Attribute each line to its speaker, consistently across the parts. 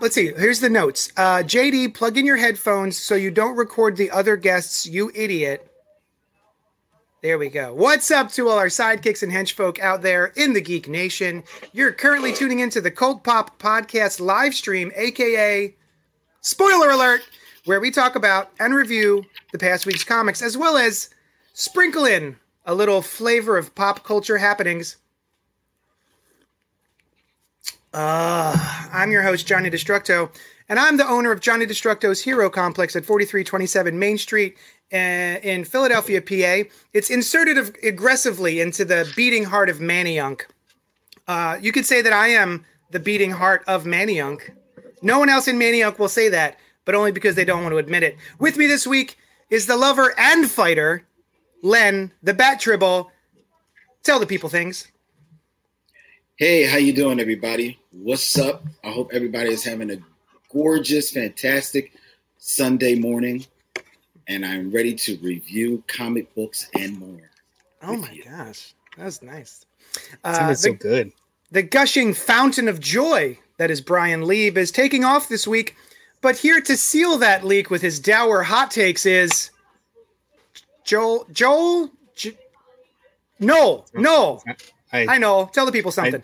Speaker 1: Let's see. Here's the notes. Uh, JD, plug in your headphones so you don't record the other guests, you idiot. There we go. What's up to all our sidekicks and henchfolk out there in the Geek Nation? You're currently tuning into the Cult Pop Podcast live stream, aka Spoiler Alert, where we talk about and review the past week's comics, as well as sprinkle in a little flavor of pop culture happenings. Uh, I'm your host, Johnny Destructo, and I'm the owner of Johnny Destructo's Hero Complex at 4327 Main Street uh, in Philadelphia, PA. It's inserted aggressively into the beating heart of Manayunk. Uh, you could say that I am the beating heart of Manayunk. No one else in Manayunk will say that, but only because they don't want to admit it. With me this week is the lover and fighter, Len, the Bat Tribble. Tell the people things.
Speaker 2: Hey, how you doing, everybody? What's up? I hope everybody is having a gorgeous, fantastic Sunday morning, and I'm ready to review comic books and more.
Speaker 1: Oh my
Speaker 2: you.
Speaker 1: gosh, that was nice.
Speaker 3: It
Speaker 1: Uh,
Speaker 3: sounded so good.
Speaker 1: the gushing fountain of joy that is Brian Lieb is taking off this week, but here to seal that leak with his dour hot takes is Joel. Joel. J- Noel. Noel.
Speaker 3: I,
Speaker 1: I know. Tell the people something.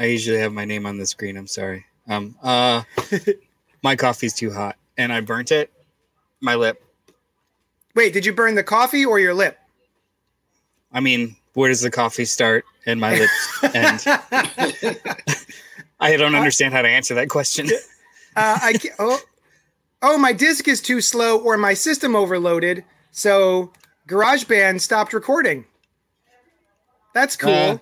Speaker 3: I usually have my name on the screen. I'm sorry. Um, uh, my coffee's too hot, and I burnt it. My lip.
Speaker 1: Wait, did you burn the coffee or your lip?
Speaker 3: I mean, where does the coffee start and my lips end? I don't understand how to answer that question.
Speaker 1: Uh, I oh, oh, my disk is too slow or my system overloaded, so GarageBand stopped recording. That's cool.
Speaker 3: Uh,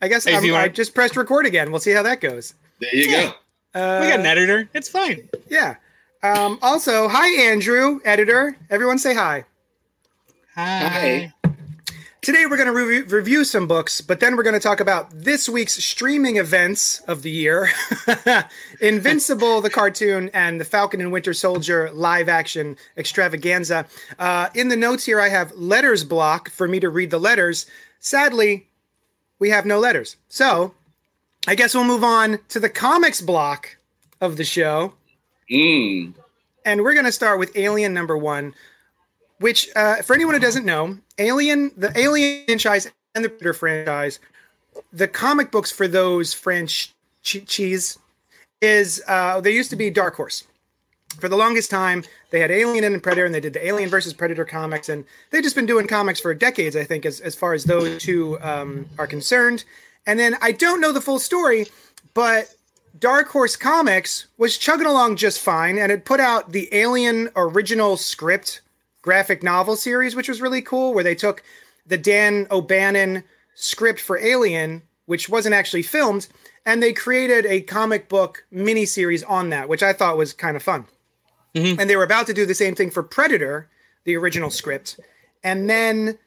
Speaker 1: I guess
Speaker 3: if
Speaker 1: I'm,
Speaker 3: you
Speaker 1: I just pressed record again. We'll see how that goes.
Speaker 2: There you go.
Speaker 1: Uh,
Speaker 3: we got an editor. It's fine.
Speaker 1: Yeah. Um, also, hi Andrew, editor. Everyone say hi.
Speaker 3: Hi.
Speaker 1: Today we're going to re- review some books, but then we're going to talk about this week's streaming events of the year Invincible, the cartoon, and the Falcon and Winter Soldier live action extravaganza. Uh, in the notes here, I have letters block for me to read the letters. Sadly, we have no letters. So I guess we'll move on to the comics block of the show.
Speaker 2: Mm.
Speaker 1: And we're going to start with Alien number one, which, uh, for anyone who doesn't know, Alien, the Alien franchise and the Predator franchise, the comic books for those franchises is uh, they used to be Dark Horse. For the longest time, they had Alien and Predator, and they did the Alien versus Predator comics, and they've just been doing comics for decades, I think, as, as far as those two um, are concerned. And then I don't know the full story, but Dark Horse Comics was chugging along just fine, and it put out the Alien original script graphic novel series, which was really cool, where they took the Dan O'Bannon script for Alien, which wasn't actually filmed, and they created a comic book miniseries on that, which I thought was kind of fun. And they were about to do the same thing for Predator, the original script. And then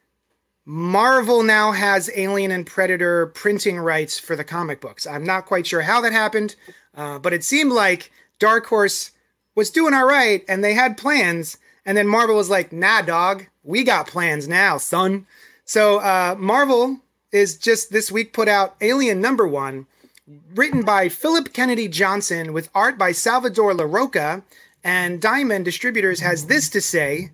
Speaker 1: Marvel now has Alien and Predator printing rights for the comic books. I'm not quite sure how that happened, uh, but it seemed like Dark Horse was doing all right and they had plans. And then Marvel was like, nah, dog, we got plans now, son. So uh, Marvel is just this week put out Alien number one, written by Philip Kennedy Johnson with art by Salvador Larroca. And Diamond Distributors has this to say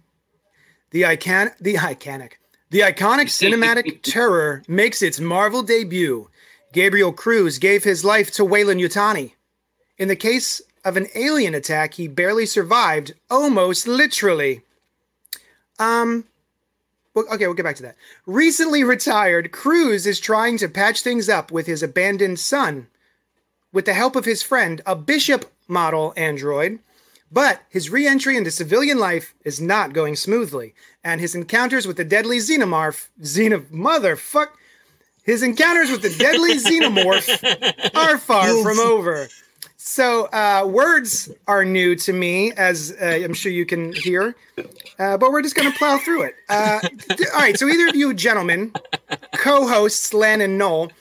Speaker 1: the icon the iconic the iconic cinematic terror makes its Marvel debut. Gabriel Cruz gave his life to Weyland-Yutani. In the case of an alien attack, he barely survived, almost literally. Um well, okay, we'll get back to that. Recently retired, Cruz is trying to patch things up with his abandoned son with the help of his friend, a bishop model android. But his re-entry into civilian life is not going smoothly, and his encounters with the deadly xenomorph, xeno motherfuck, his encounters with the deadly xenomorph are far from over. So uh, words are new to me, as uh, I'm sure you can hear, uh, but we're just going to plow through it. Uh, th- all right, so either of you gentlemen, co-hosts Len and Noel,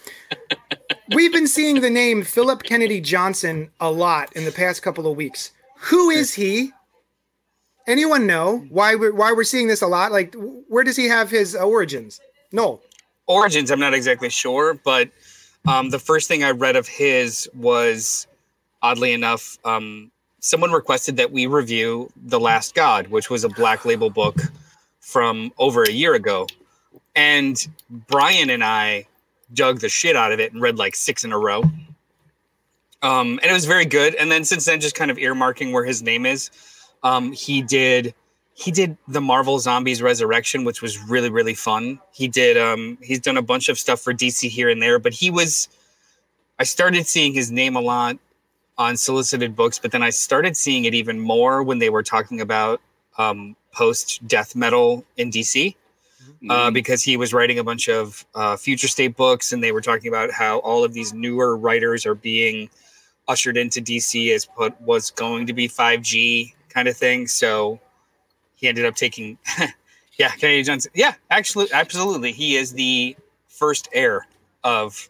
Speaker 1: we've been seeing the name Philip Kennedy Johnson a lot in the past couple of weeks. Who is he? Anyone know why we're why we're seeing this a lot? Like, where does he have his origins? No.
Speaker 3: Origins, I'm not exactly sure, but um, the first thing I read of his was, oddly enough, um, someone requested that we review The Last God, which was a black label book from over a year ago. And Brian and I dug the shit out of it and read like six in a row. Um, and it was very good. And then since then, just kind of earmarking where his name is. Um, he did he did the Marvel Zombies Resurrection, which was really really fun. He did um, he's done a bunch of stuff for DC here and there, but he was I started seeing his name a lot on solicited books, but then I started seeing it even more when they were talking about um, post death metal in DC. Uh, because he was writing a bunch of uh, future state books, and they were talking about how all of these newer writers are being ushered into DC as what was going to be 5G kind of thing. So he ended up taking, yeah, Kennedy Johnson. Yeah, actually, absolutely, he is the first heir of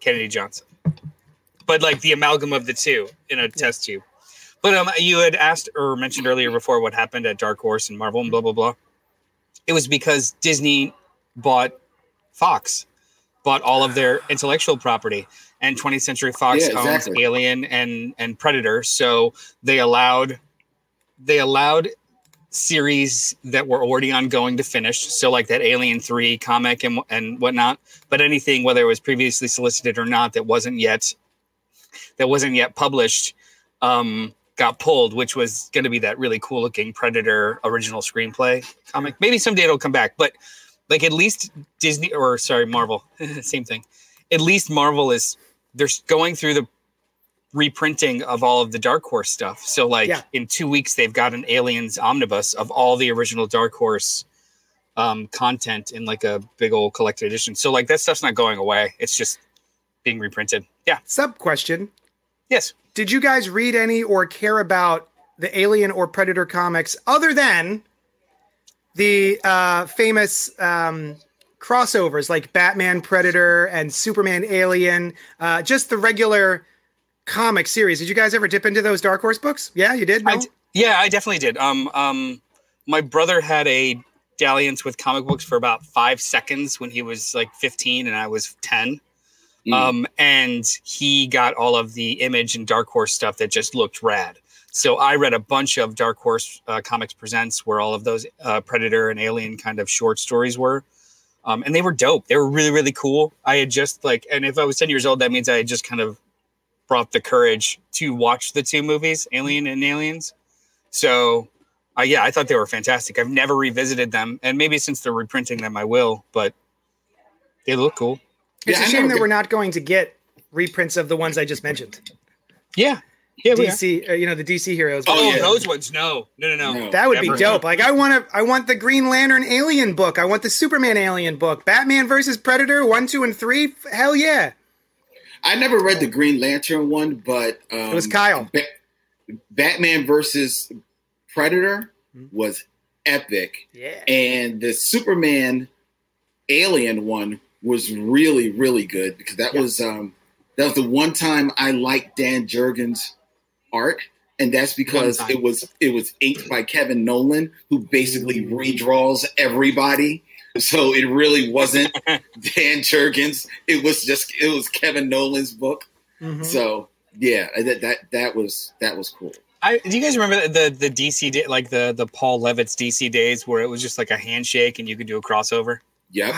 Speaker 3: Kennedy Johnson, but like the amalgam of the two in a test tube. But um, you had asked or mentioned earlier before what happened at Dark Horse and Marvel and blah blah blah. It was because Disney bought Fox, bought all of their intellectual property, and 20th Century Fox
Speaker 2: Yeah,
Speaker 3: owns
Speaker 2: exactly.
Speaker 3: Alien and and Predator. So they allowed they allowed series that were already ongoing to finish. So like that Alien Three comic and and whatnot. But anything whether it was previously solicited or not that wasn't yet that wasn't yet published um, got pulled, which was going to be that really cool looking Predator original screenplay comic. Maybe someday it'll come back, but like at least Disney or sorry Marvel, same thing. At least Marvel is they're going through the reprinting of all of the Dark Horse stuff. So like
Speaker 1: Yeah.
Speaker 3: in two weeks they've got an Aliens omnibus of all the original Dark Horse um, content in like a big old collected edition. So like that stuff's not going away. It's just being reprinted. Yeah.
Speaker 1: Sub question:
Speaker 3: Yes.
Speaker 1: Did you guys read any or care about the Alien or Predator comics other than the uh, famous um, crossovers like Batman Predator and Superman Alien? Uh, just the regular comic series. Did you guys ever dip into those Dark Horse books? Yeah, you did. No?
Speaker 3: I d- yeah, I definitely did. Um, um, my brother had a dalliance with comic books for about five seconds when he was like 15 and I was 10.
Speaker 2: Mm.
Speaker 3: Um, and he got all of the image and Dark Horse stuff that just looked rad. So I read a bunch of Dark Horse uh, Comics Presents where all of those uh, Predator and Alien kind of short stories were. Um, and they were dope. They were really, really cool. I had just like, and if I was 10 years old, that means I had just kind of brought the courage to watch the two movies, Alien and Aliens. So, uh, yeah, I thought they were fantastic. I've never revisited them, and maybe since they're reprinting them, I will. But they look cool.
Speaker 1: it's
Speaker 2: Yeah,
Speaker 1: a
Speaker 2: I
Speaker 1: shame that we're not going to get reprints of the ones I just mentioned.
Speaker 3: Yeah, yeah.
Speaker 1: DC, uh, you know, the DC heroes.
Speaker 3: Oh,
Speaker 2: yeah.
Speaker 3: those ones? No, no, no, no.
Speaker 2: No.
Speaker 1: That would be dope. Like I want to I want the Green Lantern Alien book. I want the Superman Alien book. Batman versus Predator 1, 2 and 3. Hell yeah.
Speaker 2: I never read the Green Lantern one, but um,
Speaker 1: It was Kyle.
Speaker 2: Ba- Batman versus Predator
Speaker 1: Mhm.
Speaker 2: was epic,
Speaker 1: Yeah.
Speaker 2: and the Superman Alien one was really really good because that
Speaker 1: Yeah.
Speaker 2: was um that was the one time I liked Dan Jurgens' art, and that's because it was it was inked by Kevin Nowlan, who basically redraws everybody. So it really wasn't Dan Jurgens. It was just it was Kevin Nowlan's book.
Speaker 1: Mhm.
Speaker 2: So yeah, that that that was that was cool.
Speaker 3: I, do you guys remember the the DC day, like the the Paul Levitz's DC days where it was just like a handshake and you could do a crossover?
Speaker 2: Yep.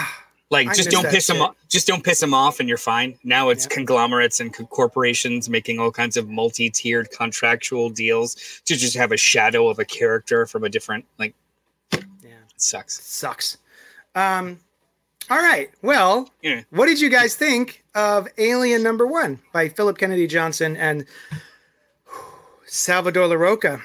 Speaker 3: Like just don't piss them off. Just don't piss them off, and you're fine. Now it's
Speaker 1: Yeah.
Speaker 3: conglomerates and co- corporations making all kinds of multi-tiered contractual deals to just have a shadow of a character from a different. Like,
Speaker 1: Yeah.
Speaker 3: it sucks.
Speaker 1: Sucks. Um all right. Well,
Speaker 3: Yeah.
Speaker 1: what did you guys think of Alien number 1 by Philip Kennedy Johnson and Salvador Larroca?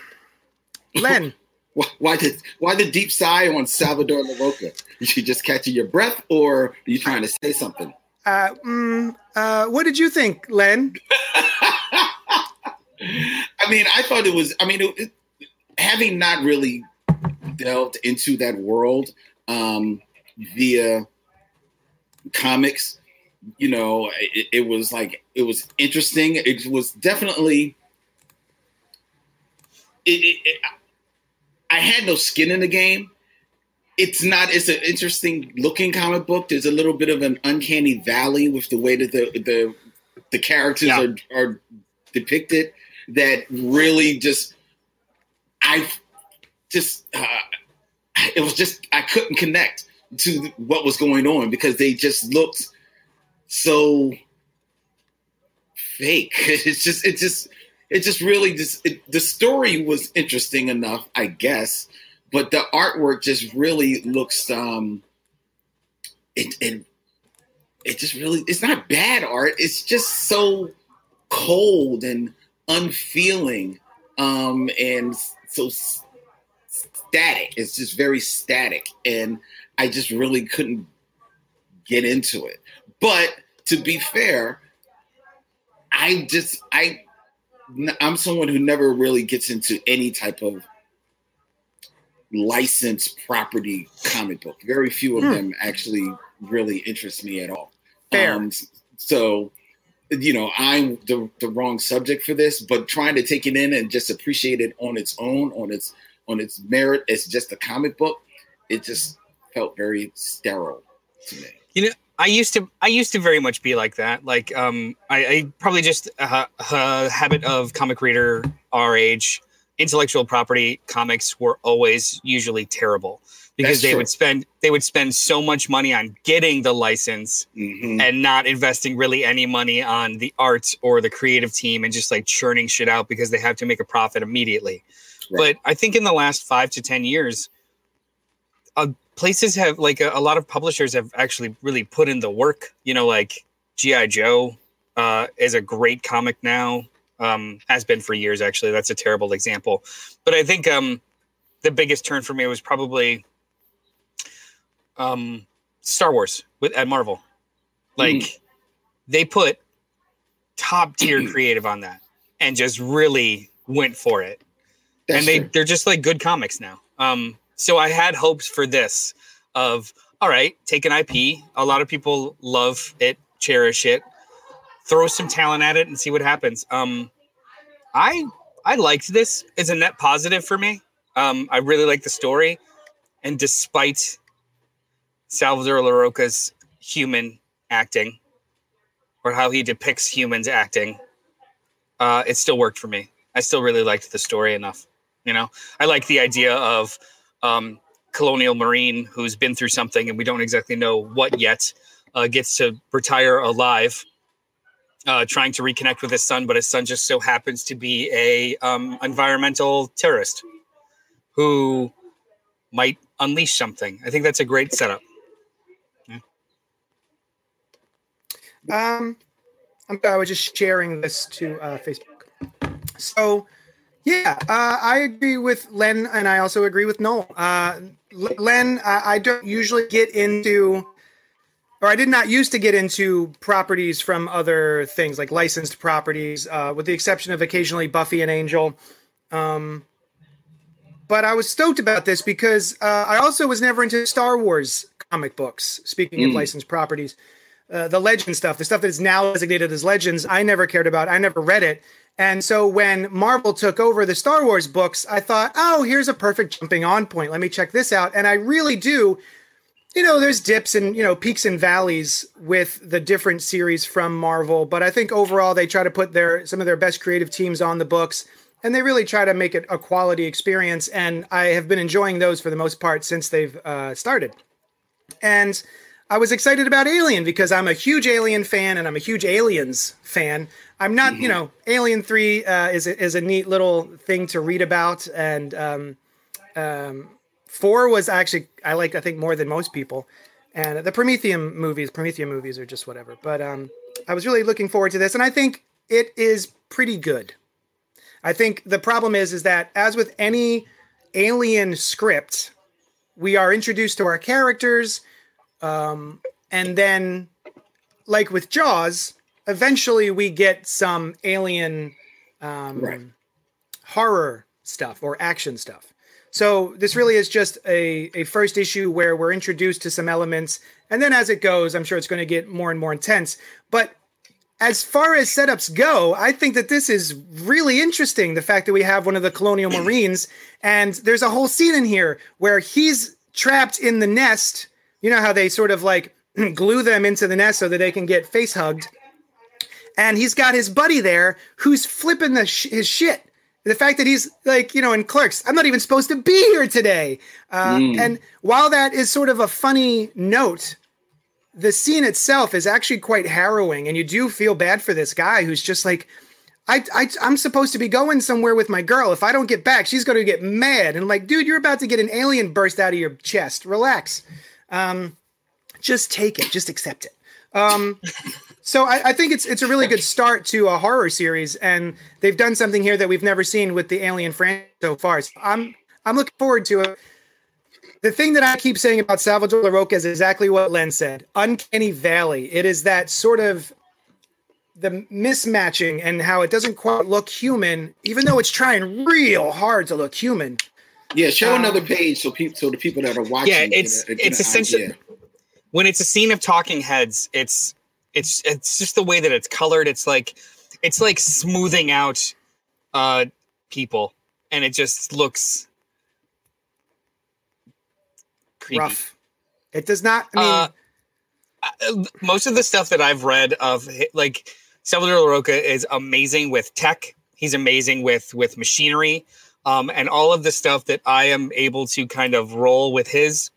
Speaker 1: Len.
Speaker 2: Why, why the why the deep sigh on Salvador Larroca? You just catching your breath, or are you trying to say something?
Speaker 1: Uh, mm, uh, what did you think, Len?
Speaker 2: I mean, I thought it was. I mean, it, it, having not really delved into that world um, via comics, you know, it, it was like it was interesting. It was definitely. It, it, I had no skin in the game. It's not. It's an interesting looking comic book. There's a little bit of an uncanny valley with the way that the the the characters
Speaker 3: Yeah.
Speaker 2: are are depicted. That really just, I just, uh, it was just I couldn't connect to what was going on because they just looked so fake. It's just, it just, it just really just it, the story was interesting enough, I guess, but the artwork just really looks um, it it it just really it's not bad art. It's just so cold and unfeeling um, and so static. It's just very static, and I just really couldn't get into it. But to be fair, I just I I'm someone who never really gets into any type of licensed property comic book. Very few of
Speaker 1: Hmm.
Speaker 2: them actually really interest me at all.
Speaker 1: Fair.
Speaker 2: Um, so, you know, I'm the, the wrong subject for this, but trying to take it in and just appreciate it on its own, on its on its merit as just a comic book, it just felt very sterile to me.
Speaker 3: I used to I used to very much be like that. Like um I, I probably just a, a habit of comic reader our age. Intellectual property comics were always usually terrible because
Speaker 2: That's
Speaker 3: they
Speaker 2: true.
Speaker 3: would spend they would spend so much money on getting the license
Speaker 2: Mhm.
Speaker 3: and not investing really any money on the art or the creative team and just like churning shit out because they have to make a profit immediately.
Speaker 2: Right.
Speaker 3: But I think in the last five to 10 years, uh, places have like a, a lot of publishers have actually really put in the work. You know, like G.I. Joe uh, is a great comic now, um, has been for years, actually. That's a terrible example. But I think um, the biggest turn for me was probably um, Star Wars with at Marvel. Like they put top tier creative on that and just really went for it.
Speaker 2: That's
Speaker 3: and they
Speaker 2: true.
Speaker 3: they're just like good comics now. Um, so I had hopes for this of all right, take an IP. A lot of people love it, cherish it, throw some talent at it, and see what happens. Um, I I liked this. It's a net positive for me. Um, I really like the story, and despite Salvador Larroca's human acting or how he depicts humans acting, uh, it still worked for me. I still really liked the story enough. You know, I like the idea of um, colonial marine who's been through something and we don't exactly know what yet uh, gets to retire alive, uh, trying to reconnect with his son, but his son just so happens to be a um, environmental terrorist who might unleash something. I think that's a great setup.
Speaker 1: Um, I'm, I was just sharing this to uh, Facebook. So, yeah, uh, I agree with Len, and I also agree with Noel. Uh, Len, I, I don't usually get into, or I did not used to get into properties from other things like licensed properties, uh, with the exception of occasionally Buffy and Angel. Um, but I was stoked about this because uh, I also was never into Star Wars comic books. Speaking of
Speaker 2: Mm.
Speaker 1: licensed properties, uh, the legend stuff, the stuff that is now designated as legends, I never cared about. I never read it. And so when Marvel took over the Star Wars books, I thought, oh, here's a perfect jumping on point. Let me check this out. And I really do. You know, there's dips and, you know, peaks and valleys with the different series from Marvel, but I think overall they try to put their some of their best creative teams on the books and they really try to make it a quality experience. And I have been enjoying those for the most part since they've uh, started. And I was excited about Alien because I'm a huge Alien fan and I'm a huge Aliens fan. I'm not, you know, Alien Three uh, is a, is a neat little thing to read about, and um, um, four was actually I like I think more than most people, and the Prometheus movies, Prometheus movies are just whatever. But um, I was really looking forward to this, and I think it is pretty good. I think the problem is is that as with any alien script. We are introduced to our characters, um, and then, like with Jaws, eventually we get some alien um,
Speaker 2: Right.
Speaker 1: horror stuff or action stuff. So this really is just a, a first issue where we're introduced to some elements, and then as it goes, I'm sure it's going to get more and more intense. But as far as setups go, I think that this is really interesting. The fact that we have one of the colonial marines, and there's a whole scene in here where he's trapped in the nest. You know how they sort of like glue them into the nest so that they can get face hugged. And he's got his buddy there who's flipping the sh- his shit. The fact that he's like, you know, in clerks, I'm not even supposed to be here today. Uh,
Speaker 2: Mm.
Speaker 1: And while that is sort of a funny note, the scene itself is actually quite harrowing. And you do feel bad for this guy who's just like, I, I, I'm supposed to be going somewhere with my girl. If I don't get back, she's going to get mad. And like, dude, you're about to get an alien burst out of your chest. Relax. Um, just take it. Just accept it. Um, so I, I think it's it's a really good start to a horror series, and they've done something here that we've never seen with the Alien franchise so far. So I'm I'm looking forward to it. The thing that I keep saying about Salvador Larroca is exactly what Len said. Uncanny Valley. It is that sort of the mismatching and how it doesn't quite look human, even though it's trying real hard to look human.
Speaker 2: Yeah, show
Speaker 1: Um,
Speaker 2: another page so people, so the people that are watching.
Speaker 3: Yeah,
Speaker 2: get
Speaker 3: it's-
Speaker 2: a- get
Speaker 3: it's
Speaker 2: an
Speaker 3: essentially-
Speaker 2: idea.
Speaker 3: when it's a scene of talking heads, it's it's it's just the way that it's colored. It's like it's like smoothing out uh people, and it just looks creepy.
Speaker 1: Rough. It does not. I mean,
Speaker 3: Uh, uh, most of the stuff that I've read of like Salvador Larroca is amazing with tech. He's amazing with with machinery, um, and all of the stuff that I am able to kind of roll with his.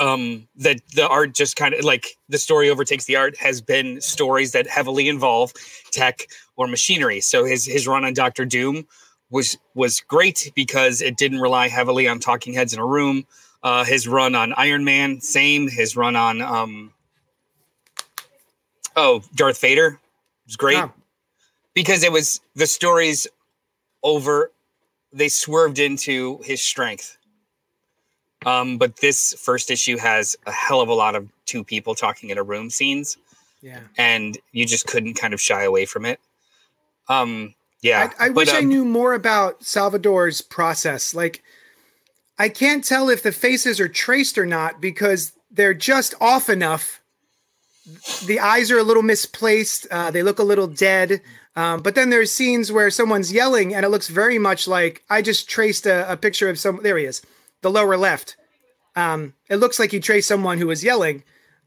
Speaker 3: Um, that the art just kind of like the story overtakes the art has been stories that heavily involve tech or machinery. So his his run on Doctor Doom was was great because it didn't rely heavily on talking heads in a room. Uh, his run on Iron Man, same. His run on um, oh Darth Vader was great
Speaker 1: Oh.
Speaker 3: because it was the stories over. They swerved into his strength. Um, but this first issue has a hell of a lot of two people talking in a room scenes,
Speaker 1: yeah.
Speaker 3: and you just couldn't kind of shy away from it. Um, yeah,
Speaker 1: I, I
Speaker 3: but,
Speaker 1: wish I
Speaker 3: um,
Speaker 1: knew more about Salvador's process. Like, I can't tell if the faces are traced or not because they're just off enough. The eyes are a little misplaced. Uh, they look a little dead. Um, but then there's scenes where someone's yelling, and it looks very much like I just traced a, a picture of some. There he is, the lower left. Um, it looks like he traced someone who was yelling.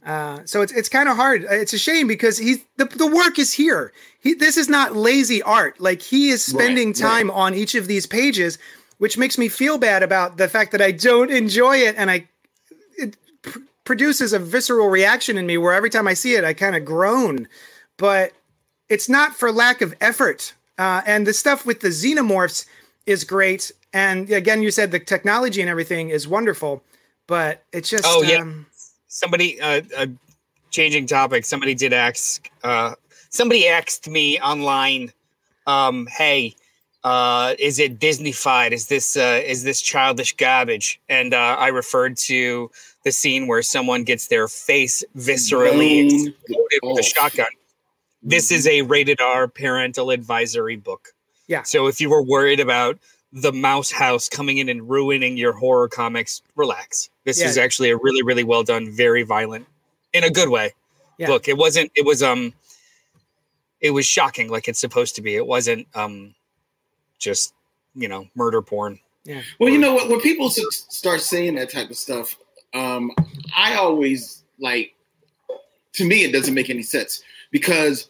Speaker 1: Uh, so it's it's kind of hard. It's a shame because he's the, the work is here. He this is not lazy art. Like he is spending
Speaker 2: Right,
Speaker 1: time on each of these pages, which makes me feel bad about the fact that I don't enjoy it, and I it pr- produces a visceral reaction in me where every time I see it, I kind of groan. But it's not for lack of effort. Uh, and the stuff with the xenomorphs is great. And again, you said the technology and everything is wonderful, but it's just
Speaker 3: Oh, yeah.
Speaker 1: um,
Speaker 3: somebody uh, uh changing topic somebody did ask uh somebody asked me online um hey uh is it disneyfied is this uh is this childish garbage and uh i referred to the scene where someone gets their face viscerally
Speaker 2: Blown
Speaker 3: exploded with a shotgun this is a rated r parental advisory book
Speaker 1: Yeah.
Speaker 3: so if you were worried about the mouse house coming in and ruining your horror comics relax this
Speaker 1: Yeah.
Speaker 3: is actually a really really well done very violent in a good way
Speaker 1: Yeah.
Speaker 3: book it wasn't it was um it was shocking like it's supposed to be it wasn't um just you know murder porn Yeah.
Speaker 2: Well, you know what? When people start saying that type of stuff, um, I always like. To me, it doesn't make any sense because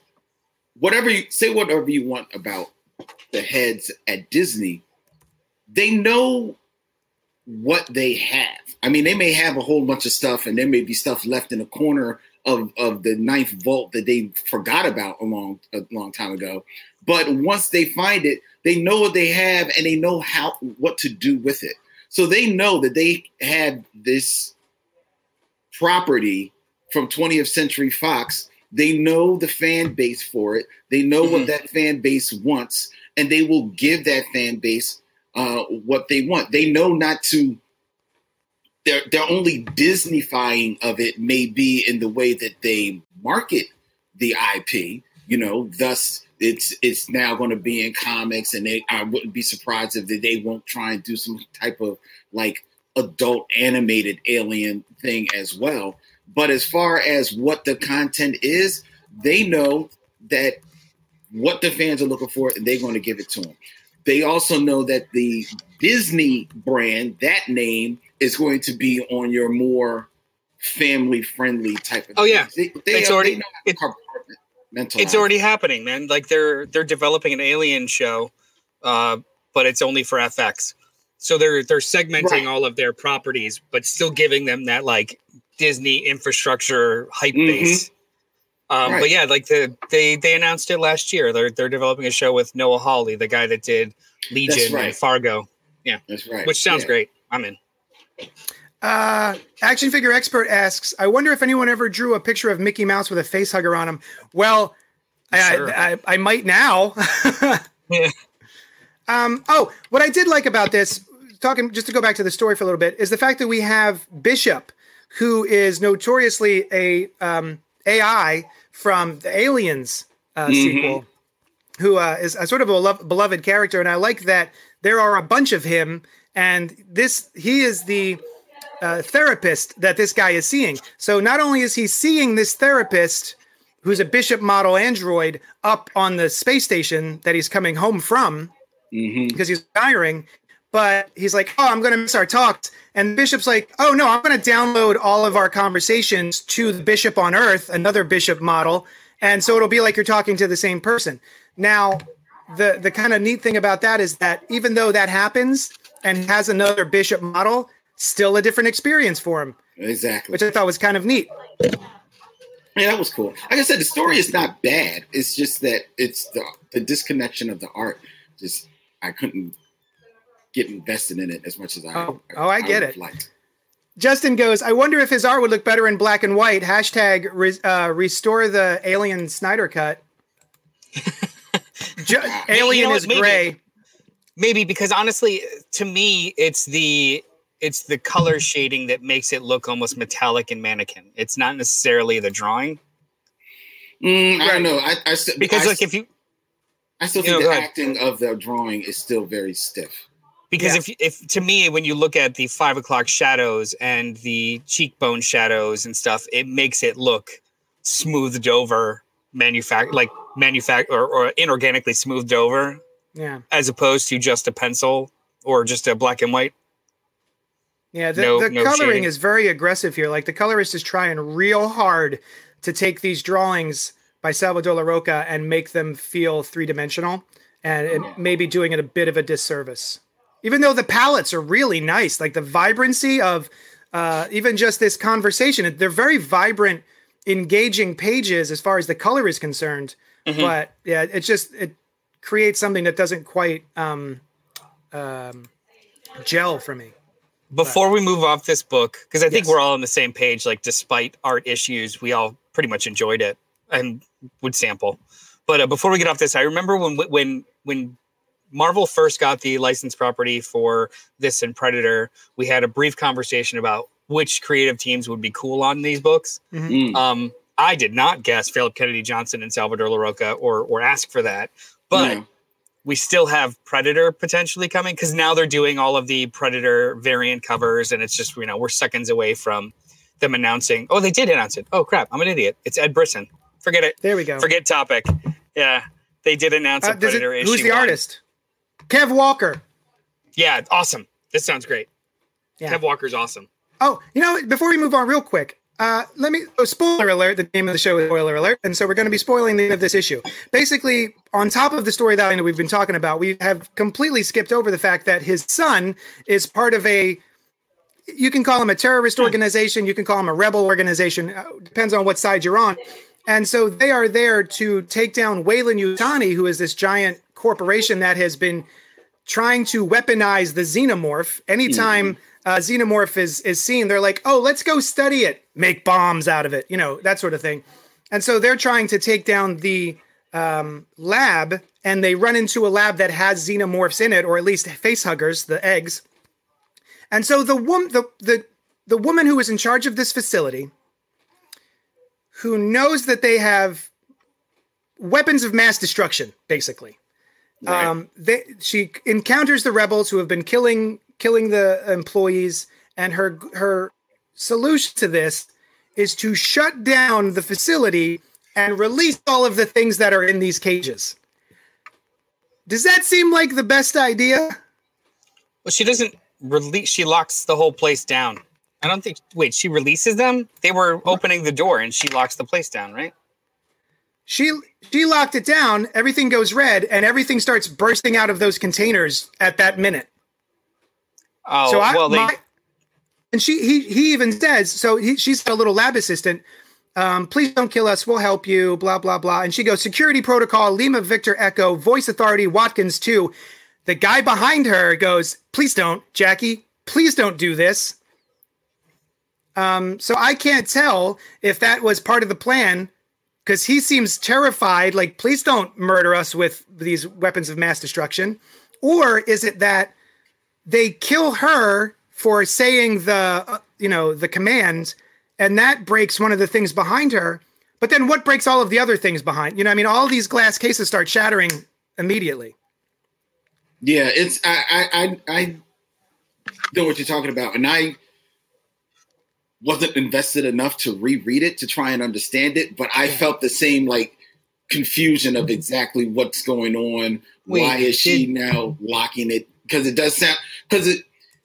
Speaker 2: whatever you say, whatever you want about the heads at Disney, they know what they have. I mean, they may have a whole bunch of stuff, and there may be stuff left in a corner of, of the ninth vault that they forgot about a long a long time ago. But once they find it, they know what they have and they know how what to do with it. So they know that they had this property from 20th Century Fox. They know the fan base for it. They know
Speaker 3: Mhm.
Speaker 2: what that fan base wants, and they will give that fan base uh, what they want. They know not to. They're they're only Disneyfying of it may be in the way that they market the IP. You know, thus it's it's now going to be in comics, and they I wouldn't be surprised if they, they won't try and do some type of like adult animated alien thing as well. But as far as what the content is, they know that what the fans are looking for, and they're going to give it to them. They also know that the Disney brand, that name, is going to be on your more family friendly type of.
Speaker 3: Oh yeah,
Speaker 2: they, they
Speaker 3: it's
Speaker 2: are,
Speaker 3: already
Speaker 2: they know how to
Speaker 3: it,
Speaker 2: compartmentalize.
Speaker 3: it's already happening, man. Like they're they're developing an alien show, uh, but it's only for FX. So they're they're segmenting
Speaker 2: Right.
Speaker 3: all of their properties, but still giving them that like Disney infrastructure hype
Speaker 2: Mhm.
Speaker 3: base. Um,
Speaker 2: Right.
Speaker 3: But yeah, like the they they announced it last year. They're they're developing a show with Noah Hawley, the guy that did Legion
Speaker 2: right.
Speaker 3: and Fargo, Yeah,
Speaker 2: That's right.
Speaker 3: which sounds
Speaker 2: Yeah.
Speaker 3: great. I'm in.
Speaker 1: Uh, action figure expert asks, I wonder if anyone ever drew a picture of Mickey Mouse with a face hugger on him. Well, I-
Speaker 3: Sure.
Speaker 1: I, I, I might now.
Speaker 3: Yeah.
Speaker 1: Um, oh, what I did like about this, talking just to go back to the story for a little bit, is the fact that we have Bishop, who is notoriously a um, AI from the Aliens uh,
Speaker 2: Mhm.
Speaker 1: sequel, who uh, is a sort of a lov- beloved character, and I like that there are a bunch of him, and this he is the uh, therapist that this guy is seeing. So not only is he seeing this therapist, who's a Bishop model android, up on the space station that he's coming home from
Speaker 2: Mhm.
Speaker 1: because he's retiring. But he's like, oh, I'm going to miss our talks. And Bishop's like, oh, no, I'm going to download all of our conversations to the Bishop on Earth, another Bishop model. And so it'll be like you're talking to the same person. Now, the, the kind of neat thing about that is that even though that happens and has another Bishop model, still a different experience for him,
Speaker 2: Exactly.
Speaker 1: which I thought was kind of neat.
Speaker 2: Yeah, that was cool. Like I said, the story is not bad. It's just that it's the the disconnection of the art. Just I couldn't get invested in it as much as I.
Speaker 1: Oh, oh, I get it.
Speaker 2: liked.
Speaker 1: Justin goes, I wonder if his art would look better in black and white. Hashtag re- uh, restore the Alien Snyder cut. Ju- Alien
Speaker 3: what?
Speaker 1: is
Speaker 3: Maybe.
Speaker 1: gray.
Speaker 3: maybe because honestly to me it's the it's the color shading that makes it look almost metallic and mannequin it's not necessarily the drawing
Speaker 2: Mm, I don't know. I, I still
Speaker 3: because
Speaker 2: I,
Speaker 3: like if you
Speaker 2: I still
Speaker 3: you know,
Speaker 2: think the acting of the drawing is still very stiff.
Speaker 3: Because
Speaker 1: Yeah.
Speaker 3: if if to me when you look at the five o'clock shadows and the cheekbone shadows and stuff it makes it look smoothed over manufact like manufact or, or inorganically smoothed over
Speaker 1: Yeah.
Speaker 3: as opposed to just a pencil or just a black and white
Speaker 1: Yeah. The,
Speaker 3: No-
Speaker 1: the
Speaker 3: no
Speaker 1: coloring
Speaker 3: shading.
Speaker 1: is very aggressive here. Like the colorist is trying real hard to take these drawings by Salvador Larroca and make them feel three dimensional. And it may be doing it a bit of a disservice. Even though the palettes are really nice, like the vibrancy of uh, even just this conversation, they're very vibrant, engaging pages as far as the color is concerned.
Speaker 3: Mhm.
Speaker 1: But yeah, it just it creates something that doesn't quite um, um, gel for me.
Speaker 3: before we move off this book because i think
Speaker 1: Yes.
Speaker 3: we're all on the same page like despite art issues we all pretty much enjoyed it and would sample but uh, before we get off this i remember when when when marvel first got the license property for this and predator we had a brief conversation about which creative teams would be cool on these books
Speaker 2: Mm.
Speaker 3: um i did not guess philip kennedy johnson and salvador larroca or or ask for that but
Speaker 2: No.
Speaker 3: we still have Predator potentially coming because now they're doing all of the Predator variant covers, and it's just you know we're seconds away from them announcing. Oh, they did announce it. Oh crap, I'm an idiot. It's Ed Brisson. Forget it.
Speaker 1: There we go.
Speaker 3: Forget topic. Yeah, they did announce
Speaker 1: Uh,
Speaker 3: a
Speaker 1: does it-
Speaker 3: Predator issue.
Speaker 1: who's the
Speaker 3: one.
Speaker 1: artist? Kev Walker.
Speaker 3: Yeah, awesome. This sounds great.
Speaker 1: Yeah.
Speaker 3: Kev Walker's awesome.
Speaker 1: Oh, you know, before we move on, real quick, uh, let me. Oh, spoiler alert! The name of the show is spoiler alert, and so we're going to be spoiling the end of this issue. Basically, on top of the story that we've been talking about, we have completely skipped over the fact that his son is part of a. You can call him a terrorist organization. You can call him a rebel organization. Uh, depends on what side you're on. And so they are there to take down Weyland-Yutani, who is this giant corporation that has been trying to weaponize the xenomorph. Anytime uh, xenomorph is is seen, they're like, "Oh, let's go study it, make bombs out of it," you know, that sort of thing. And so they're trying to take down the um, lab and they run into a lab that has xenomorphs in it, or at least facehuggers, the eggs. And so the woman, the, the the woman who is in charge of this facility, who knows that they have weapons of mass destruction, basically.
Speaker 2: Right.
Speaker 1: Um, they, she encounters the rebels who have been killing killing the employees, and her her solution to this is to shut down the facility and release all of the things that are in these cages. Does that seem like the best idea?
Speaker 3: Well, she doesn't release. She locks the whole place down. I don't think. Wait, she releases them. They were opening the door, and she locks the place down, right?
Speaker 1: She she locked it down. Everything goes red, and everything starts bursting out of those containers at that minute.
Speaker 3: Oh,
Speaker 1: so I,
Speaker 3: well, they.
Speaker 1: my- and she he he even says so. He, she's a little lab assistant. Um, please don't kill us. We'll help you. Blah blah blah. And she goes security protocol. Lima Victor Echo voice authority Watkins two. The guy behind her goes, please don't, Jackie. Please don't do this. Um, so I can't tell if that was part of the plan because he seems terrified. Like, please don't murder us with these weapons of mass destruction. Or is it that they kill her for saying the uh, you know the command and that breaks one of the things behind her but then what breaks all of the other things behind you know i mean all these glass cases start shattering immediately
Speaker 2: Yeah, it's I I I, I know what you're talking about, and I wasn't invested enough to reread it to try and understand it, but I felt the same like confusion of exactly what's going on.
Speaker 3: Wait,
Speaker 2: Why is she
Speaker 3: did-
Speaker 2: now locking it? Because it does sound because it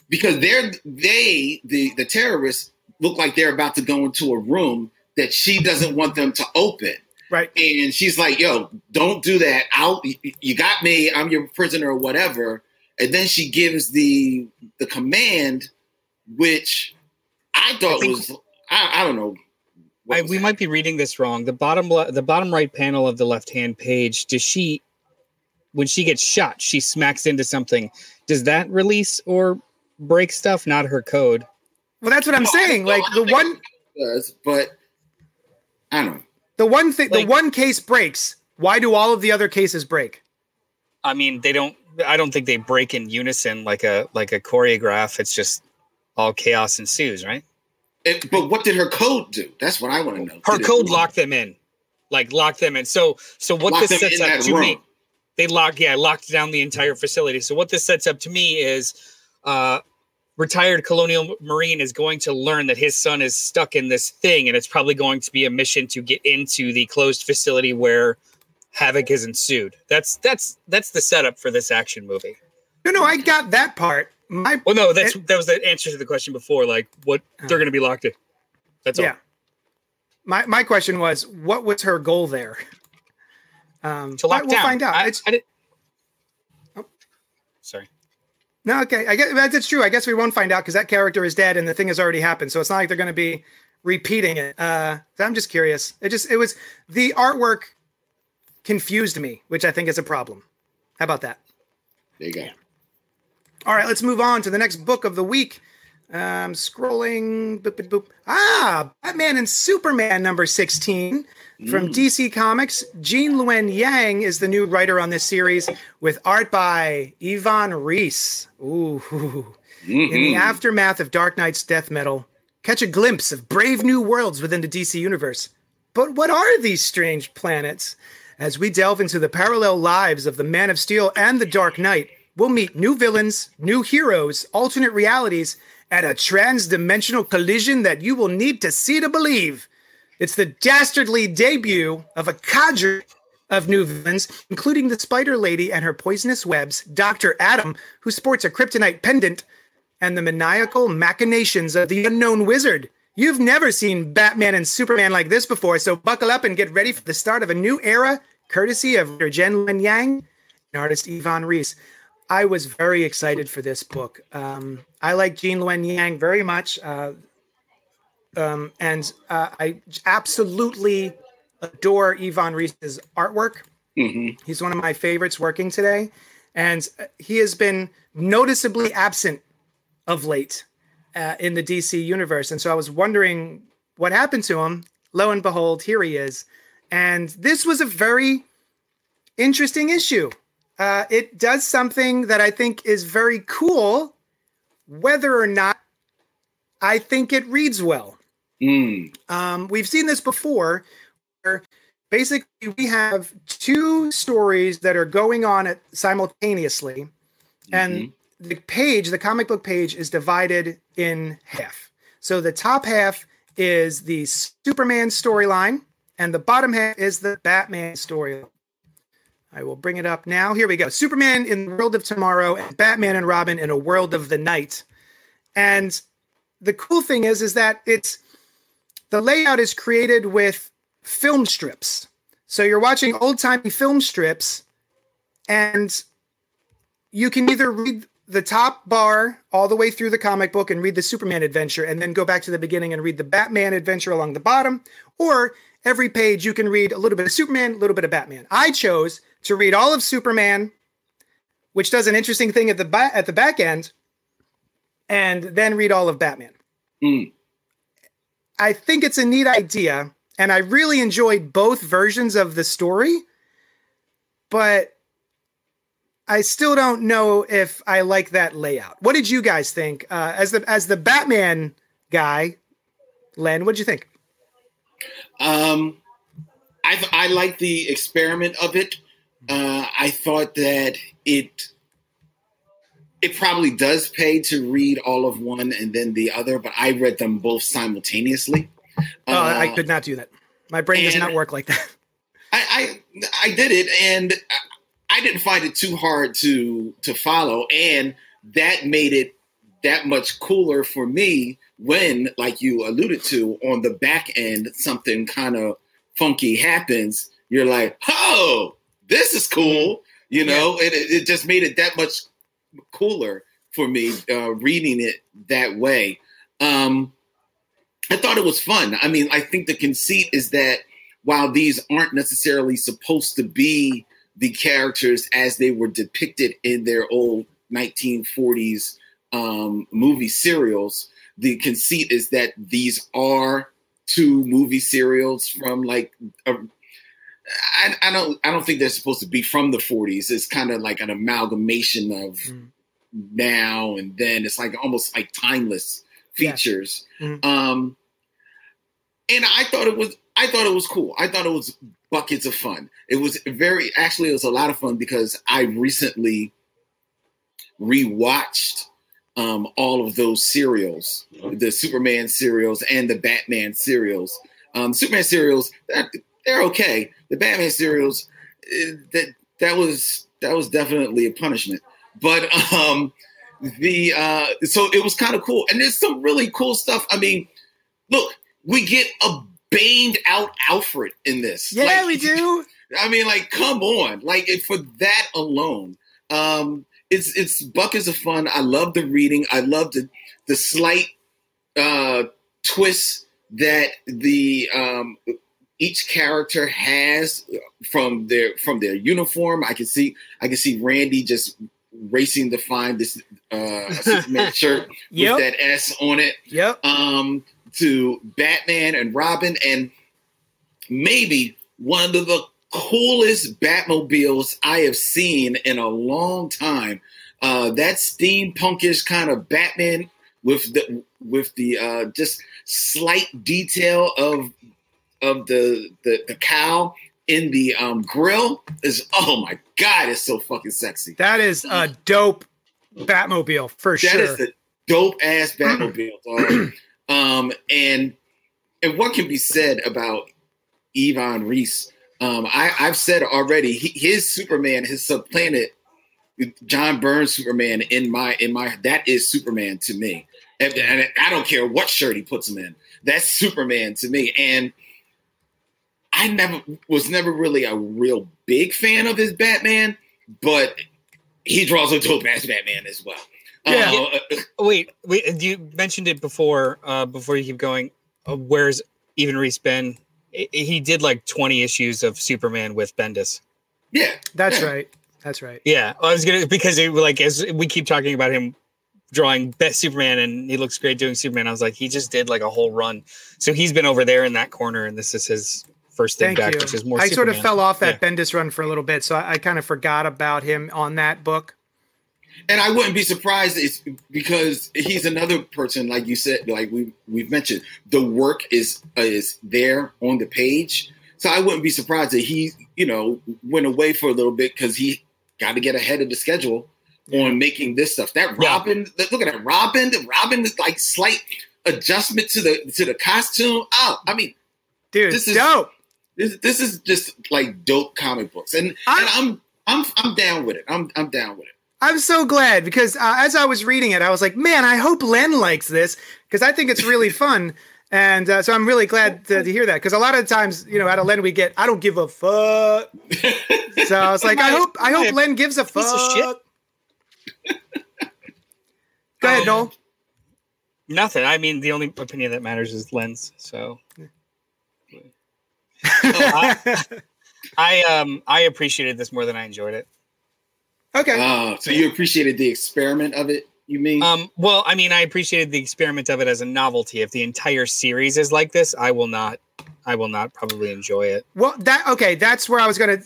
Speaker 2: because they're they the the terrorists look like they're about to go into a room that she doesn't want them to open.
Speaker 1: right
Speaker 2: And she's like, yo, don't do that. I'll, you got me. I'm your prisoner or whatever. And then she gives the the command, which I thought
Speaker 3: I think-
Speaker 2: was, I, I don't know. what
Speaker 3: I, we
Speaker 2: that.
Speaker 3: might be reading this wrong. The bottom le- the bottom right panel of the left hand page. Does she, when she gets shot, she smacks into something? Does that release or break stuff? Not her code.
Speaker 1: well that's what i'm
Speaker 2: No,
Speaker 1: saying
Speaker 2: no,
Speaker 1: like the one
Speaker 2: it does, but I don't know.
Speaker 1: the one thing the one case breaks why do all of the other cases break
Speaker 3: I mean, they don't. I don't think they break in unison like a like a choreograph. It's just all chaos ensues, right?
Speaker 2: It, but what did her code do? That's what I want to know.
Speaker 3: Her
Speaker 2: Did
Speaker 3: code locked them in, like locked them in. So so what
Speaker 2: lock
Speaker 3: this sets up
Speaker 2: that
Speaker 3: to me, they locked yeah locked down the entire facility. So what this sets up to me is, uh, retired colonial marine is going to learn that his son is stuck in this thing, and it's probably going to be a mission to get into the closed facility where havoc has ensued. That's that's that's the setup for this action movie.
Speaker 1: no no i got that part my
Speaker 3: Well, no, that's that was the answer to the question before. Like, what they're going to be locked in. That's all.
Speaker 1: yeah my my question was what was her goal there um
Speaker 3: To lock
Speaker 1: but we'll find out
Speaker 3: I,
Speaker 1: it's
Speaker 3: I did-
Speaker 1: Oh.
Speaker 3: Sorry.
Speaker 1: No, okay. I guess that's true. I guess we won't find out because that character is dead and the thing has already happened. So it's not like they're going to be repeating it. Uh, I'm just curious. It just it was the artwork confused me, which I think is a problem. How about that?
Speaker 2: There you go.
Speaker 1: All right, let's move on to the next book of the week. Um, scrolling. Boop, boop, boop. Ah, Batman and Superman number 16 from DC Comics. Gene Luen Yang is the new writer on this series with art by Ivan Reis. Ooh. In the
Speaker 2: Mhm.
Speaker 1: aftermath of Dark Nights death metal, catch a glimpse of brave new worlds within the DC universe. But what are these strange planets? As we delve into the parallel lives of the Man of Steel and the Dark Knight, we'll meet new villains, new heroes, alternate realities, and a trans-dimensional collision that you will need to see to believe. It's the dastardly debut of a cadre of new villains, including the Spider Lady and her poisonous webs, Dr. Adam, who sports a kryptonite pendant, and the maniacal machinations of the unknown wizard. You've never seen Batman and Superman like this before, so buckle up and get ready for the start of a new era, courtesy of Gene Luen Yang and artist Ivan Reis. I was very excited for this book. Um, I like Gene Luen Yang very much, uh, um, and uh, I absolutely adore Ivan Reis's artwork.
Speaker 2: Mhm.
Speaker 1: He's one of my favorites working today, and uh, he has been noticeably absent of late uh, in the DC universe. And so I was wondering what happened to him. Lo and behold, here he is. And this was a very interesting issue. Uh, it does something that I think is very cool, whether or not I think it reads well.
Speaker 2: Mm,
Speaker 1: Um, we've seen this before, where basically we have two stories that are going on at simultaneously, and
Speaker 2: mhm.
Speaker 1: the page, the comic book page, is divided in half. So the top half is the Superman storyline, and the bottom half is the Batman storyline. I will bring it up now. Here we go. Superman in the world of tomorrow, and Batman and Robin in a world of the night. And the cool thing is, is that it's the layout is created with film strips. So you're watching old timey film strips, and you can either read the top bar all the way through the comic book and read the Superman adventure, and then go back to the beginning and read the Batman adventure along the bottom, or every page you can read a little bit of Superman, a little bit of Batman. I chose to read all of Superman, which does an interesting thing at the ba- at the back end, and then read all of Batman.
Speaker 2: Mm.
Speaker 1: I think it's a neat idea, and I really enjoyed both versions of the story, but I still don't know if I like that layout. What did you guys think? Uh, as the as the Batman guy, Len, what did you think?
Speaker 2: Um, I I like the experiment of it. Uh, I thought that it it probably does pay to read all of one and then the other, but I read them both simultaneously.
Speaker 1: Oh, I
Speaker 2: Uh,
Speaker 1: could not do that. My brain does not work like that.
Speaker 2: I, I I did it, and I didn't find it too hard to to follow, and that made it that much cooler for me when, like you alluded to, on the back end, something kind of funky happens. You're like, oh, this is cool, you know, and it, it just made it that much cooler for me uh, reading it that way. Um, I thought it was fun. I mean, I think the conceit is that while these aren't necessarily supposed to be the characters as they were depicted in their old 1940s um, movie serials, the conceit is that these are two movie serials from like a, I, I don't I don't think they're supposed to be from the 40s. It's kind of like an amalgamation of
Speaker 1: Mm.
Speaker 2: now and then. It's like almost like timeless
Speaker 1: Yeah.
Speaker 2: features.
Speaker 1: Mhm.
Speaker 2: Um, and I thought it was I thought it was cool. I thought it was buckets of fun. It was very actually it was a lot of fun because I recently rewatched um, all of those serials, the Superman serials and the Batman serials. Um, Superman serials they're, okay. The Batman serials eh, that that was that was definitely a punishment. But um, the uh, so it was kind of cool, and there's some really cool stuff. I mean, look, we get a baned out Alfred in this.
Speaker 1: Yeah,
Speaker 2: Like,
Speaker 1: we do.
Speaker 2: I mean, like, come on, like for that alone, um, it's it's buckets of fun. I love the reading. I love the the slight uh, twists that the um, each character has from their from their uniform. I can see I can see Randy just racing to find this uh, Superman shirt
Speaker 1: Yep.
Speaker 2: with that S on it
Speaker 1: Yep.
Speaker 2: um, to Batman and Robin, and maybe one of the coolest Batmobiles I have seen in a long time. Uh, that steampunkish kind of Batman with the with the uh, just slight detail of of the the, the cow in the um, grill is oh my god, it's so fucking sexy.
Speaker 1: That is a dope Batmobile for
Speaker 2: That is
Speaker 1: sure.
Speaker 2: the dope ass Batmobile, um, and and what can be said about Ivan Reis? Um, I, I've said already, he, his Superman has supplanted John Byrne's Superman in my in my that is Superman to me, and, and I don't care what shirt he puts him in. That's Superman to me, and I never was never really a real big fan of his Batman, but he draws a dope ass Batman as well.
Speaker 1: Yeah.
Speaker 2: Uh,
Speaker 3: Wait, wait. You mentioned it before. Uh, before you keep going, uh, where's Ivan Reis been? I- He did like twenty issues of Superman with Bendis.
Speaker 2: yeah,
Speaker 1: That's
Speaker 2: Yeah.
Speaker 1: right. That's right.
Speaker 3: Yeah, I was gonna because it like as we keep talking about him drawing best Superman and he looks great doing Superman. I was like, he just did like a whole run. So he's been over there in that corner, and this is his first thing
Speaker 1: Thank
Speaker 3: back,
Speaker 1: you.
Speaker 3: which is more.
Speaker 1: I sort of fell off that
Speaker 3: Yeah.
Speaker 1: Bendis run for a little bit, so I, I kind of forgot about him on that book.
Speaker 2: And I wouldn't be surprised it's because he's another person, like you said, like we we've mentioned, the work is is there on the page. So I wouldn't be surprised that he, you know, went away for a little bit because he got to get ahead of the schedule on making this stuff. That
Speaker 3: Yeah.
Speaker 2: Robin, look at that Robin. The Robin is like slight adjustment to the to the costume. Oh, I mean,
Speaker 1: Dude,
Speaker 2: This is-
Speaker 1: dope.
Speaker 2: This this is just like dope comic books, and
Speaker 1: I-
Speaker 2: and I'm I'm I'm down with it. I'm I'm down with it.
Speaker 1: I'm so glad because uh, as I was reading it, I was like, man, I hope Len likes this because I think it's really fun. And uh, so I'm really glad to, to hear that because a lot of times, you know, out of Len we get, I don't give a fuck. So I was like, I hope, I hope Len gives a
Speaker 3: Piece of shit.
Speaker 1: fuck. Go ahead,
Speaker 3: Um,
Speaker 1: Noel.
Speaker 3: Nothing. I mean, the only opinion that matters is Lens. So I um I appreciated this more than I enjoyed it.
Speaker 1: okay.
Speaker 2: Uh, so you appreciated the experiment of it, you mean?
Speaker 3: Um, well, I mean, I appreciated the experiment of it as a novelty. If the entire series is like this, I will not. I will not probably enjoy it.
Speaker 1: Well, that okay. That's where I was going to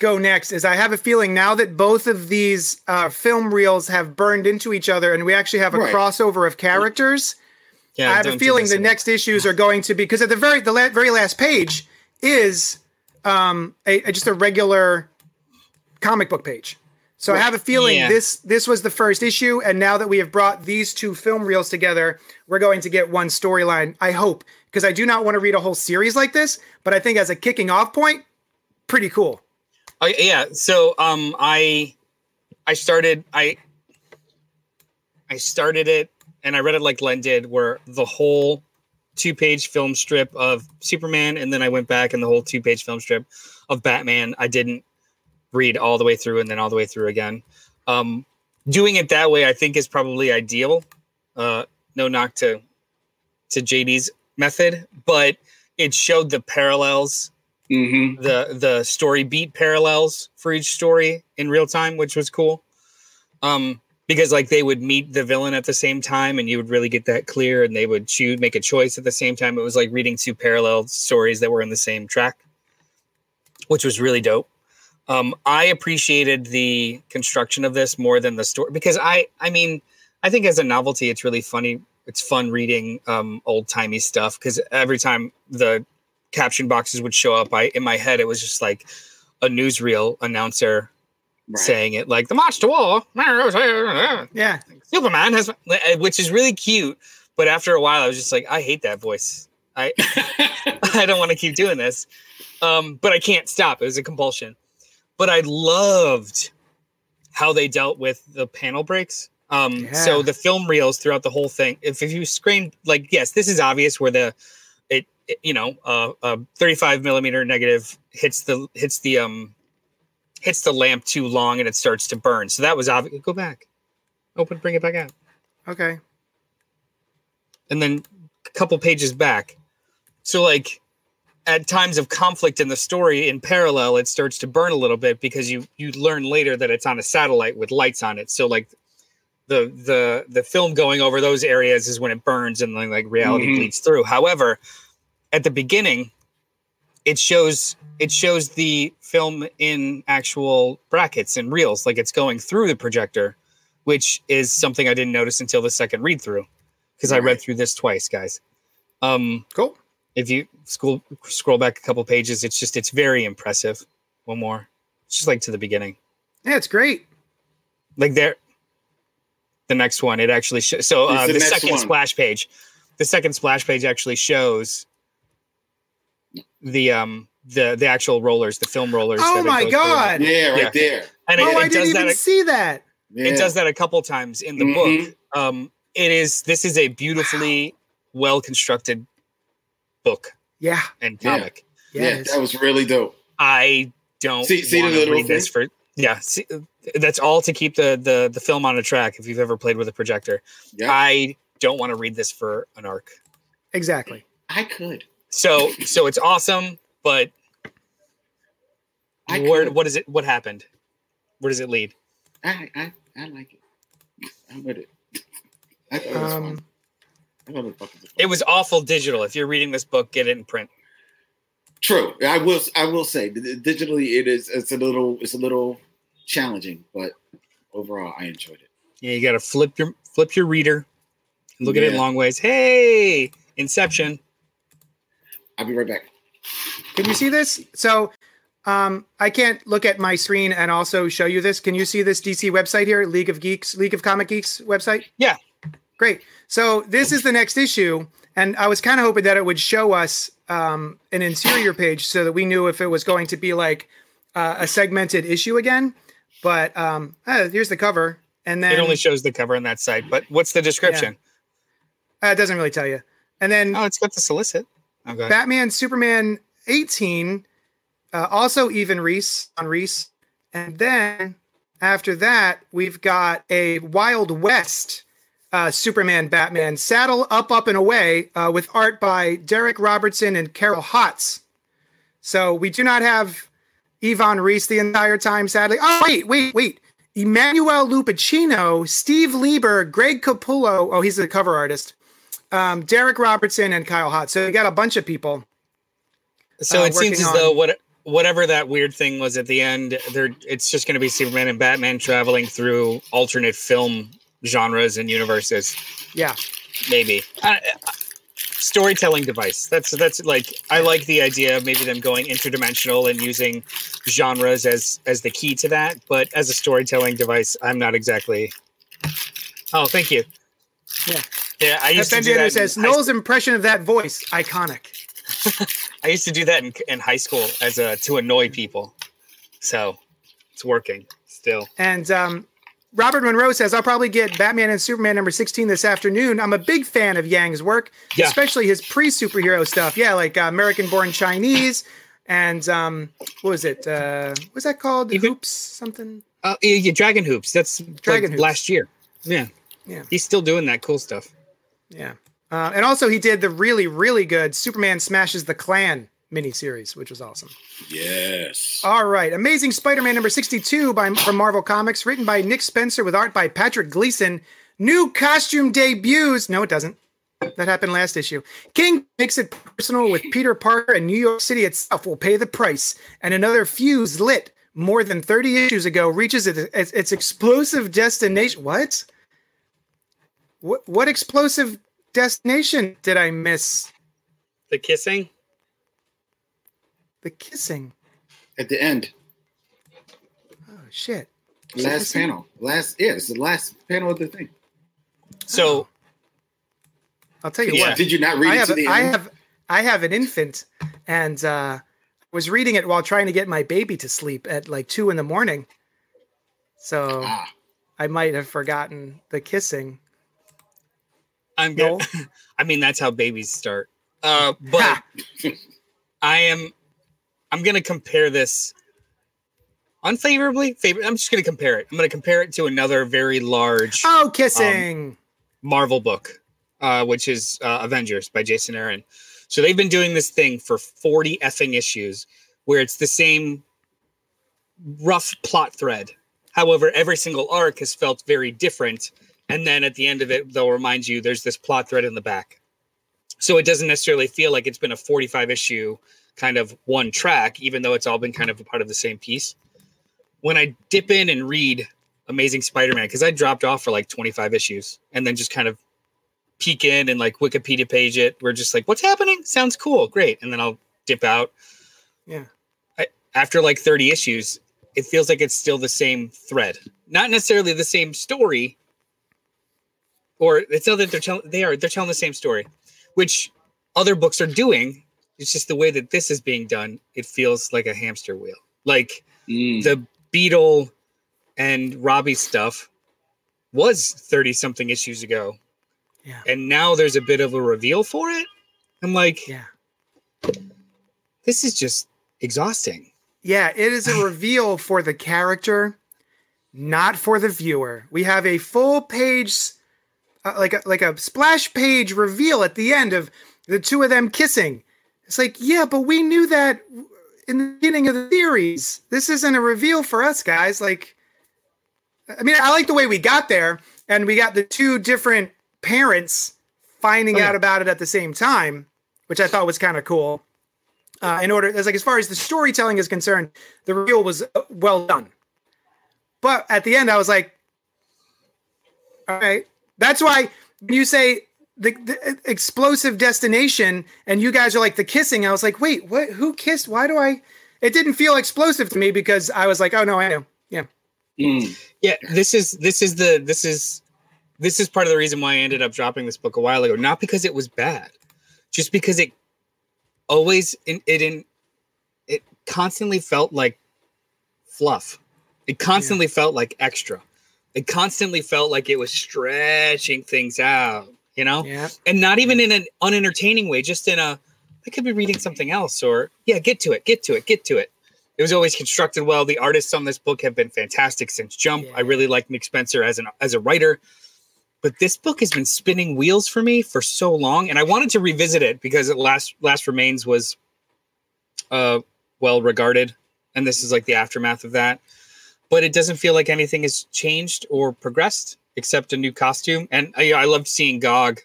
Speaker 1: go next. Is I have a feeling now that both of these uh, film reels have burned into each other, and we actually have a
Speaker 2: Right.
Speaker 1: crossover of characters.
Speaker 3: Yeah,
Speaker 1: I have a feeling the next issues are going to be because at the very the la- very last page is um a, a- just a regular comic book page. So I have a feeling
Speaker 3: Yeah.
Speaker 1: this this was the first issue, and now that we have brought these two film reels together, we're going to get one storyline. I hope because I do not want to read a whole series like this, but I think as a kicking off point, pretty cool.
Speaker 3: Oh, yeah. So um I I started I I started it and I read it like Len did, where the whole two page film strip of Superman, and then I went back and the whole two page film strip of Batman. I didn't read all the way through and then all the way through again. Um doing it that way I think is probably ideal. Uh no knock to to JD's method, but it showed the parallels
Speaker 2: mm-hmm.
Speaker 3: the the story beat parallels for each story in real time, which was cool. Um, because like they would meet the villain at the same time, and you would really get that clear, and they would choose make a choice at the same time. It was like reading two parallel stories that were in the same track, which was really dope. Um, I appreciated the construction of this more than the story because I I mean I think as a novelty, it's really funny. It's fun reading um, old timey stuff because every time the caption boxes would show up, I in my head it was just like a newsreel announcer
Speaker 2: Right.
Speaker 3: saying it like the march to war.
Speaker 1: Yeah,
Speaker 3: Superman has, which is really cute. But after a while, I was just like, I hate that voice. I I don't want to keep doing this. Um, but I can't stop. It was a compulsion. But I loved how they dealt with the panel breaks. Um, so the film reels throughout the whole thing. If, if you screen like, yes, this is obvious where the it, it you know, uh, uh, 35 millimeter negative hits the hits the um hits the lamp too long and it starts to burn. So that was obvious. Go back, open, bring it back out
Speaker 1: okay.
Speaker 3: and then a couple pages back. So like at times of conflict in the story in parallel, it starts to burn a little bit because you you learn later that it's on a satellite with lights on it. So like the the the film going over those areas is when it burns and then like reality
Speaker 2: Mhm.
Speaker 3: bleeds through. However, at the beginning, it shows it shows the film in actual brackets and reels, like it's going through the projector, which is something I didn't notice until the second read through because I read
Speaker 2: Right.
Speaker 3: through this twice, guys. Um,
Speaker 1: Cool.
Speaker 3: if you scroll scroll back a couple pages, it's just it's very impressive. One more, it's just like to the beginning,
Speaker 1: Yeah, it's great.
Speaker 3: like there. The next one, it actually shows. So uh,
Speaker 2: the
Speaker 3: the, second
Speaker 2: one.
Speaker 3: splash page, the second splash page actually shows the um the the actual rollers, the film rollers.
Speaker 1: Oh my
Speaker 3: goes through.
Speaker 1: God.
Speaker 2: yeah, right
Speaker 3: Yeah.
Speaker 2: there.
Speaker 3: And
Speaker 1: oh,
Speaker 3: it,
Speaker 1: I didn't even
Speaker 3: that.
Speaker 1: see that.
Speaker 2: Yeah.
Speaker 3: It does that a couple times in the
Speaker 2: Mhm.
Speaker 3: book. Um, it is this is a beautifully well constructed book
Speaker 1: Yeah.
Speaker 3: and comic.
Speaker 1: Yeah.
Speaker 2: Yeah,
Speaker 1: it is.
Speaker 2: that was really dope.
Speaker 3: I don't
Speaker 2: See- see the
Speaker 3: wanna
Speaker 2: little
Speaker 3: read this for yeah. See, that's all to keep the the the film on a track. If you've ever played with a projector,
Speaker 2: Yeah,
Speaker 3: I don't want to read this for an arc.
Speaker 1: exactly.
Speaker 2: I could.
Speaker 3: So so it's awesome, but
Speaker 2: I
Speaker 3: where
Speaker 2: could.
Speaker 3: what is it? What happened? Where does it lead?
Speaker 2: I, I I like it. I'm with it. I thought it was fun.
Speaker 1: Um,
Speaker 2: I thought it was fucking fun.
Speaker 3: It was awful digital. If you're reading this book, get it in print.
Speaker 2: True. I will. I will say digitally, it is. It's a little. It's a little challenging, but overall, I enjoyed it.
Speaker 3: Yeah, you got to flip your flip your reader, look at it long ways. Hey, Inception.
Speaker 2: I'll be right back.
Speaker 1: Can you see this? So um, I can't look at my screen and also show you this. Can you see this DC website here, League of Geeks, League of Comic Geeks website?
Speaker 3: Yeah.
Speaker 1: Great. So this is the next issue, and I was kind of hoping that it would show us um, an interior page so that we knew if it was going to be like uh, a segmented issue again. But um, uh, here's the cover, and then
Speaker 3: It only shows the cover on that site, but what's the description?
Speaker 1: uh, it doesn't really tell you. And then
Speaker 3: Oh, it's got the solicit. Okay.
Speaker 1: Batman Superman 18, uh, also Ivan Reis on Reese. And then after that, we've got a Wild West uh, Superman Batman Saddle Up, Up, and Away uh, with art by Darick Robertson and Carol Hotz. So we do not have Ivan Reis the entire time, sadly. Oh, wait, wait, wait. Emanuela Lupacchino, Steve Lieber, Greg Capullo. Oh, he's the cover artist. Um, Darick Robertson and Kyle Hotz. So we got a bunch of people.
Speaker 3: So
Speaker 1: uh,
Speaker 3: it seems as though what whatever that weird thing was at the end, there it's just going to be Superman and Batman traveling through alternate film genres and universes.
Speaker 1: Yeah.
Speaker 3: Maybe I, I- storytelling device. That's that's like I like the idea of maybe them going interdimensional and using genres as as the key to that. But as a storytelling device, I'm not exactly. Oh, thank you.
Speaker 1: Yeah.
Speaker 3: Yeah, I used to do that.
Speaker 1: says Noel's impression of that voice, iconic.
Speaker 3: I used to do that in, in high school as a to annoy people. So it's working still.
Speaker 1: And um, Robert Monroe says, I'll probably get Batman and Superman number 16 this afternoon. I'm a big fan of Yang's work,
Speaker 3: Yeah.
Speaker 1: especially his pre superhero stuff. Yeah, like uh, American Born Chinese. And um, what was it? Uh, what was that called?
Speaker 3: Even-
Speaker 1: Hoops something?
Speaker 3: Uh, yeah, yeah, Dragon Hoops. That's
Speaker 1: Dragon
Speaker 3: like
Speaker 1: Hoops.
Speaker 3: last year. Yeah.
Speaker 1: Yeah.
Speaker 3: He's still doing that cool stuff.
Speaker 1: Yeah. Uh, and also, he did the really, really good Superman Smashes the Klan miniseries, which was awesome.
Speaker 2: Yes.
Speaker 1: All right, Amazing Spider-Man number 62 by from Marvel Comics, written by Nick Spencer with art by Patrick Gleason. New costume debuts. No, it doesn't. That happened last issue. King makes it personal with Peter Parker, and New York City itself will pay the price. And another fuse lit more than 30 issues ago reaches its, its, its explosive destination. What? What? What explosive destination did I miss?
Speaker 3: The kissing.
Speaker 1: The kissing.
Speaker 2: At the end,
Speaker 1: Oh shit.
Speaker 2: last panel, last yeah, it's the last panel of the thing.
Speaker 3: So
Speaker 1: I'll tell you
Speaker 3: Yeah.
Speaker 1: what.
Speaker 2: Did you not read
Speaker 1: I
Speaker 2: it
Speaker 1: have,
Speaker 2: to the
Speaker 1: I
Speaker 2: end?
Speaker 1: have, I have an infant, and uh, was reading it while trying to get my baby to sleep at like two in the morning. So
Speaker 2: ah,
Speaker 1: I might have forgotten the kissing.
Speaker 3: I'm
Speaker 1: No,
Speaker 3: good. I mean, that's how babies start. Uh, but I am. I'm gonna compare this unfavorably. Favor. I'm just gonna compare it. I'm gonna compare it to another very large
Speaker 1: oh, kissing.
Speaker 3: Marvel book, uh, which is uh, Avengers by Jason Aaron. So they've been doing this thing for 40 effing issues where it's the same rough plot thread. However, every single arc has felt very different. And then at the end of it, they'll remind you there's this plot thread in the back. So it doesn't necessarily feel like it's been a 45 issue kind of one track, even though it's all been kind of a part of the same piece. When I dip in and read Amazing Spider-Man because I dropped off for like 25 issues and then just kind of peek in and like Wikipedia page it. We're just like, what's happening? Sounds cool, great, and then I'll dip out.
Speaker 1: Yeah.
Speaker 3: I, after like 30 issues, it feels like it's still the same thread, not necessarily the same story, or it's not that they're telling they are they're telling the same story, which other books are doing. It's just the way that this is being done. It feels like a hamster wheel, like
Speaker 2: mm,
Speaker 3: the Beetle and Robbie stuff was 30 something issues ago.
Speaker 1: Yeah.
Speaker 3: And now there's a bit of a reveal for it. I'm like,
Speaker 1: Yeah.
Speaker 3: this is just exhausting.
Speaker 1: Yeah, it is a reveal for the character, not for the viewer. We have a full page, uh, like a, like a splash page reveal at the end of the two of them kissing. It's like, yeah, but we knew that in the beginning of the series. This isn't a reveal for us, guys. Like, I mean, I like the way we got there, and we got the two different parents finding
Speaker 3: Oh, yeah.
Speaker 1: out about it at the same time, which I thought was kind of cool. Uh, in order, as like as far as the storytelling is concerned, the reveal was uh, well done. But at the end, I was like, all right. That's why you say the, the explosive destination and you guys are like the kissing, I was like, wait, what? Who kissed? Why do I? It didn't feel explosive to me because I was like, oh no, I know. Yeah.
Speaker 2: Mm.
Speaker 3: Yeah, this is this is the this is this is part of the reason why I ended up dropping this book a while ago. Not because it was bad, just because it always in it in it constantly felt like fluff. It constantly felt like extra. It constantly felt like it was stretching things out, you know?
Speaker 1: Yeah.
Speaker 3: And not even in an unentertaining way, just in a I could be reading something else or yeah, get to it, get to it, get to it. It was always constructed well. The artists on this book have been fantastic since Jump.
Speaker 1: Yeah.
Speaker 3: I really like Nick Spencer as an as a writer. But this book has been spinning wheels for me for so long, and I wanted to revisit it because it last last remains was uh well regarded, and this is like the aftermath of that. But it doesn't feel like anything has changed or progressed except a new costume. And I, I loved seeing Gog,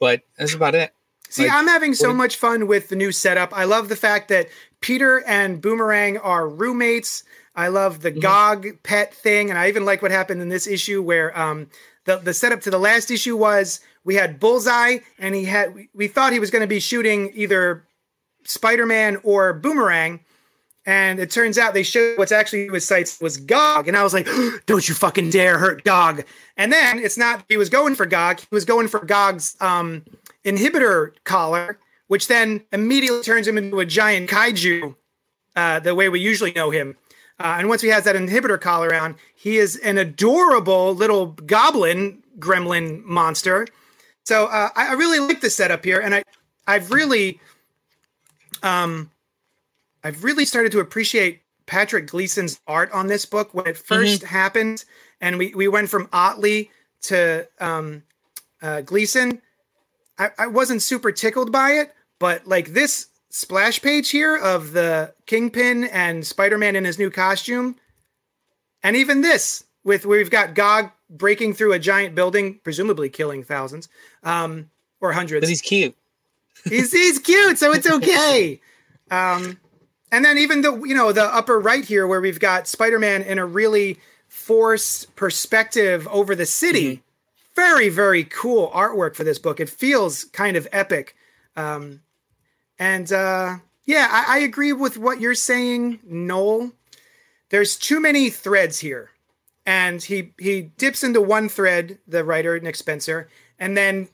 Speaker 3: but that's about it.
Speaker 1: See,
Speaker 3: Like,
Speaker 1: I'm having so much fun with the new setup. I love the fact that Peter and Boomerang are roommates. I love the
Speaker 3: Mhm.
Speaker 1: Gog pet thing, and I even like what happened in this issue where um, the the setup to the last issue was we had Bullseye, and he had we, we thought he was going to be shooting either Spider Man or Boomerang. And it turns out they showed what's actually his sights was Gog. And I was like, don't you fucking dare hurt Gog. And then it's not he was going for Gog, he was going for Gog's um, inhibitor collar, which then immediately turns him into a giant kaiju, uh, the way we usually know him. Uh, and once he has that inhibitor collar on, he is an adorable little goblin gremlin monster. So uh, I, I really like the setup here, and I I've really um I've really started to appreciate Patrick Gleason's art on this book when it 1st happened, and we we went from Ottley to um, uh, Gleason. I, I wasn't super tickled by it, but like this splash page here of the Kingpin and Spider Man in his new costume, and even this with where we've got Gog breaking through a giant building, presumably killing thousands um, or hundreds
Speaker 3: Because he's cute.
Speaker 1: he's he's cute, so it's okay. Um, and then even the you know the upper right here where we've got Spider-Man in a really forced perspective over the city. Very very cool artwork for this book. It feels kind of epic. Um, and uh, yeah, I, I agree with what you're saying, Noel. There's too many threads here, and he he dips into one thread, the writer Nick Spencer, and then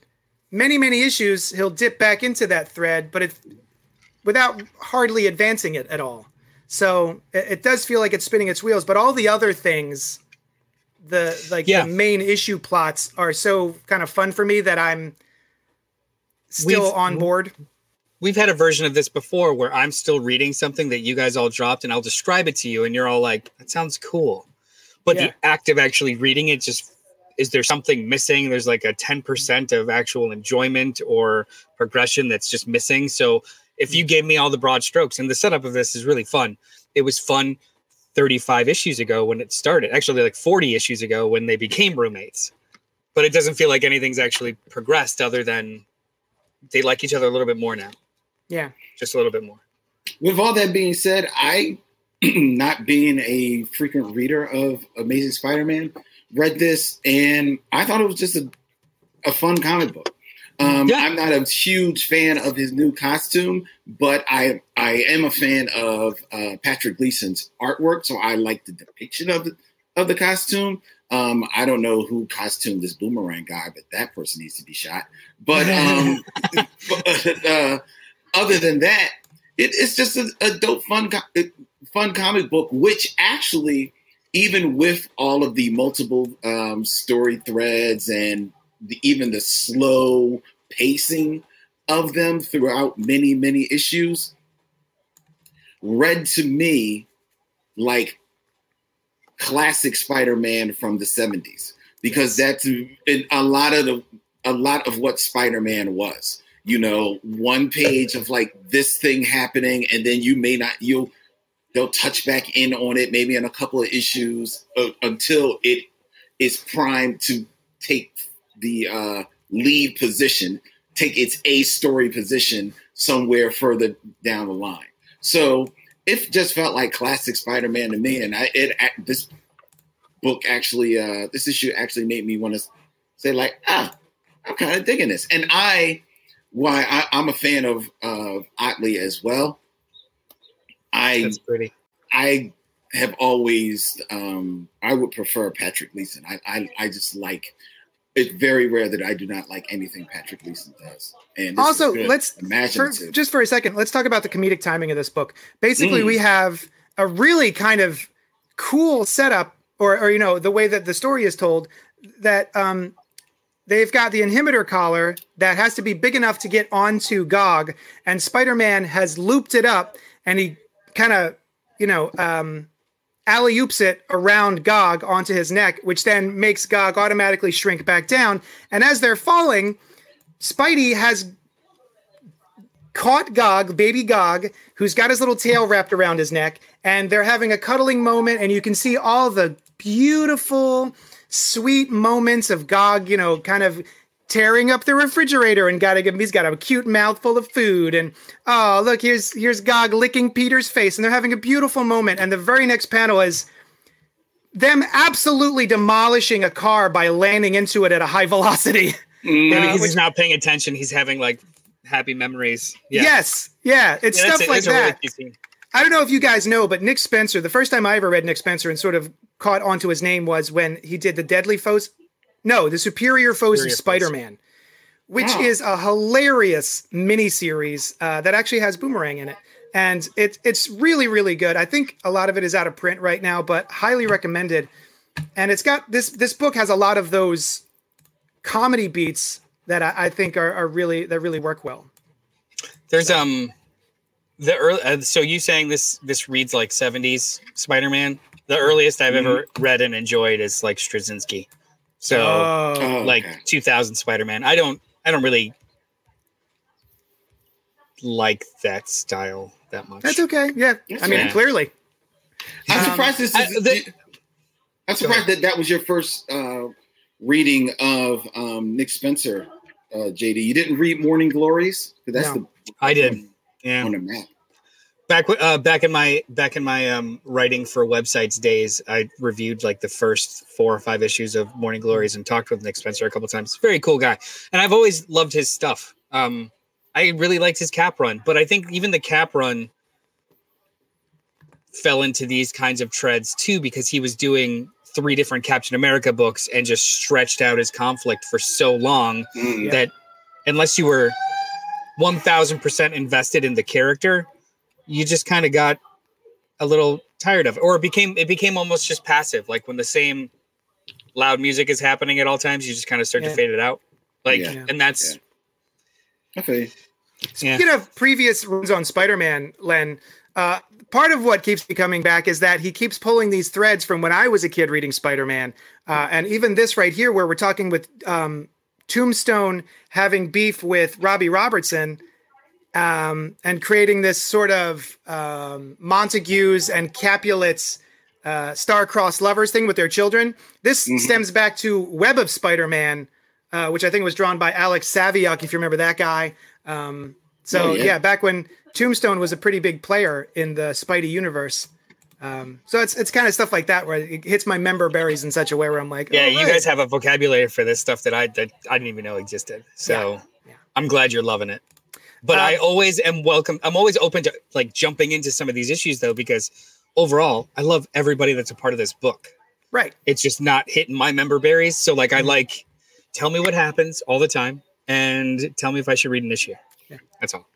Speaker 1: many many issues he'll dip back into that thread but it without hardly advancing it at all so it, it does feel like it's spinning its wheels but all the other things the like
Speaker 3: Yeah.
Speaker 1: the main issue plots are so kind of fun for me that i'm still
Speaker 3: We've-
Speaker 1: on board
Speaker 3: we've had a version of this before where I'm still reading something that you guys all dropped and I'll describe it to you and you're all like, that sounds cool. But
Speaker 1: Yeah.
Speaker 3: the act of actually reading it just is there something missing? There's like a 10% of actual enjoyment or progression that's just missing. So if you gave me all the broad strokes and the setup of this is really fun. It was fun 35 issues ago when it started. Actually like 40 issues ago when they became roommates. But it doesn't feel like anything's actually progressed other than they like each other a little bit more now
Speaker 1: yeah
Speaker 3: just a little bit more.
Speaker 2: With all that being said, I, not being a frequent reader of Amazing Spider-Man, read this and I thought it was just a, a fun comic book. Um,
Speaker 3: Yeah.
Speaker 2: I'm not a huge fan of his new costume, but I I am a fan of uh, Patrick Gleason's artwork, so I like the depiction of the, of the costume. Um, I don't know who costumed this boomerang guy, but that person needs to be shot. But um, but, uh, other than that, it, it's just a, a dope, fun, co- fun comic book. Which actually, even with all of the multiple um, story threads and the, even the slow pacing of them throughout many, many issues, read to me like classic Spider-Man from the '70s because that's a lot of the a lot of what Spider-Man was. You know, one page of like this thing happening, and then you may not you'll they'll touch back in on it maybe in a couple of issues uh, until it is primed to take the uh, lead position, take its A story position, somewhere further down the line. So it just felt like classic Spider-Man to me, and I it this book actually uh this issue actually made me want to say like ah I'm kind of digging this, and I why I, I'm a fan of of Ottley as well. I
Speaker 3: That's pretty.
Speaker 2: I have always um I would prefer Patrick Gleason. I I, I just like it's very rare that I do not like anything Patrick Gleason does. And
Speaker 1: Also, let's for,
Speaker 2: imaginative.
Speaker 1: just for a second, let's talk about the comedic timing of this book. Basically,
Speaker 2: Mm.
Speaker 1: we have a really kind of cool setup, or, or you know, the way that the story is told. That um, they've got the inhibitor collar that has to be big enough to get onto Gog, and Spider-Man has looped it up, and he kind of, you know, um, alley oops it around Gog onto his neck, which then makes Gog automatically shrink back down. And as they're falling, Spidey has caught Gog, baby Gog, who's got his little tail wrapped around his neck, and they're having a cuddling moment, and you can see all the beautiful, sweet moments of Gog, you know, kind of tearing up the refrigerator and got to he's got a cute mouthful of food and oh look here's here's Gog licking Peter's face and they're having a beautiful moment and the very next panel is them absolutely demolishing a car by landing into it at a high velocity.
Speaker 2: Mm,
Speaker 3: Yeah,
Speaker 1: Uh,
Speaker 3: because
Speaker 1: which-
Speaker 3: he's not paying attention. He's having like happy memories. Yeah.
Speaker 1: Yes, yeah, it's
Speaker 3: Yeah,
Speaker 1: stuff
Speaker 3: a-
Speaker 1: like
Speaker 3: that's a really
Speaker 1: that. I don't know if you guys know, but Nick Spencer, the first time I ever read Nick Spencer and sort of caught onto his name was when he did the Deadly Foes. No, the Superior Foes
Speaker 3: Superior
Speaker 1: of Spider Man, which
Speaker 2: Wow.
Speaker 1: is a hilarious miniseries uh, that actually has Boomerang in it. And it, it's really, really good. I think a lot of it is out of print right now, but highly recommended. And it's got this this book has a lot of those comedy beats that I, I think are, are really that really work well.
Speaker 3: There's um the early. Uh, so you saying this this reads like 70s Spider-Man? The earliest I've ever read and enjoyed is like Straczynski. So
Speaker 1: oh,
Speaker 2: Oh,
Speaker 3: like
Speaker 2: okay.
Speaker 3: 2000 Spider-Man. I don't I don't really like that style that much.
Speaker 1: that's okay. Yeah,
Speaker 2: That's
Speaker 1: I mean,
Speaker 3: fair.
Speaker 1: clearly.
Speaker 2: I'm
Speaker 1: Um,
Speaker 2: surprised this
Speaker 3: I, the,
Speaker 2: I'm surprised that that was your first uh, reading of um, Nick Spencer, uh, JD. You didn't read Morning Glories? that's
Speaker 1: No.
Speaker 2: the
Speaker 3: I did. Yeah.
Speaker 2: on the map.
Speaker 3: Back uh, back in my back in my um, writing for websites days, I reviewed like the first four or five issues of Morning Glories and talked with Nick Spencer a couple times. Very cool guy, and I've always loved his stuff. Um, I really liked his cap run, but I think even the cap run fell into these kinds of treads too because he was doing three different Captain America books and just stretched out his conflict for so long
Speaker 2: Mm.
Speaker 1: Yeah.
Speaker 3: that unless you were 1000% invested in the character you just kind of got a little tired of it or it became it became almost just passive like when the same loud music is happening at all times you just kind of start
Speaker 1: Yeah.
Speaker 3: to fade it out like
Speaker 2: Yeah.
Speaker 3: and that's
Speaker 2: Okay.
Speaker 3: yeah
Speaker 1: Speaking of previous runs on Spider-Man, Len, uh, part of what keeps me coming back is that he keeps pulling these threads from when I was a kid reading Spider-Man, uh, and even this right here, where we're talking with um, Tombstone having beef with Robbie Robertson, um, and creating this sort of um, Montagues and Capulets uh, star-crossed lovers thing with their children. This
Speaker 2: Mhm.
Speaker 1: stems back to Web of Spider-Man, uh, which I think was drawn by Alex Saviuk, if you remember that guy. Um, so
Speaker 2: Oh,
Speaker 1: yeah.
Speaker 2: yeah.
Speaker 1: back when Tombstone was a pretty big player in the Spidey universe. Um, so it's it's kind of stuff like that where it hits my member berries in such a way where I'm like,
Speaker 3: yeah
Speaker 1: oh,
Speaker 3: you
Speaker 1: right.
Speaker 3: guys have a vocabulary for this stuff that i that i didn't even know existed so
Speaker 1: Yeah, yeah.
Speaker 3: i'm glad you're loving it but i always am welcome i'm always open to like jumping into some of these issues though because overall i love everybody that's a part of this book
Speaker 1: right.
Speaker 3: it's just not hitting my member berries. So like
Speaker 1: Mm-hmm.
Speaker 3: I like tell me what happens all the time and tell me if I should read an issue.
Speaker 1: Yeah.
Speaker 3: That's all.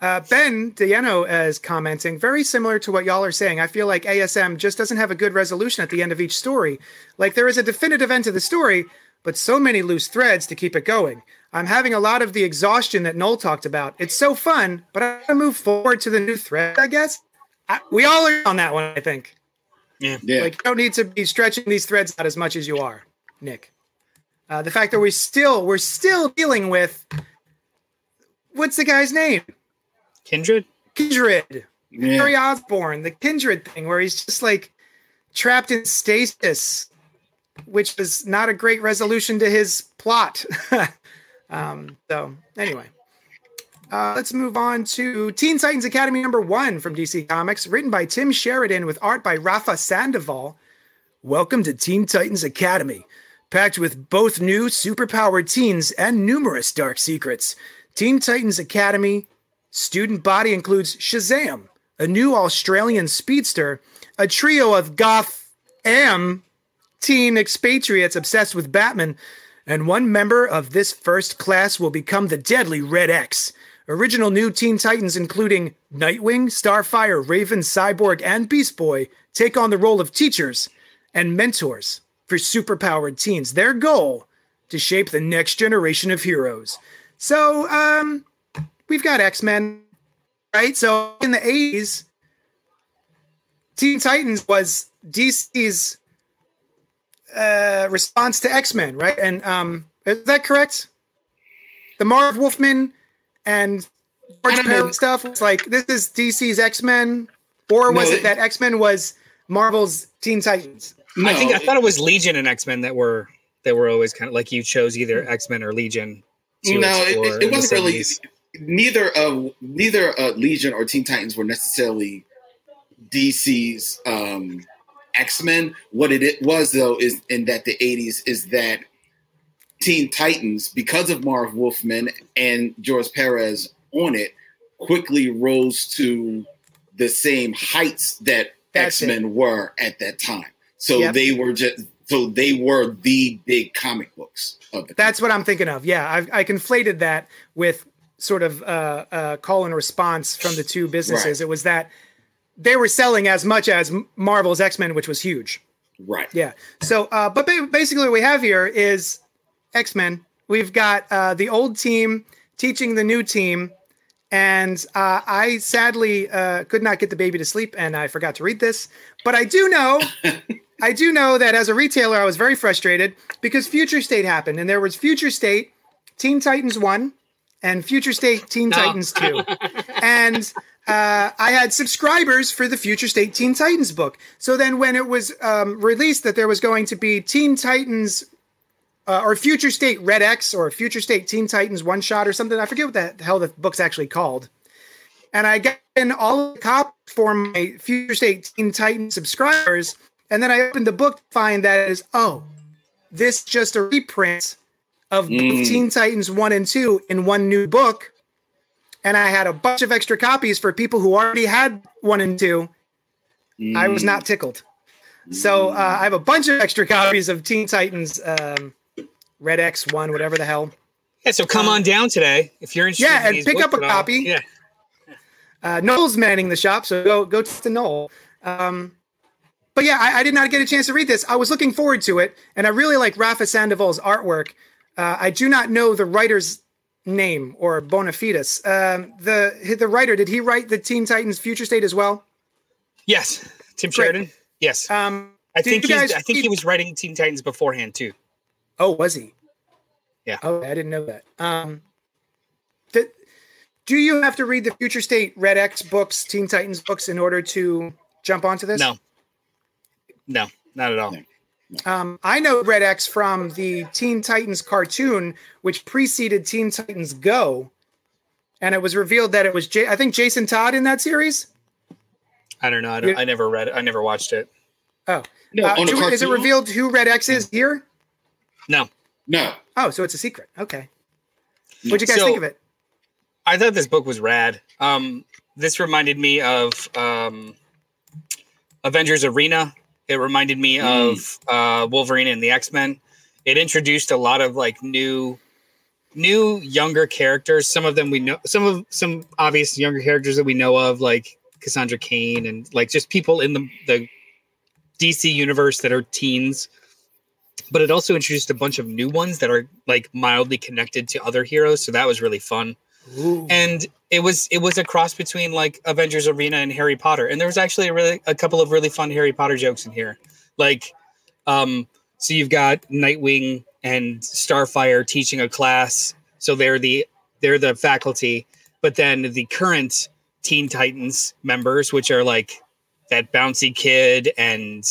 Speaker 1: Uh, ben Diano is commenting, very similar to what y'all are saying. I feel like ASM just doesn't have a good resolution at the end of each story. Like there is a definitive end to the story, but so many loose threads to keep it going. I'm having a lot of the exhaustion that Noel talked about. It's so fun, but I want to move forward to the new thread, I guess. I, we all are on that one, I think.
Speaker 2: Yeah. yeah.
Speaker 1: Like you don't need to be stretching these threads out as much as you are, Nick. Uh, the fact that we still we're still dealing with what's the guy's name?
Speaker 3: Kindred?
Speaker 1: Kindred.
Speaker 2: yeah.
Speaker 1: Harry Osborn, the Kindred thing, where he's just like trapped in stasis, which is not a great resolution to his plot. um, so anyway, Uh, let's move on to Teen Titans Academy number one from DC Comics, written by Tim Sheridan with art by Rafa Sandoval. Welcome to Teen Titans Academy, packed with both new superpowered teens and numerous dark secrets. Teen Titans Academy student body includes Shazam, a new Australian speedster, a trio of goth am teen expatriates obsessed with Batman, and one member of this first class will become the deadly Red X. Original new Teen Titans, including Nightwing, Starfire, Raven, Cyborg, and Beast Boy, take on the role of teachers and mentors for superpowered teens. Their goal to shape the next generation of heroes. So, um, we've got X Men, right? So in the 80s, Teen Titans was DC's uh, response to X Men, right? And um, is that correct? The Marv Wolfman and George Perez stuff was like this is DC's X Men, or was
Speaker 2: No,
Speaker 1: it
Speaker 2: it-
Speaker 1: that X Men was Marvel's Teen Titans?
Speaker 2: No,
Speaker 3: I think I thought it was Legion and X Men that were that were always kind of like you chose either X Men or Legion. to
Speaker 2: no, it, it, it wasn't really. Neither of neither uh, Legion or Teen Titans were necessarily DC's um, X Men. What it, was though is in that the '80s is that Teen Titans, because of Marv Wolfman and George Perez on it, quickly rose to the same heights that X Men were at that time. So
Speaker 1: Yep.
Speaker 2: they were just so they were the big comic books of the
Speaker 1: That's what I'm thinking of. Yeah, I, I conflated that with sort of uh, uh, call and response from the two businesses.
Speaker 2: Right.
Speaker 1: It was that they were selling as much as Marvel's X Men, which was huge.
Speaker 2: right.
Speaker 1: Yeah. So, uh, but ba- basically, what we have here is X Men. We've got uh, the old team teaching the new team. And uh, I sadly uh, could not get the baby to sleep, and I forgot to read this. But I do know, I do know that as a retailer, I was very frustrated because Future State happened, and there was Future State, Teen Titans One, and Future State Teen
Speaker 3: No.
Speaker 1: Titans Two, and uh, I had subscribers for the Future State Teen Titans book. So then, when it was um, released that there was going to be Teen Titans uh, or Future State Red X or Future State Teen Titans one shot or something, I forget what the hell the book's actually called. And I got in all of the copies for my Future State Teen Titans subscribers, and then I opened the book to find that is, oh, this just a reprint of
Speaker 2: Mm.
Speaker 1: Teen Titans one and two in one new book and I had a bunch of extra copies for people who already had one and two. I was
Speaker 2: Mm.
Speaker 1: not tickled. So uh, I have a bunch of extra copies of Teen Titans um, Red X one, whatever the hell.
Speaker 3: Yeah, so come on down today if you're interested.
Speaker 1: Yeah,
Speaker 3: in
Speaker 1: and pick up a
Speaker 3: all.
Speaker 1: copy.
Speaker 3: Yeah,
Speaker 1: Uh, Noel's manning the shop, so go go to Noel. Um, but yeah, I, I did not get a chance to read this. I was looking forward to it, and I really like Rafa Sandoval's artwork. Uh, I do not know the writer's name or bona fides. Um, the the writer did he write the Teen Titans Future State as well?
Speaker 3: yes, Tim
Speaker 1: Great.
Speaker 3: Sheridan. Yes,
Speaker 1: Um,
Speaker 3: I think
Speaker 1: you
Speaker 3: he's,
Speaker 1: guys
Speaker 3: I think he was writing Teen Titans beforehand too.
Speaker 1: Oh, was he?
Speaker 3: Yeah.
Speaker 1: Oh, I didn't know that. Um, the, do you have to read the Future State Red X books, Teen Titans books, in order to jump onto this?
Speaker 3: No, no, not at all.
Speaker 2: No.
Speaker 1: Um, I know Red X from the Teen Titans cartoon, which preceded Teen Titans Go, and it was revealed that it was J- I think Jason Todd in that series.
Speaker 3: I don't know. I, don't, I never read it. I never watched it.
Speaker 1: Oh,
Speaker 2: No,
Speaker 1: Uh,
Speaker 2: on
Speaker 1: do- is it revealed who Red X is here?
Speaker 3: No,
Speaker 2: No.
Speaker 1: Oh, so it's a secret. Okay. What'd you guys
Speaker 3: So-
Speaker 1: think of it?
Speaker 3: I thought this book was rad. Um, this reminded me of um, Avengers Arena. It reminded me
Speaker 2: Mm.
Speaker 3: of uh, Wolverine and the X Men. It introduced a lot of like new, new younger characters. Some of them we know. Some of some obvious younger characters that we know of, like Cassandra Cain, and like just people in the the DC universe that are teens. But it also introduced a bunch of new ones that are like mildly connected to other heroes. So that was really fun
Speaker 1: Ooh.
Speaker 3: and it was it was a cross between like Avengers Arena and Harry Potter, and there was actually a really a couple of really fun Harry Potter jokes in here, like um, so you've got Nightwing and Starfire teaching a class, so they're the they're the faculty, but then the current Teen Titans members, which are like that bouncy kid and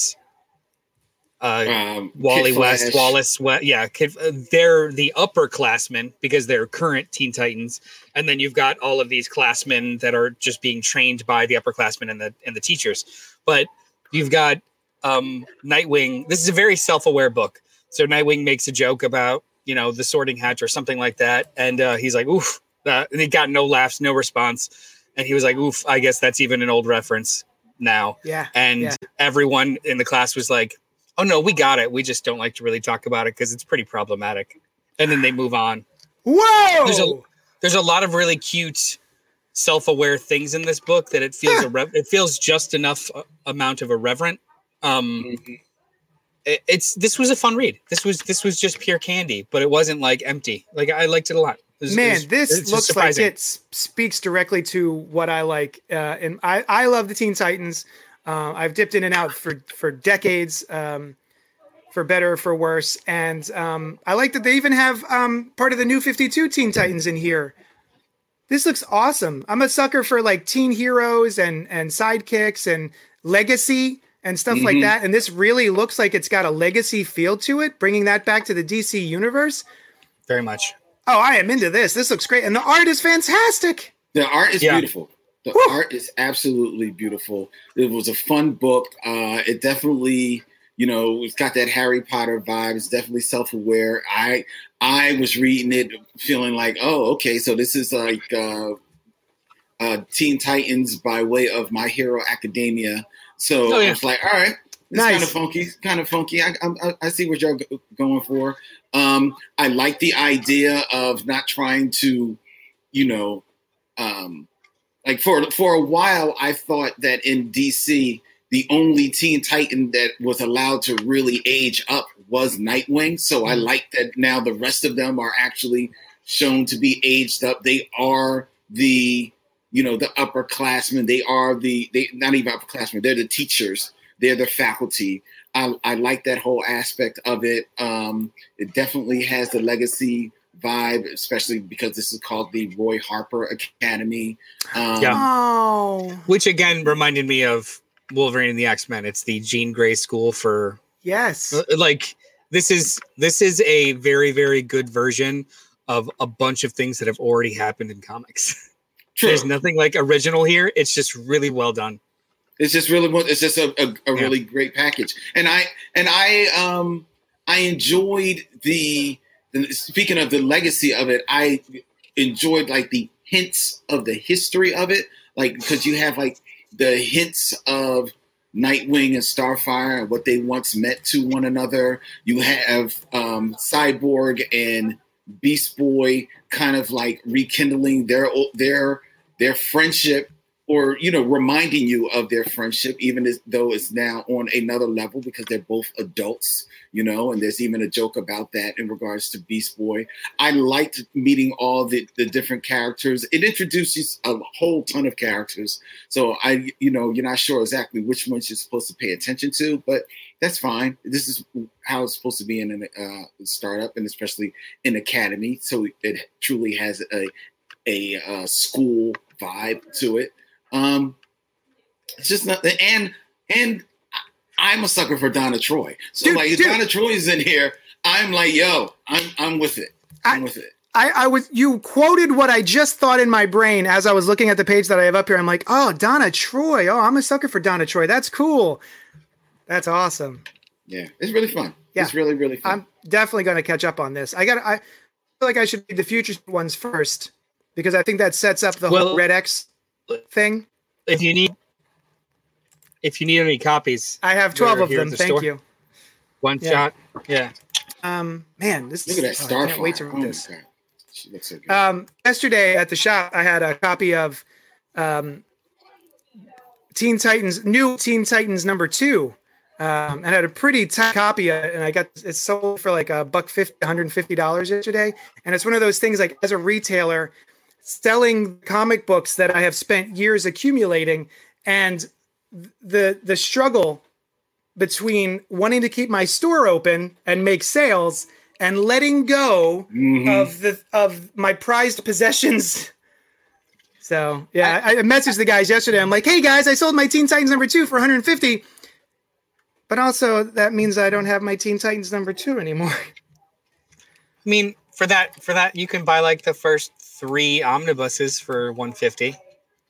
Speaker 3: uh,
Speaker 2: Um,
Speaker 3: Wally
Speaker 2: Kid
Speaker 3: West,
Speaker 2: Flash.
Speaker 3: Wallace, West, yeah, Kid, uh, they're the upperclassmen because they're current Teen Titans, and then you've got all of these classmen that are just being trained by the upperclassmen and the and the teachers. But you've got um, Nightwing. This is a very self-aware book. So Nightwing makes a joke about you know the Sorting Hatch or something like that, and uh, he's like, "Oof," uh, and he got no laughs, no response, and he was like, "Oof, I guess that's even an old reference now."
Speaker 1: Yeah.
Speaker 3: and
Speaker 1: Yeah.
Speaker 3: everyone in the class was like oh no we got it we just don't like to really talk about it because it's pretty problematic and then they move on
Speaker 1: Whoa.
Speaker 3: There's a- there's a lot of really cute self-aware things in this book that it feels
Speaker 1: Huh.
Speaker 3: irre- it feels just enough uh, amount of irreverent um
Speaker 2: Mhm.
Speaker 3: it- it's this was a fun read this was this was just pure candy but it wasn't like empty like i liked it a lot It was- it
Speaker 1: Man,
Speaker 3: was-
Speaker 1: this looks
Speaker 3: surprising.
Speaker 1: like it speaks directly to what I like. Uh, and I, I love the Teen Titans. Uh, I've dipped in and out for for decades, um, for better or for worse. And um, I like that they even have um, part of the new Fifty Two Teen Titans in here. This looks awesome. I'm a sucker for like teen heroes and and sidekicks and legacy and stuff like
Speaker 2: Mhm.
Speaker 1: that. And this really looks like it's got a legacy feel to it, bringing that back to the DC universe.
Speaker 3: very much
Speaker 1: Oh, I am into this. This looks great, and the art is fantastic.
Speaker 2: The art is
Speaker 3: Yeah.
Speaker 2: beautiful. The
Speaker 1: Woo.
Speaker 2: art is absolutely beautiful. It was a fun book. Uh, it definitely, you know, it's got that Harry Potter vibe. It's definitely self-aware. I I was reading it feeling like, oh, okay, so this is like uh, uh, Teen Titans by way of My Hero Academia. So
Speaker 3: Oh, yeah.
Speaker 2: I was like, all right, it's
Speaker 1: Nice.
Speaker 2: kind of funky, kind of funky. I, I, I see what you're go- going for. Um, I like the idea of not trying to, you know, um, like for for a while, I thought that in DC, the only Teen Titan that was allowed to really age up was Nightwing. So I like that now the rest of them are actually shown to be aged up. They are the you know the upperclassmen. They are the they not even upperclassmen. They're the teachers. They're the faculty. I, I like that whole aspect of it. Um, it definitely has the legacy vibe, especially because this is called the Roy Harper Academy. Um,
Speaker 3: Yeah.
Speaker 1: Oh,
Speaker 3: which again reminded me of wolverine and the x-men it's the jean grey school for
Speaker 1: yes.
Speaker 3: Uh, like this is this is a very very good version of a bunch of things that have already happened in comics
Speaker 2: true.
Speaker 3: there's nothing like original here it's just really well done
Speaker 2: It's just really it's just a, a, a
Speaker 3: Yeah.
Speaker 2: really great package. And I and I um I enjoyed the, the speaking of the legacy of it, I enjoyed like the hints of the history of it. Like because you have like the hints of Nightwing and Starfire and what they once meant to one another. You have um Cyborg and Beast Boy kind of like rekindling their their their friendship or you know reminding you of their friendship even as though it's now on another level because they're both adults you know and there's even a joke about that in regards to beast boy. I liked meeting all the, the different characters. It introduces a whole ton of characters. So i you know you're not sure exactly which ones you're supposed to pay attention to but that's fine. This is how it's supposed to be in a uh, startup and especially in academy. So it truly has a a uh, school vibe to it um, it's just not and and I- I'm a sucker for Donna Troy. So
Speaker 1: Dude,
Speaker 2: like if
Speaker 1: dude.
Speaker 2: Donna Troy is in here, I'm like, yo, I'm I'm with it. I'm
Speaker 1: I-
Speaker 2: with it.
Speaker 1: I, I was you quoted what I just thought in my brain as I was looking at the page that I have up here. I'm like, oh, Donna Troy. Oh, I'm a sucker for Donna Troy. That's cool. That's awesome.
Speaker 2: Yeah, it's really fun.
Speaker 1: Yeah.
Speaker 2: It's really really fun.
Speaker 1: I'm definitely going to catch up on this. I got. I feel like I should read the future ones first because I think that sets up the whole Red X thing.
Speaker 3: if you need if you need any copies
Speaker 1: I have twelve of them.
Speaker 3: the
Speaker 1: Thank
Speaker 3: store.
Speaker 1: you.
Speaker 3: one
Speaker 1: Yeah.
Speaker 3: shot yeah
Speaker 1: Um, man, this
Speaker 2: Look at that
Speaker 1: is. oh, I can't wait to
Speaker 2: oh
Speaker 1: read
Speaker 2: my
Speaker 1: this.
Speaker 2: she looks so good.
Speaker 1: Um, yesterday at the shop, I had a copy of um, Teen Titans, new Teen Titans number two. Um, and I had a pretty tight copy of it, and I got it sold for like a buck fifty, $150 yesterday. And it's one of those things like as a retailer, selling comic books that I have spent years accumulating, and the the struggle between wanting to keep my store open and make sales and letting go
Speaker 2: Mhm.
Speaker 1: of the of my prized possessions. So yeah, I, I messaged the guys yesterday. I'm like, hey guys, I sold my Teen Titans number two for 150. But also that means I don't have my Teen Titans number two anymore.
Speaker 3: I mean, for that for that you can buy like the first three omnibuses for 150.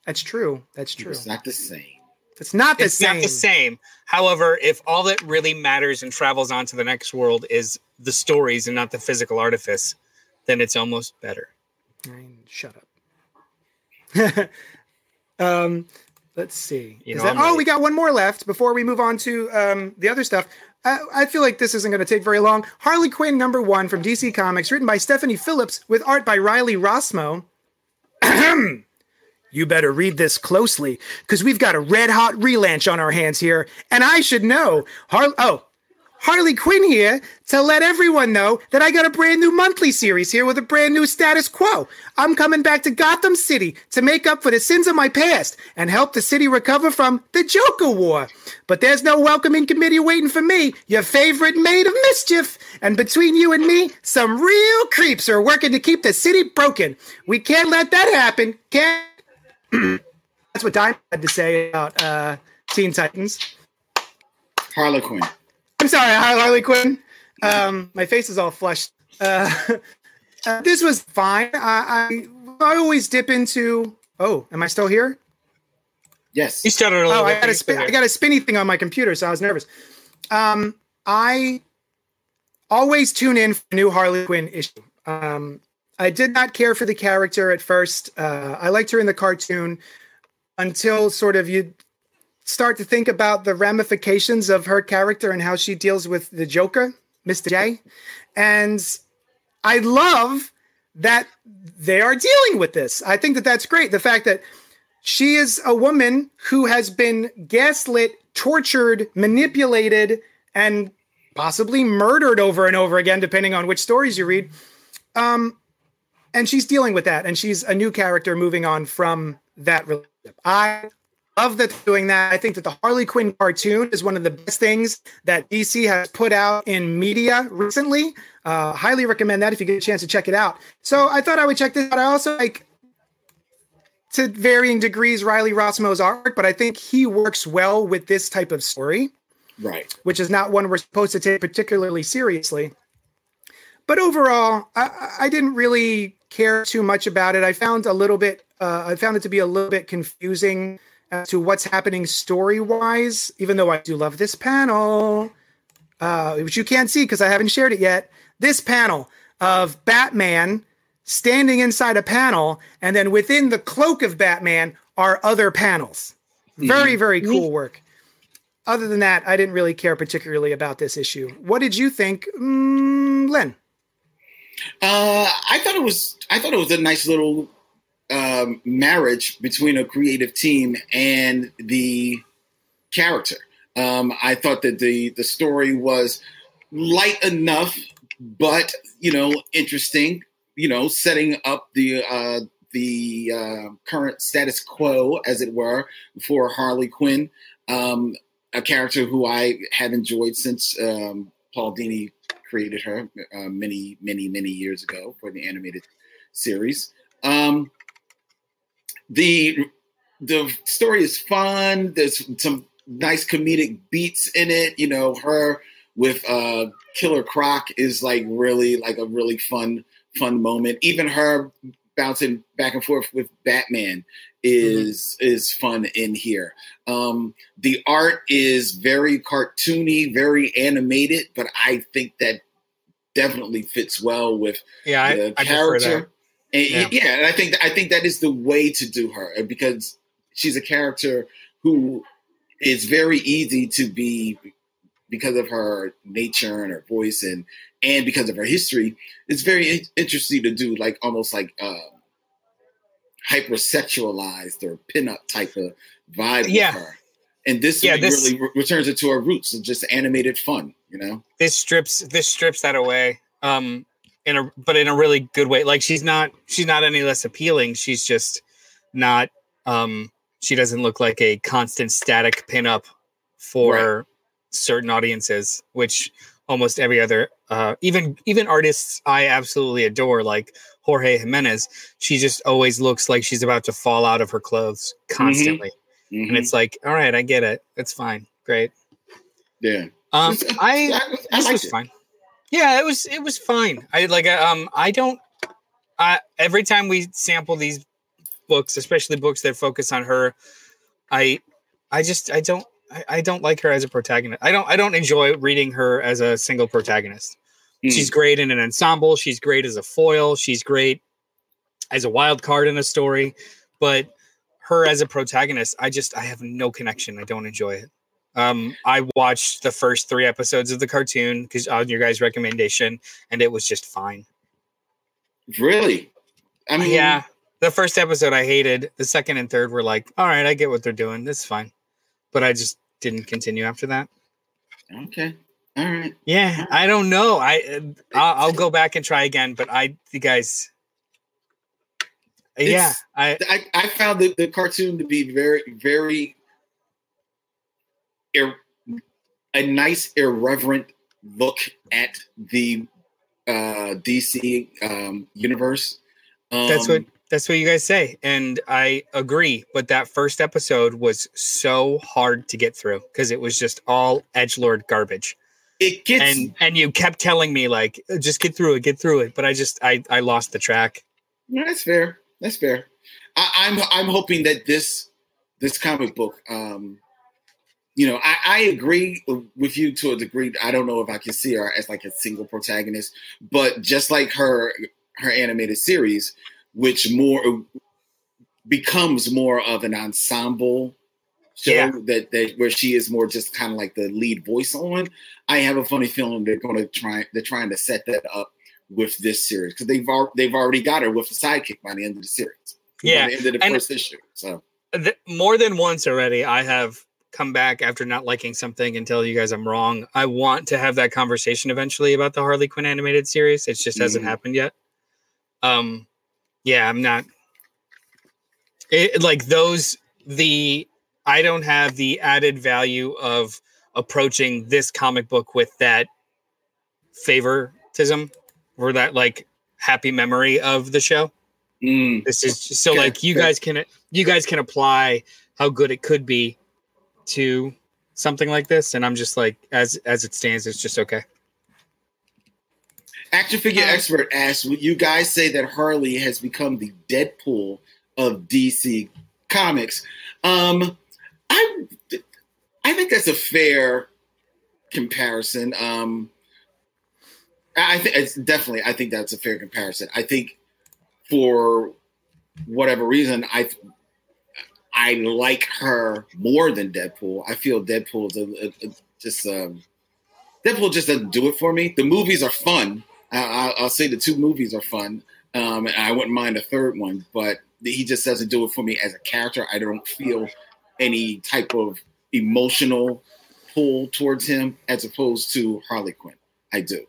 Speaker 1: That's true. That's true.
Speaker 2: It's not the same.
Speaker 1: It's not the
Speaker 3: it's
Speaker 1: same.
Speaker 3: not the same. However, if all that really matters and travels on to the next world is the stories and not the physical artifice, then it's almost better.
Speaker 1: Fine, Shut up. um, let's see.
Speaker 3: You
Speaker 1: Is
Speaker 3: know,
Speaker 1: that- oh,
Speaker 3: ready.
Speaker 1: we got one more left before we move on to um, the other stuff. I, feel like this isn't going to take very long. Harley Quinn number one from DC Comics, written by Stephanie Phillips with art by Riley Rossmo. you better read this closely because we've got a red hot relaunch on our hands here, and I should know. Har- oh, Harley Quinn here to let everyone know that I got a brand new monthly series here with a brand new status quo. I'm coming back to Gotham City to make up for the sins of my past and help the city recover from the Joker War. But there's no welcoming committee waiting for me, your favorite maid of mischief. And between you and me, some real creeps are working to keep the city broken. We can't let that happen. Can't. That's what Diamond had to say about uh, Teen Titans.
Speaker 2: Harlequin.
Speaker 1: I'm sorry, Har- Harley Quinn. Um, my face is all flushed. Uh, uh, this was fine. I, I I always dip into. Oh, am I still here?
Speaker 2: Yes.
Speaker 3: You started a little
Speaker 1: Oh,
Speaker 3: bit.
Speaker 1: I got a spin, I got a spinny thing on my computer, so I was nervous. Um, I always tune in for a new Harley Quinn issue. Um, I did not care for the character at first. Uh, I liked her in the cartoon until sort of you start to think about the ramifications of her character and how she deals with the Joker, Mr. J. And I love that they are dealing with this. I think that that's great. The fact that she is a woman who has been gaslit, tortured, manipulated, and possibly murdered over and over again, depending on which stories you read. Um, and she's dealing with that, and she's a new character moving on from that relationship. I love that doing that. I think that the Harley Quinn cartoon is one of the best things that DC has put out in media recently. Uh, highly recommend that if you get a chance to check it out. So I thought I would check this out. I also like to varying degrees Riley Rossmo's art, but I think he works well with this type of story,
Speaker 2: Right.
Speaker 1: which is not one we're supposed to take particularly seriously. But overall, I, I- I didn't really care too much about it. I found a little bit, uh, I found it to be a little bit confusing as to what's happening story wise, even though I do love this panel, uh, which you can't see because I haven't shared it yet. This panel of Batman standing inside a panel, and then within the cloak of Batman are other panels. Very, very cool work. Other than that, I didn't really care particularly about this issue. What did you think, mm, Len?
Speaker 2: Uh, I thought it was. I thought it was a nice little um, marriage between a creative team and the character. Um, I thought that the the story was light enough, but you know, interesting. You know, setting up the uh, the uh, current status quo, as it were, for Harley Quinn, um, a character who I have enjoyed since um, Paul Dini created her uh, many, many, many years ago for the animated series. Um, the the story is fun. There's some nice comedic beats in it. You know, her with uh, Killer Croc is like really like a really fun fun moment. Even her bouncing back and forth with Batman is is fun in here. Um, the art is very cartoony, very animated, but I think that definitely fits well with
Speaker 3: Yeah, I,
Speaker 2: the
Speaker 3: I
Speaker 2: character. And
Speaker 3: Yeah.
Speaker 2: yeah. and I think I think that is the way to do her uh, because she's a character who is very easy to be because of her nature and her voice and and because of her history. It's very in- interesting to do like almost like um, hypersexualized or pinup type of vibe
Speaker 3: Yeah.
Speaker 2: with her. And this,
Speaker 3: Yeah,
Speaker 2: really re- returns it to her roots of just animated fun, you know?
Speaker 3: this strips this strips that away um in a but in a really good way like she's not she's not any less appealing she's just not um she doesn't look like a constant static pinup for certain audiences which almost every other uh even even artists i absolutely adore like jorge jimenez she just always looks like she's about to fall out of her clothes constantly
Speaker 2: Mhm.
Speaker 3: and it's like all right i get it it's fine great
Speaker 2: Yeah.
Speaker 3: Um, I
Speaker 2: I, I
Speaker 3: this was
Speaker 2: it.
Speaker 3: fine. Yeah, it was it was fine. I like um I don't I every time we sample these books, especially books that focus on her, I I just I don't I, I don't like her as a protagonist. I don't I don't enjoy reading her as a single protagonist.
Speaker 2: Mm.
Speaker 3: She's great in an ensemble, she's great as a foil, she's great as a wild card in a story, but her as a protagonist, I just I have no connection. I don't enjoy it. Um, I watched the first three episodes of the cartoon because on your guys' recommendation, and it was just fine.
Speaker 2: Really? I mean,
Speaker 3: yeah, the first episode I hated. The second and third were like, all right, I get what they're doing. That's fine, but I just didn't continue after that.
Speaker 2: Okay. All right.
Speaker 3: Yeah, I don't know. I uh, I'll, I'll go back and try again, but I you guys. Yeah, I
Speaker 2: I, I found the, the cartoon to be very, very ir- a nice, irreverent look at the uh, DC um, universe. Um,
Speaker 3: That's what that's what you guys say, and I agree. But that first episode was so hard to get through because it was just all edge lord garbage,
Speaker 2: it gets.
Speaker 3: and and you kept telling me like, just get through it, get through it. But I just I I lost the track.
Speaker 2: That's fair. That's fair. I, I'm I'm hoping that this this comic book, um, you know, I, I agree with you to a degree. I don't know if I can see her as like a single protagonist, but just like her her animated series, which more becomes more of an ensemble show
Speaker 3: Yeah.
Speaker 2: that, that where she is more just kind of like the lead voice on. I have a funny feeling they're going to try. They're trying to set that up with this series because they've al- they've already got her with a sidekick by the end of the series.
Speaker 3: Yeah,
Speaker 2: by the end of the
Speaker 3: and-
Speaker 2: first issue. So
Speaker 3: Th- more than once already, I have come back after not liking something and tell you guys I'm wrong. I want to have that conversation eventually about the Harley Quinn animated series. It just hasn't
Speaker 2: Mhm.
Speaker 3: happened yet. Um, yeah, I'm not. It, like those, the I don't have the added value of approaching this comic book with that favoritism or that like happy memory of the show.
Speaker 2: mm,
Speaker 3: This is so
Speaker 2: Okay,
Speaker 3: like you guys can you guys can apply how good it could be to something like this, and I'm just like as as it stands, it's just okay.
Speaker 2: action figure
Speaker 3: Uh,
Speaker 2: expert asks, "Would you guys say that Harley has become the Deadpool of DC Comics?" Um, I I think that's a fair comparison. Um, I think it's definitely. I think that's a fair comparison. I think for whatever reason, I I like her more than Deadpool. I feel Deadpool is just um, Deadpool just doesn't do it for me. The movies are fun. I, I, I'll say the two movies are fun. Um, I wouldn't mind a third one, but he just doesn't do it for me as a character. I don't feel any type of emotional pull towards him as opposed to Harley Quinn. I do.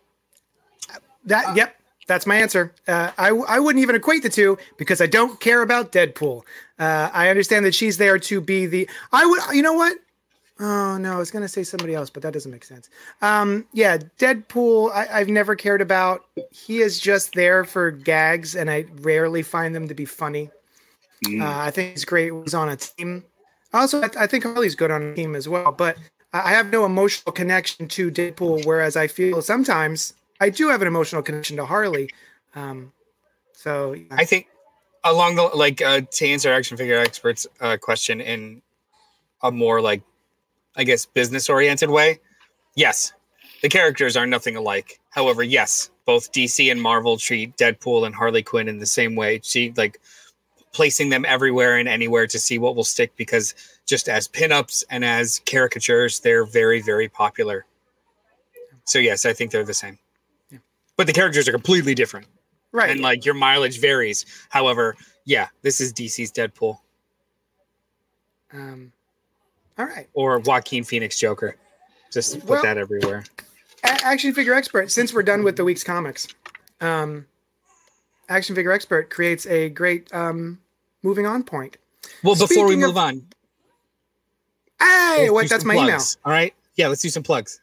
Speaker 1: That yep, that's my answer. Uh, I I wouldn't even equate the two because I don't care about Deadpool. Uh, I understand that she's there to be the. I would. You know what? Oh no, I was gonna say somebody else, but that doesn't make sense. Um, yeah, Deadpool. I, I've never cared about. He is just there for gags, and I rarely find them to be funny.
Speaker 2: Mm.
Speaker 1: Uh, I think he's great. He's on a team. Also, I, I think Harley's good on a team as well. But I have no emotional connection to Deadpool, whereas I feel sometimes I do have an emotional connection to Harley. Um, so yeah.
Speaker 3: I think along the like uh, to answer action figure experts uh, question in a more like I guess business oriented way. Yes, the characters are nothing alike. However, yes, both DC and Marvel treat Deadpool and Harley Quinn in the same way. See, like placing them everywhere and anywhere to see what will stick because just as pinups and as caricatures, they're very, very popular. So yes, I think they're the same. But the characters are completely different
Speaker 1: right.
Speaker 3: and like your mileage varies. However, yeah, this is DC's Deadpool
Speaker 1: um, all right.
Speaker 3: or Joaquin Phoenix Joker. Just put
Speaker 1: Well-
Speaker 3: that everywhere.
Speaker 1: Action figure expert. Since we're done with the week's comics, um, action figure expert creates a great um, moving on point.
Speaker 3: Well, before we
Speaker 1: Speaking of-
Speaker 3: move on,
Speaker 1: Hey, what? That's my email.
Speaker 3: All right. Yeah, let's do some plugs.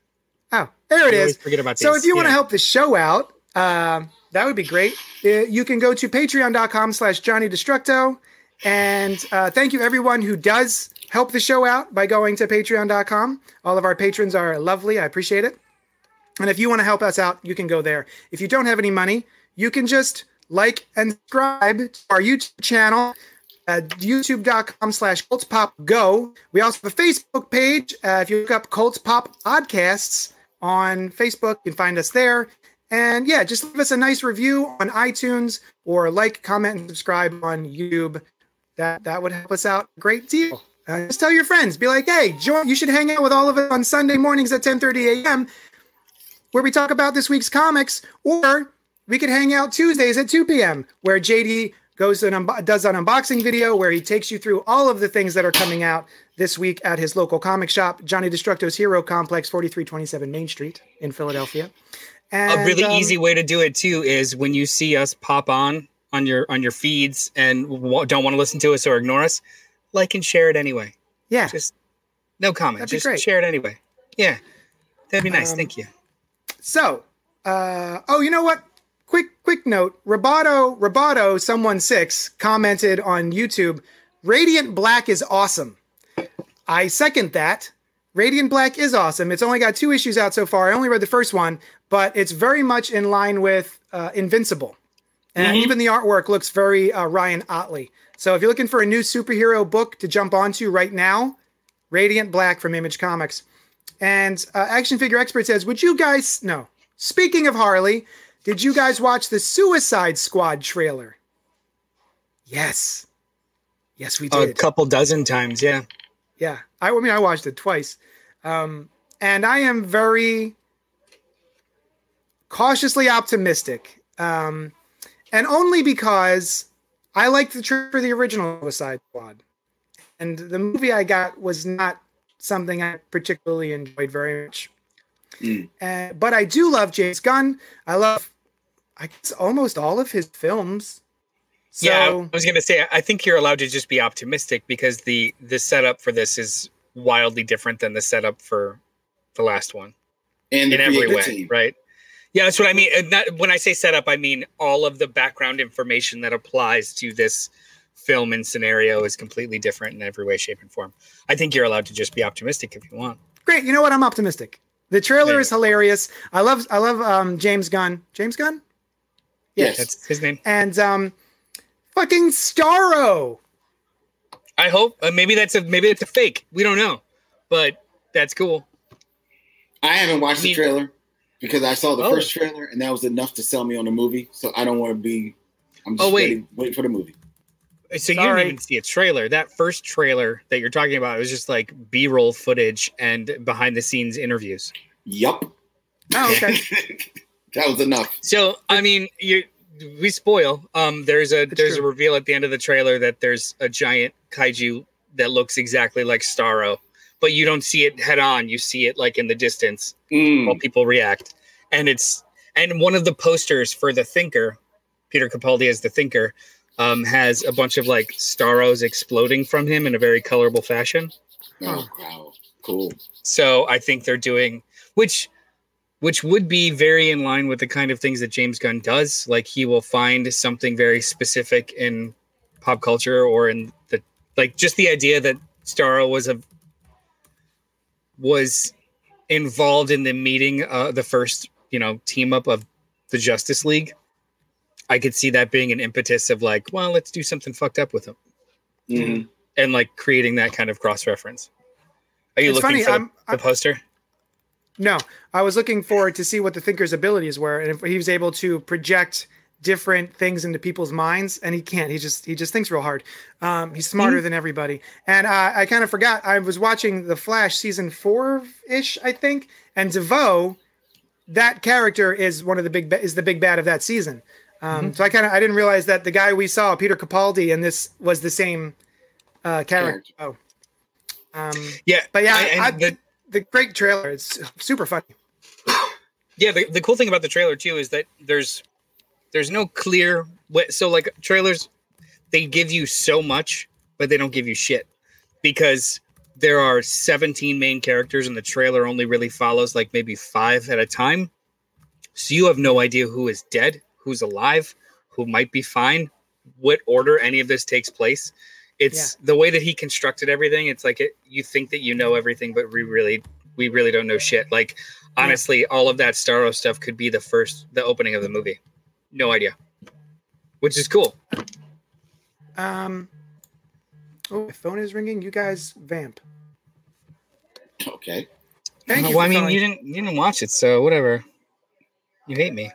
Speaker 1: Oh, there it is.
Speaker 3: Forget about
Speaker 1: So
Speaker 3: these.
Speaker 1: if you want to help the show out, um, that would be great. Uh, You can go to patreon.com slash Johnny Destructo. And uh, thank you everyone who does help the show out by going to patreon.com. All of our patrons are lovely. I appreciate it. And if you want to help us out, you can go there. If you don't have any money, you can just like and subscribe to our YouTube channel at youtube.com slash Colts Pop Go. We also have a Facebook page. Uh, if you look up Colts Pop Podcasts on Facebook, you can find us there. And yeah, just leave us a nice review on iTunes or like, comment, and subscribe on YouTube. That that would help us out a great deal. Uh, just tell your friends. Be like, hey, join, you should hang out with all of us on Sunday mornings at 10:30 a.m. where we talk about this week's comics, or we could hang out Tuesdays at 2 p.m. where JD goes and un- does an unboxing video where he takes you through all of the things that are coming out this week at his local comic shop, Johnny Destructo's Hero Complex, 4327 Main Street in Philadelphia. And,
Speaker 3: a really
Speaker 1: um,
Speaker 3: easy way to do it too is when you see us pop on on your on your feeds and w- don't want to listen to us or ignore us, like and share it anyway.
Speaker 1: Yeah,
Speaker 3: Just no comment.
Speaker 1: That'd be
Speaker 3: Just
Speaker 1: great.
Speaker 3: share it anyway. Yeah, that'd be nice.
Speaker 1: Um,
Speaker 3: Thank you.
Speaker 1: So, uh, oh, you know what? Quick, quick note. Roboto, Roboto, someone six commented on YouTube. Radiant Black is awesome. I second that. Radiant Black is awesome. It's only got two issues out so far. I only read the first one, but it's very much in line with uh, Invincible, and even the artwork looks very uh, Ryan Ottley. So if you're looking for a new superhero book to jump onto right now, Radiant Black from Image Comics. And uh, Action Figure Expert says, Would you guys, no, speaking of Harley, did you guys watch the Suicide Squad trailer? Yes. Yes, we did.
Speaker 3: A couple dozen times. Yeah.
Speaker 1: Yeah, I, I mean, I watched it twice, um, and I am very cautiously optimistic, um, and only because I liked the trailer for the original Suicide Squad, and the movie I got was not something I particularly enjoyed very much.
Speaker 2: Mm.
Speaker 1: Uh, but I do love James Gunn. I love, I guess, almost all of his films. So,
Speaker 3: yeah, I was gonna say I think you're allowed to just be optimistic because the the setup for this is wildly different than the setup for the last one
Speaker 2: And
Speaker 3: in every way,
Speaker 2: team.
Speaker 3: right? Yeah, that's what I mean. And Not, when I say setup, I mean all of the background information that applies to this film and scenario is completely different in every way, shape, and form. I think you're allowed to just be optimistic if you want.
Speaker 1: great. You know what? I'm optimistic. The trailer
Speaker 3: There
Speaker 1: is hilarious. I love I love um, James Gunn. James Gunn?
Speaker 2: Yes.
Speaker 3: That's his name.
Speaker 1: And um fucking Starro.
Speaker 3: I hope. Uh, maybe that's a maybe it's a fake. We don't know, but that's cool.
Speaker 2: I haven't watched
Speaker 3: I
Speaker 2: the trailer because I saw the
Speaker 3: Oh.
Speaker 2: first trailer and that was enough to sell me on the movie. So I don't want to be. I'm just
Speaker 3: Oh, wait.
Speaker 2: waiting, waiting for the movie.
Speaker 3: So you
Speaker 1: Sorry.
Speaker 3: didn't even see a trailer. That first trailer that you're talking about was just like B-roll footage and behind the scenes interviews.
Speaker 2: Yup.
Speaker 1: Oh, okay.
Speaker 2: that was enough.
Speaker 3: So I mean, you we spoil. Um, there's a
Speaker 1: That's
Speaker 3: there's
Speaker 1: true.
Speaker 3: a reveal at the end of the trailer that there's a giant kaiju that looks exactly like Starro, but you don't see it head on. You see it like in the distance
Speaker 2: Mm.
Speaker 3: while people react, and it's and one of the posters for the Thinker, Peter Capaldi as the Thinker, um, has a bunch of like Starros exploding from him in a very colorable fashion.
Speaker 2: Oh, wow. Cool.
Speaker 3: So I think they're doing which which would be very in line with the kind of things that James Gunn does. Like he will find something very specific in pop culture or in the like just the idea that Starro was a was involved in the meeting uh the first, you know, team up of the Justice League. I could see that being an impetus of like, well, let's do something fucked up with him
Speaker 2: Mhm.
Speaker 3: and like creating that kind of cross reference. Are you
Speaker 1: It's
Speaker 3: looking
Speaker 1: funny,
Speaker 3: for the,
Speaker 1: I'm-
Speaker 3: the
Speaker 1: I'm-
Speaker 3: poster?
Speaker 1: No, I was looking forward to see what the thinker's abilities were, and if he was able to project different things into people's minds, and he can't. He just he just thinks real hard. Um, he's smarter than everybody. And uh, I kind of forgot. I was watching The Flash season four ish, I think, and DeVoe, that character is one of the big is the big bad of that season. Um, So I kind of I didn't realize that the guy we saw, Peter Capaldi, and this was the same uh, character. Oh. Um,
Speaker 3: Yeah,
Speaker 1: but yeah,
Speaker 3: I-
Speaker 1: I, I,
Speaker 3: the-
Speaker 1: the great trailer. It's super funny.
Speaker 3: yeah. The, the cool thing about the trailer too is that there's there's no clear way. So like trailers, they give you so much, but they don't give you shit because there are 17 main characters and the trailer only really follows like maybe five at a time. So you have no idea who is dead, who's alive, who might be fine, what order any of this takes place. It's the way that he constructed everything. It's like it, you think that you know everything, but we really we really don't know shit. Like honestly, all of that Starro stuff could be the first the opening of the movie. No idea, which is cool.
Speaker 1: Um. Oh, my phone is ringing. You guys vamp.
Speaker 2: Okay.
Speaker 1: Thank you.
Speaker 3: well, I mean,
Speaker 1: calling.
Speaker 3: you didn't you didn't watch it, so whatever. You hate me.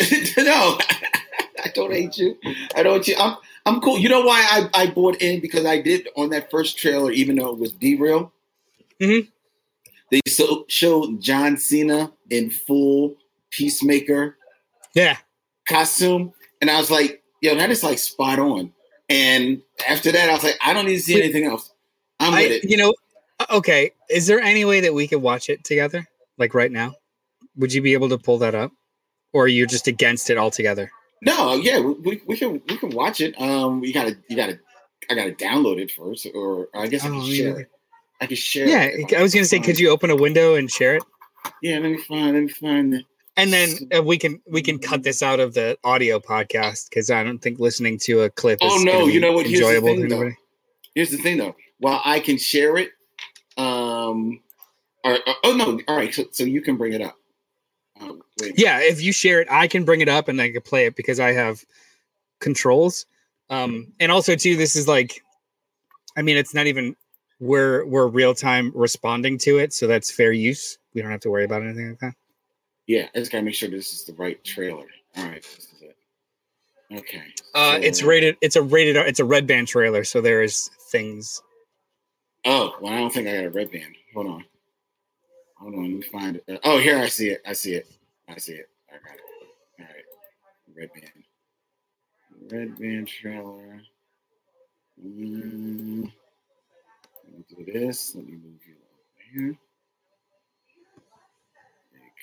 Speaker 2: no, I don't hate you. I don't. hate You. I'm. I'm cool. You know why I, I bought in because I did on that first trailer, even though it was derail.
Speaker 3: Mhm.
Speaker 2: They so, showed John Cena in full Peacemaker
Speaker 3: Yeah,
Speaker 2: costume, and I was like, "Yo, that is like spot on." And after that, I was like, "I don't need to see
Speaker 3: Wait.
Speaker 2: anything else. I'm
Speaker 3: I,
Speaker 2: with it."
Speaker 3: you know, uh, okay. Is there any way that we could watch it together, like right now? Would you be able to pull that up, or are you just against it altogether?
Speaker 2: No, yeah, we, we, we can we can watch it. Um, you gotta you gotta I gotta download it first, or I guess I
Speaker 3: Oh,
Speaker 2: can
Speaker 3: yeah.
Speaker 2: share it. I can share.
Speaker 3: Yeah,
Speaker 2: it.
Speaker 3: I was gonna say, could you open a window and share it,
Speaker 2: Yeah, let me find. Let me find.
Speaker 3: And then uh, we can we can cut this out of the audio podcast because I don't think listening to a clip. Is
Speaker 2: Oh, no, you know what? Here's the
Speaker 3: Enjoyable
Speaker 2: thing, though. here's the thing, though. While I can share it, um, or, or- oh no, all right. So, so you can bring it up. Wait.
Speaker 3: Yeah, if you share it, I can bring it up and I can play it because I have controls. Um, and also too, this is like, I mean, it's not even we're we're real time responding to it, so that's fair use. We don't have to worry about anything like that.
Speaker 2: Yeah, I just gotta make sure this is the right trailer. All right, this is it. Okay.
Speaker 3: Uh,
Speaker 2: so-
Speaker 3: it's rated. It's a rated. It's a red band trailer, so there is things.
Speaker 2: Oh, well, I don't think I got a red band. Hold on. Hold on, let me find it. Oh, here I see it. I see it. I see it. I got it. All right. Red band. Red band trailer. Mm, let me do this. Let me move you over here.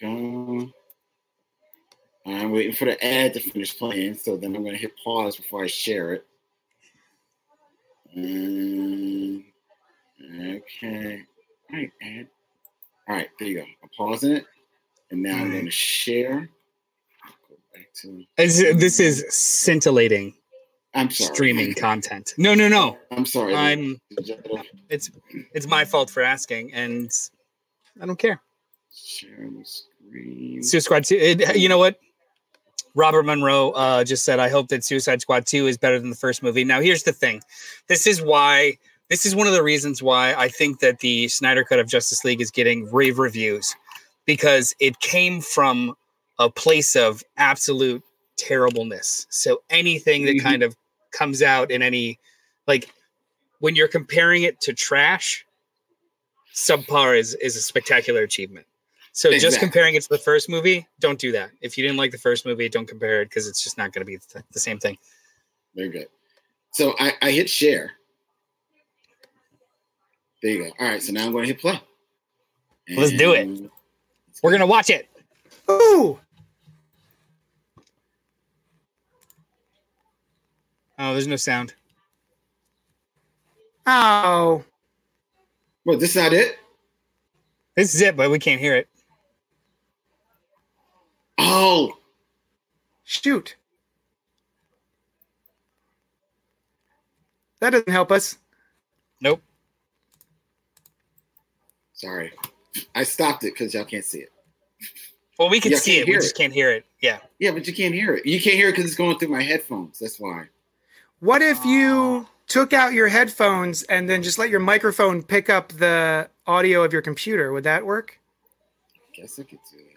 Speaker 2: There you go. I'm waiting for the ad to finish playing, so then I'm going to hit pause before I share it. Mm, Okay. All right, Ed. All right, there you go. I'm pausing it. And now I'm going to share. Go back to.
Speaker 3: This is- scintillating
Speaker 2: I'm sorry.
Speaker 3: streaming content. No, no, no.
Speaker 2: I'm sorry.
Speaker 3: I'm. It's it's my fault for asking, and I don't care.
Speaker 2: Sharing the screen.
Speaker 3: Suicide Squad 2. It, you know what? Robert Monroe uh, just said, I hope that Suicide Squad 2 is better than the first movie. Now, here's the thing this is why, this is one of the reasons why I think that the Snyder Cut of Justice League is getting rave reviews because it came from a place of absolute terribleness. So anything that
Speaker 2: Mhm.
Speaker 3: kind of comes out in any, like, when you're comparing it to trash, subpar is is a spectacular achievement. So just comparing it to the first movie, don't do that. If you didn't like the first movie, don't compare it because it's just not going to be the, the same thing.
Speaker 2: Very good. So I, I hit share. There you go. All right, so now I'm going to hit play.
Speaker 3: Let's do it.
Speaker 2: And-
Speaker 3: We're gonna watch it.
Speaker 1: Ooh.
Speaker 3: Oh, there's no sound.
Speaker 1: Oh.
Speaker 2: Well, this is not it?
Speaker 3: This is it, but we can't hear it.
Speaker 2: Oh,
Speaker 1: Shoot. That doesn't help us.
Speaker 3: Nope.
Speaker 2: Sorry. I stopped it because y'all can't see it.
Speaker 3: Well, we can
Speaker 2: Yeah,
Speaker 3: see it. We
Speaker 2: hear
Speaker 3: just
Speaker 2: it.
Speaker 3: can't hear it. Yeah.
Speaker 2: Yeah, but you can't hear it. You can't hear it because it's going through my headphones. That's why.
Speaker 1: What if you oh. took out your headphones and then just let your microphone pick up the audio of your computer? Would that work?
Speaker 2: I guess I could do that.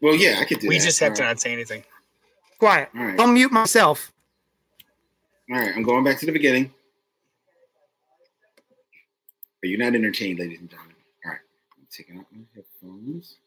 Speaker 2: Well, yeah, I could do
Speaker 3: we
Speaker 2: that.
Speaker 3: We just have
Speaker 2: All
Speaker 3: to
Speaker 2: right.
Speaker 3: not say anything.
Speaker 1: Quiet.
Speaker 2: All right.
Speaker 1: I'll mute myself.
Speaker 2: All right, I'm going back to the beginning. Are you not entertained, ladies and gentlemen? Taking out my headphones.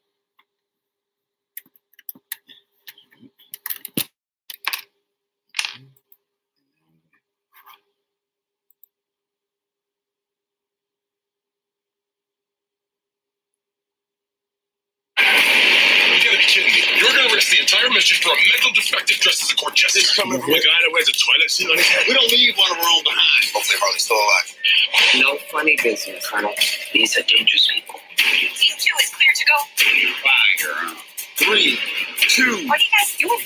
Speaker 4: You gotta be kidding me. You're gonna risk the entire mission for a mental defective dressed as a court jester. This coming from a guy that wears a toilet seat on his head. We don't leave one of our own behind. Hopefully Harley's still alive.
Speaker 5: No funny business, Colonel. These are dangerous people.
Speaker 6: Team two is clear to go.
Speaker 4: Fire. Three, two.
Speaker 6: What are you guys doing?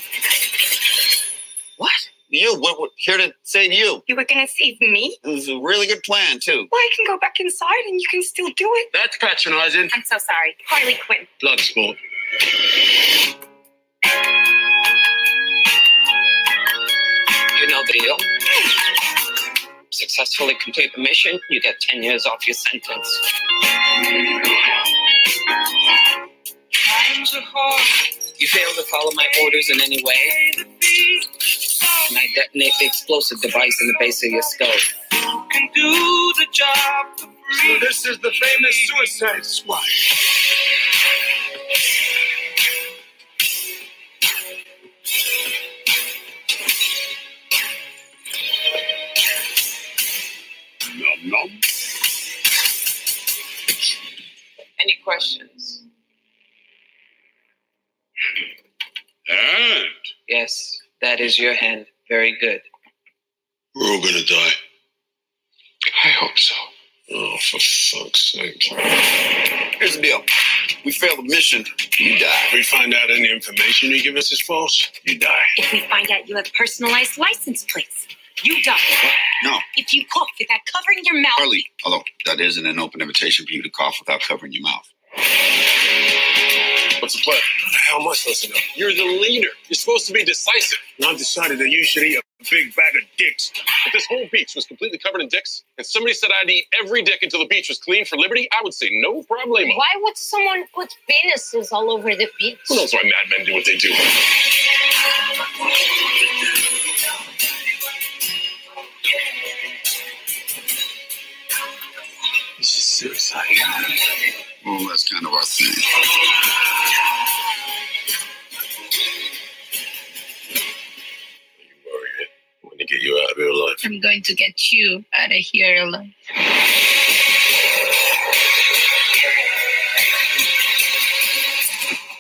Speaker 5: What?
Speaker 7: You, what, what, here to save you.
Speaker 6: You were gonna save me?
Speaker 7: It was a really good plan, too.
Speaker 6: Well, I can go back inside and you can still do it.
Speaker 4: That's patronizing.
Speaker 6: I'm so sorry. Harley Quinn.
Speaker 4: Blood sport.
Speaker 5: You know the deal. Successfully complete the mission, you get 10 years off your sentence.
Speaker 4: Times are hard.
Speaker 5: You fail to follow my orders in any way, and I detonate the explosive device in the base of your skull.
Speaker 4: Can do the job for free. So this is the famous Suicide Squad. Nom nom.
Speaker 5: Any questions?
Speaker 4: And
Speaker 5: Yes, that is your hand. Very good.
Speaker 4: we're all gonna die. I hope so. Oh, for fuck's sake.
Speaker 7: Here's the deal. We fail the mission, you die.
Speaker 4: If we find out any information you give us is false, you die.
Speaker 6: If we find out you have personalized license plates, you die.
Speaker 7: No.
Speaker 6: If you cough without covering your mouth,
Speaker 7: Harley, although that isn't an open invitation for you to cough without covering your mouth.
Speaker 4: What's the plan? How the hell am I supposed to know? You're the leader. You're supposed to be decisive. And I've decided that you should eat a big bag of dicks. If this whole beach was completely covered in dicks, and somebody said I'd eat every dick until the beach was clean for liberty, I would say no problemo.
Speaker 8: Why would someone put penises all over the beach?
Speaker 4: Who knows why madmen do what they do? Suicide.
Speaker 7: Well, that's kind of our thing.
Speaker 4: You worried? I'm going to get you out of here alive.
Speaker 8: I'm going to get you out of here alive.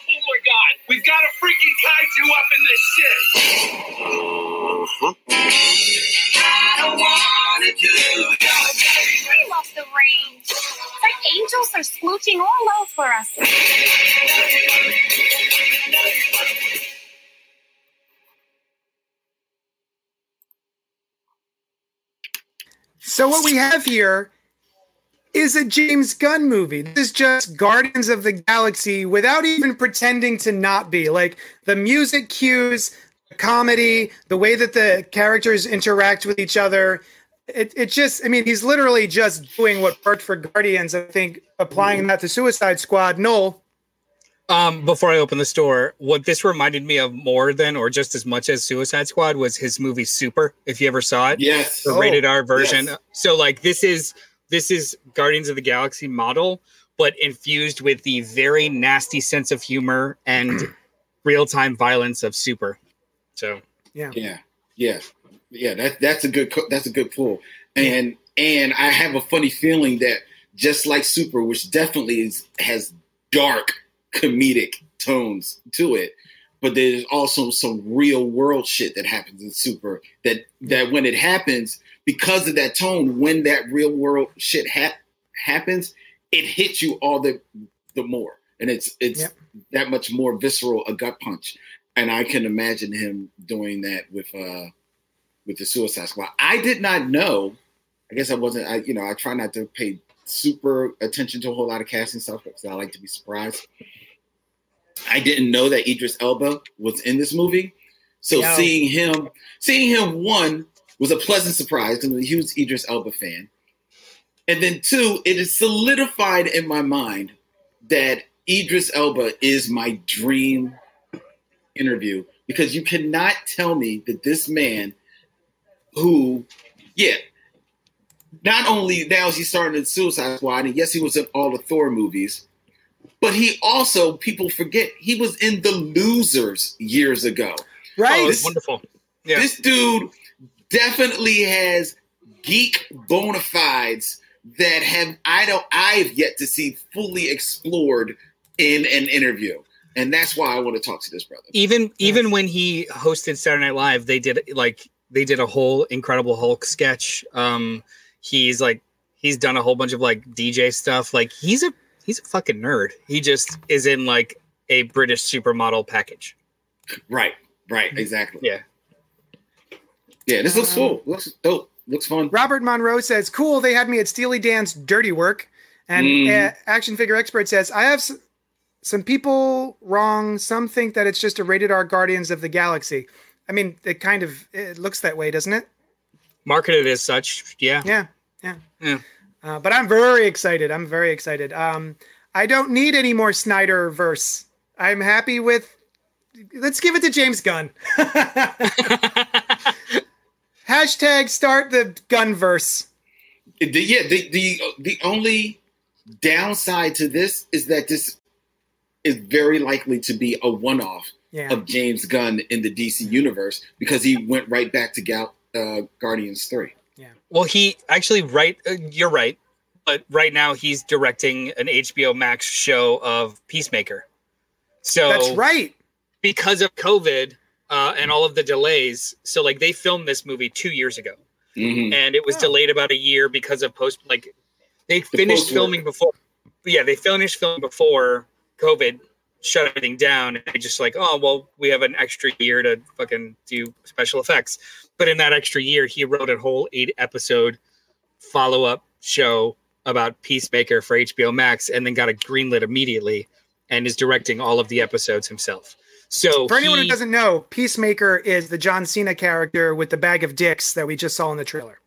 Speaker 4: Oh my god, we've got a freaking kaiju up in this shit! Uh-huh.
Speaker 6: I love the rain. It's like angels are smooching all over us.
Speaker 1: So what we have here is a James Gunn movie. This is just Guardians of the Galaxy without even pretending to not be. Like the music cues, the comedy, the way that the characters interact with each other. It, it just, I mean, he's literally just doing what worked for Guardians. I think applying that to Suicide Squad. no
Speaker 3: Um, before I open the store, what this reminded me of more than or just as much as Suicide Squad was his movie Super. If you ever saw it,
Speaker 2: Yes.
Speaker 3: the
Speaker 1: Oh,
Speaker 3: rated R version.
Speaker 2: yes.
Speaker 3: So like this is this is Guardians of the Galaxy model, but infused with the very nasty sense of humor and real time violence of Super. So
Speaker 1: yeah.
Speaker 2: Yeah, yeah, yeah. That that's a good that's a good pull. And and I have a funny feeling that just like Super, which definitely is has dark comedic tones to it, but there's also some real world shit that happens in Super that that when it happens because of that tone, when that real world shit ha- happens, it hits you all the the more, and it's it's
Speaker 1: Yep.
Speaker 2: that much more visceral a gut punch and I can imagine him doing that with uh with the Suicide Squad. I did not know. I guess I wasn't. I you know I try not to pay super attention to a whole lot of casting stuff because I like to be surprised. I didn't know that Idris Elba was in this movie, so
Speaker 1: No.
Speaker 2: seeing him, seeing him one was a pleasant surprise because I'm a huge Idris Elba fan, and then two, it is solidified in my mind that Idris Elba is my dream interview because you cannot tell me that this man who yeah not only now is he starting in suicide squad and yes he was in all the thor movies but he also people forget he was in the losers years ago
Speaker 3: oh,
Speaker 1: Right?
Speaker 3: wonderful. Yeah.
Speaker 2: this dude definitely has geek bona fides that have I don't I've yet to see fully explored in an interview. And that's why I want to talk to this brother.
Speaker 3: even even when he hosted Saturday Night Live, they did like they did a whole Incredible Hulk sketch. Um, he's like he's done a whole bunch of like DJ stuff. Like he's a he's a fucking nerd. He just is in like a British supermodel package.
Speaker 2: Right, right, exactly.
Speaker 3: Yeah.
Speaker 2: Yeah, this looks
Speaker 1: Um,
Speaker 2: cool. Looks dope. Looks fun.
Speaker 1: Robert Monroe says, "Cool, they had me at Steely Dan's Dirty Work." And
Speaker 2: Mhm.
Speaker 1: uh, Action Figure Expert says, "I have s- some people wrong. Some think that it's just a rated R Guardians of the Galaxy. I mean, it kind of it looks that way, doesn't it?
Speaker 3: Marketed as such, yeah.
Speaker 1: Yeah, yeah.
Speaker 3: Yeah.
Speaker 1: Uh, but I'm very excited. I'm very excited. Um, I don't need any more Snyder verse. I'm happy with. Let's give it to James Gunn. Hashtag start the gun verse.
Speaker 2: The, yeah, the, the the only downside to this is that this is very likely to be a one-off
Speaker 1: Yeah.
Speaker 2: of James Gunn in the DC universe because he went right back to Gal, uh, Guardians Three. Yeah.
Speaker 3: Well, he actually right. Uh, you're right, but right now he's directing an HBO Max show of Peacemaker. So
Speaker 1: That's right.
Speaker 3: because of COVID uh, and all of the delays. So like they filmed this movie two years ago,
Speaker 2: Mhm.
Speaker 3: and it was
Speaker 1: Oh.
Speaker 3: delayed about a year because of post. Like they finished
Speaker 2: post-work.
Speaker 3: filming before. Yeah, they finished filming before COVID shut everything down, and just like, oh well, we have an extra year to fucking do special effects. But in that extra year, he wrote a whole eight episode follow up show about Peacemaker for HBO Max, and then got a greenlit immediately, and is directing all of the episodes himself. So
Speaker 1: For anyone
Speaker 3: he-
Speaker 1: who doesn't know, Peacemaker is the John Cena character with the bag of dicks that we just saw in the trailer.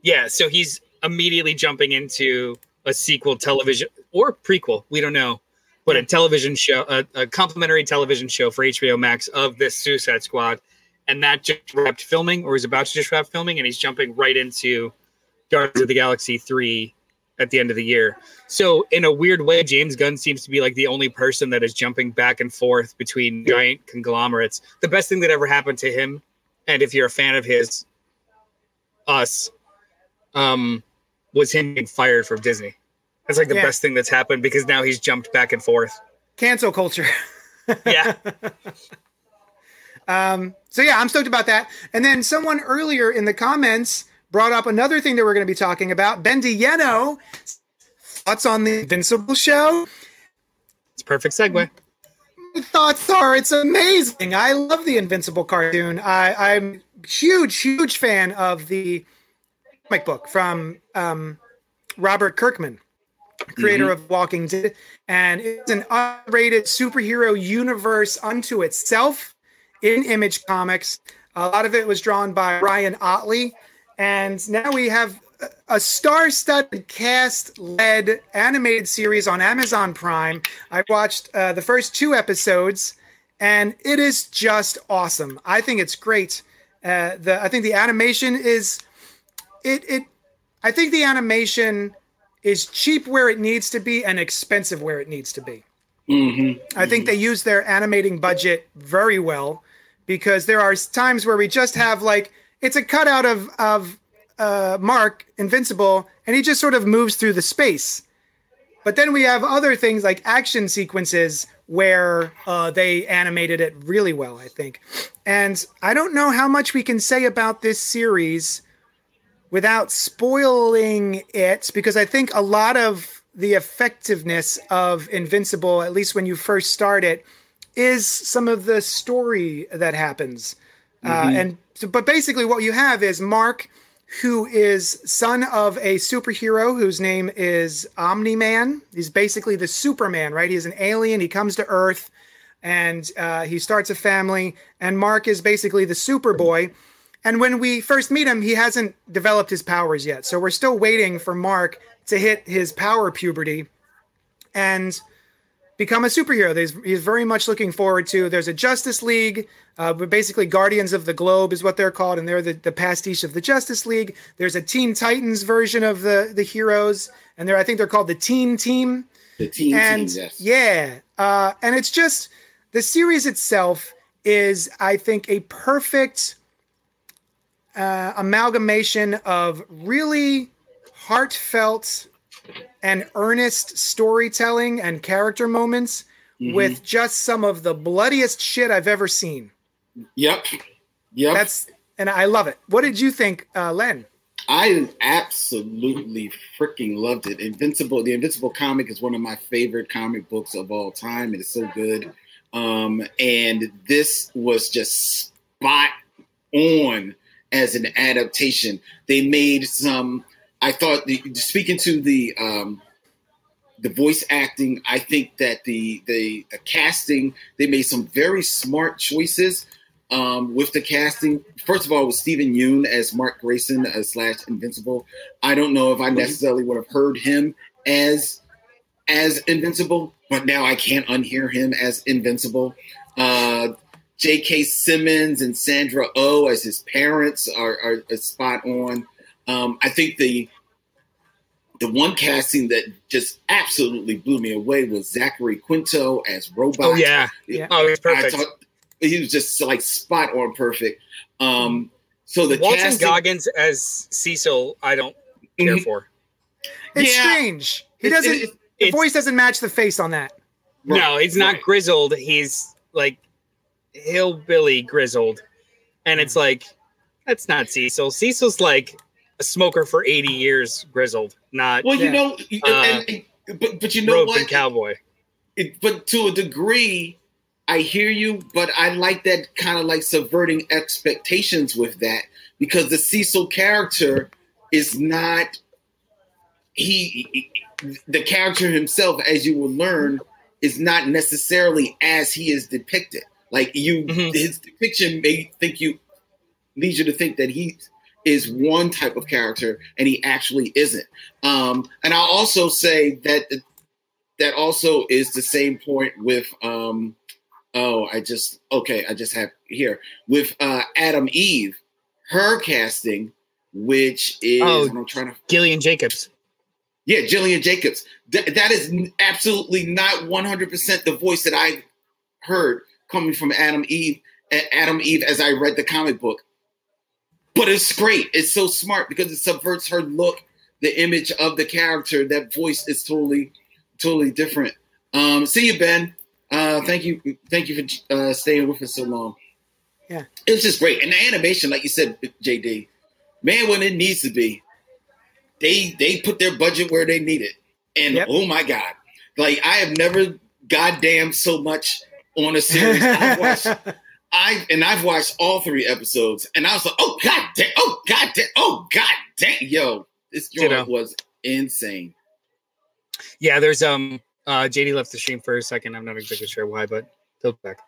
Speaker 3: Yeah, so he's immediately jumping into a sequel television or prequel, we don't know, but a television show, a, a complimentary television show for HBO Max of this Suicide Squad, and that just wrapped filming or is about to just wrap filming, and he's jumping right into Guardians of the Galaxy three at the end of the year. So in a weird way, James Gunn seems to be like the only person that is jumping back and forth between giant conglomerates. The best thing that ever happened to him, and if you're a fan of his, us, um, was him being fired from Disney. That's like the
Speaker 1: Yeah.
Speaker 3: best thing that's happened because now he's jumped back and forth.
Speaker 1: Cancel culture.
Speaker 3: Yeah.
Speaker 1: Um, so yeah, I'm stoked about that. And then someone earlier in the comments brought up another thing that we're going to be talking about. Ben Yeno, thoughts on the Invincible show?
Speaker 3: It's a perfect segue.
Speaker 1: My thoughts are it's amazing. I love the Invincible cartoon. I, I'm huge, huge fan of the comic book from um, Robert Kirkman, creator of Walking Dead, and it's an unrated superhero universe unto itself in Image Comics. A lot of it was drawn by Ryan Ottley, and now we have a- a star-studded cast-led animated series on Amazon Prime. I watched uh, the first two episodes, and it is just awesome. I think it's great. Uh, the I think the animation is it it. I think the animation is cheap where it needs to be and expensive where it needs to be.
Speaker 2: Mm-hmm.
Speaker 1: I think they use their animating budget very well because there are times where we just have like it's a cutout of of uh, Mark Invincible and he just sort of moves through the space. But then we have other things like action sequences where uh, they animated it really well, I think. And I don't know how much we can say about this series without spoiling it because I think a lot of the effectiveness of Invincible, at least when you first start it, is some of the story that happens. Uh, and so, but basically, what you have is Mark, who is son of a superhero whose name is Omni Man. He's basically the Superman, right? He's an alien. He comes to Earth and uh, he starts a family. And Mark is basically the Superboy. And when we first meet him, he hasn't developed his powers yet. So we're still waiting for Mark to hit his power puberty and become a superhero. He's, he's very much looking forward to. There's a Justice League, uh, basically Guardians of the Globe is what they're called, and they're the, the pastiche of the Justice League. There's a Teen Titans version of the the heroes, and they're I think they're called the Teen Team
Speaker 2: The team
Speaker 1: and
Speaker 2: team, yes.
Speaker 1: yeah, uh, and it's just the series itself is, I think, a perfect uh, amalgamation of really heartfelt and earnest storytelling and character moments
Speaker 2: Mm-hmm.
Speaker 1: with just some of the bloodiest shit I've ever seen.
Speaker 2: Yep. Yep.
Speaker 1: That's and I love it. What did you think, uh, Len?
Speaker 2: I absolutely freaking loved it. Invincible, the Invincible comic is one of my favorite comic books of all time. It is so good. Um, and this was just spot on as an adaptation. They made some. I thought the, speaking to the um, the voice acting, I think that the, the the casting they made some very smart choices um, with the casting. First of all, with Steven Yeun as Mark Grayson uh, slash Invincible. I don't know if I necessarily would have heard him as as Invincible, but now I can't unhear him as Invincible. Uh, J.K. Simmons and Sandra O oh as his parents are, are, are spot on. Um, I think the the one casting that just absolutely blew me away was Zachary Quinto as Robot.
Speaker 3: Oh yeah, yeah. Oh, he's perfect.
Speaker 2: I thought he was just like spot on perfect. Um, so the
Speaker 3: Walton
Speaker 2: casting,
Speaker 3: Goggins as Cecil, I don't care
Speaker 2: Mhm.
Speaker 3: for.
Speaker 1: It's
Speaker 2: Yeah.
Speaker 1: strange. He
Speaker 2: It-
Speaker 1: doesn't.
Speaker 2: it-
Speaker 1: the voice doesn't match the face on that.
Speaker 3: No, he's not
Speaker 2: right.
Speaker 3: grizzled. He's like hillbilly grizzled, and it's like that's not Cecil. Cecil's like a smoker for eighty years, grizzled, not
Speaker 2: Well, you
Speaker 1: Yeah.
Speaker 2: know,
Speaker 3: Uh,
Speaker 2: and, and- but but you know
Speaker 3: rope
Speaker 2: what?
Speaker 3: and cowboy.
Speaker 2: it, but to a degree, I hear you, but I like that kind of like subverting expectations with that because the Cecil character is not he, he- the character himself, as you will learn, is not necessarily as he is depicted. Like you,
Speaker 3: Mhm.
Speaker 2: his depiction may think you leads you to think that he is one type of character and he actually isn't. Um, and I'll also say that that also is the same point with um oh i just okay i just have here with uh atom eve her casting which is
Speaker 3: Oh.
Speaker 2: i'm trying to
Speaker 3: Gillian Jacobs.
Speaker 2: yeah gillian jacobs Th- that is absolutely not 100% the voice that i heard coming from atom eve atom eve as i read the comic book but it's great it's so smart because it subverts her look the image of the character that voice is totally totally different. Um, see you, Ben. Uh, thank you, thank you for uh, staying with us so long.
Speaker 1: Yeah.
Speaker 2: it's just great, and the animation, like you said, JD, man, when it needs to be, they they put their budget where they need it, and
Speaker 1: Yep.
Speaker 2: oh my god, like I have never goddamn so much on a series. I've watched, I and I've watched all three episodes, and I was like, oh god damn, oh god damn, oh god damn, yo, this joint
Speaker 3: Ditto.
Speaker 2: was insane.
Speaker 3: Yeah, there's um uh JD left the stream for a second. I'm not exactly sure why, but he'll be back.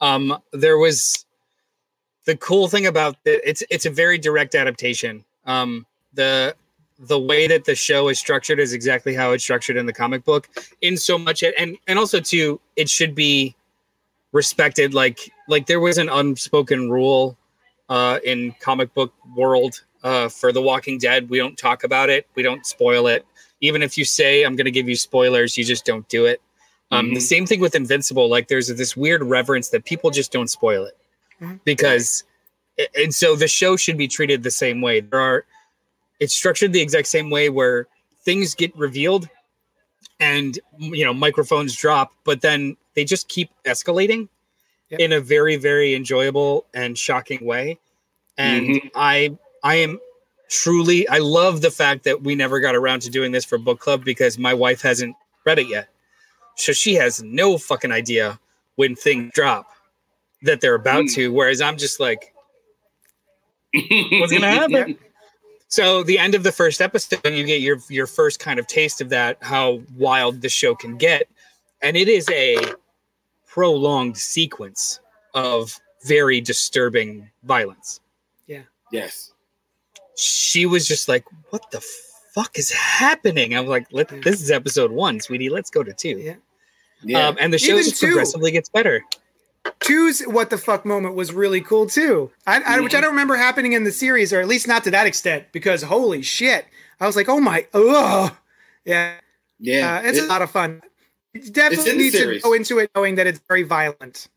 Speaker 3: Um there was the cool thing about it, it's it's a very direct adaptation. Um the the way that the show is structured is exactly how it's structured in the comic book in so much and and also too it should be respected like like there was an unspoken rule uh in comic book world uh for the walking dead. We don't talk about it. We don't spoil it. Even if you say i'm going to give you spoilers you just don't do it. Um the
Speaker 2: Mhm.
Speaker 3: same thing with invincible. Like there's this weird reverence that people just don't spoil it
Speaker 1: Mhm.
Speaker 3: because and so the show should be treated the same way. There are it's structured the exact same way where things get revealed and you know microphones drop but then they just keep escalating
Speaker 1: Yep.
Speaker 3: in a very very enjoyable and shocking way. And i i am truly i love the fact that we never got around to doing this for book club because my wife hasn't read it yet. So she has no fucking idea when things drop that they're about
Speaker 2: Mm.
Speaker 3: to whereas i'm just like what's gonna happen so the end of the first episode you get your your first kind of taste of that how wild the show can get and it is a prolonged sequence of very disturbing violence yeah
Speaker 2: Yes.
Speaker 3: she was just like what the fuck is happening i'm like Let,
Speaker 1: Yeah.
Speaker 3: this is episode one sweetie let's go to two
Speaker 1: Yeah.
Speaker 2: Yeah.
Speaker 3: um, and the show just progressively gets better
Speaker 1: Two's what the fuck moment was really cool too. I, I which I don't remember happening in the series, or at least not to that extent, because holy shit, I was like, oh my, oh yeah,
Speaker 2: yeah.
Speaker 1: uh, it's
Speaker 2: It-
Speaker 1: a lot of fun. You
Speaker 2: It's
Speaker 1: definitely need to go into it knowing that it's very violent.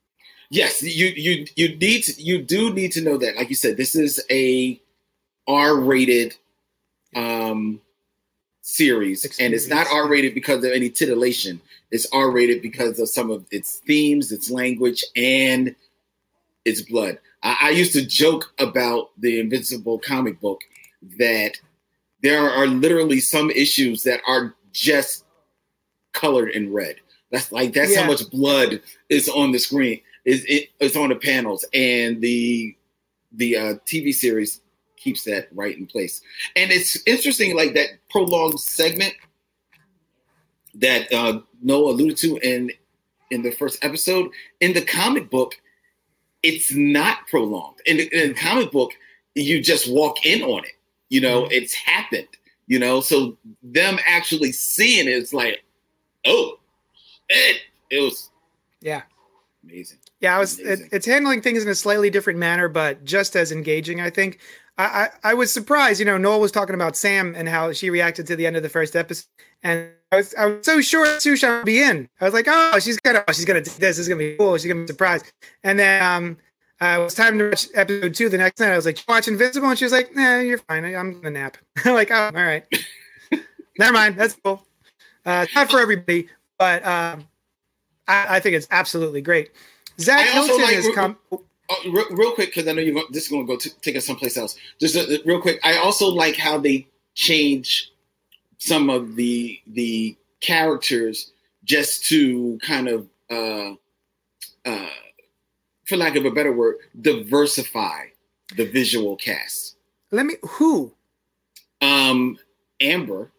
Speaker 2: yes, you you you need to, you do need to know that. Like you said, this is a R-rated um series, and it's not R-rated because of any titillation. It's R-rated because of some of its themes, its language, and its blood. I, I used to joke about the Invincible comic book that there are literally some issues that are just colored in red. That's like that's
Speaker 1: Yeah.
Speaker 2: how much blood is on the screen. Is it, it's on the panels and the the uh, TV series keeps that right in place. And it's interesting, like that prolonged segment that uh, Noah alluded to in in the first episode. In the comic book, it's not prolonged. In the, in the comic book, you just walk in on it. You know,
Speaker 1: Mm-hmm.
Speaker 2: it's happened. You know, so them actually seeing it, it's like, oh, it, it was
Speaker 1: Yeah.
Speaker 2: amazing.
Speaker 1: Yeah, I was. It, it's handling things in a slightly different manner, but just as engaging. I think. I, I I was surprised. You know, Noel was talking about Sam and how she reacted to the end of the first episode, and I was I was so sure Susha would be in. I was like, oh, she's gonna oh, she's gonna do this. This is gonna be cool. She's gonna be surprised. And then um, uh, it was time to watch episode two the next night. I was like, watch Invincible, and she was like, nah, you're fine. I, I'm gonna nap. I'm like, oh, all right. Never mind. That's cool. Uh, not for everybody, but um, I, I think it's absolutely great. Zach
Speaker 2: I
Speaker 1: Hilton
Speaker 2: like-
Speaker 1: is com-
Speaker 2: Oh, real, real quick, because I know you're this is going to go to, take us someplace else. Just uh, real quick, I also like how they change some of the the characters just to kind of, uh, uh, for lack of a better word, diversify the visual cast.
Speaker 1: Let me who?
Speaker 2: Um, Amber,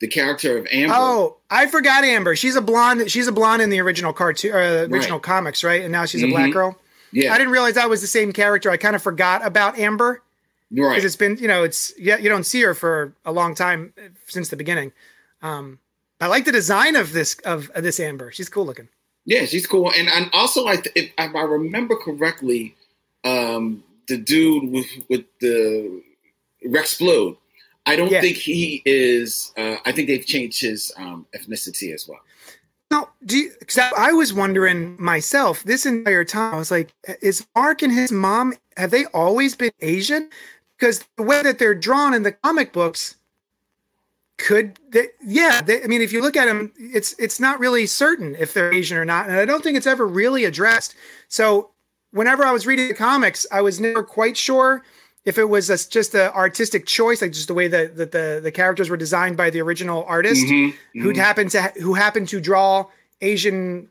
Speaker 2: the character of Amber.
Speaker 1: Oh, I forgot Amber. She's a blonde. She's a blonde in the original cartoon, uh, original
Speaker 2: Right.
Speaker 1: comics, right? And now she's a black
Speaker 2: Mhm.
Speaker 1: girl.
Speaker 2: yeah,
Speaker 1: I didn't realize that was the same character. I kind of forgot about Amber
Speaker 2: right.
Speaker 1: because it's been, you know, it's yeah, you don't see her for a long time uh, since the beginning. Um, I like the design of this of, of this Amber. She's cool looking.
Speaker 2: Yeah, she's cool, and and also I th- if, if I remember correctly, um, the dude with with the Rex Splode, I don't
Speaker 1: Yeah.
Speaker 2: think he is. Uh, I think they've changed his um, ethnicity as well.
Speaker 1: No, do you, I, I was wondering myself this entire time. I was like, is Mark and his mom have they always been Asian? Because the way that they're drawn in the comic books, could they, yeah? They, I mean, if you look at them, it's it's not really certain if they're Asian or not, and I don't think it's ever really addressed. So, whenever I was reading the comics, I was never quite sure if it was a, just an artistic choice, like just the way that, that the the characters were designed by the original artist
Speaker 2: Mhm,
Speaker 1: who'd
Speaker 2: mhm.
Speaker 1: happened to who happened to draw Asian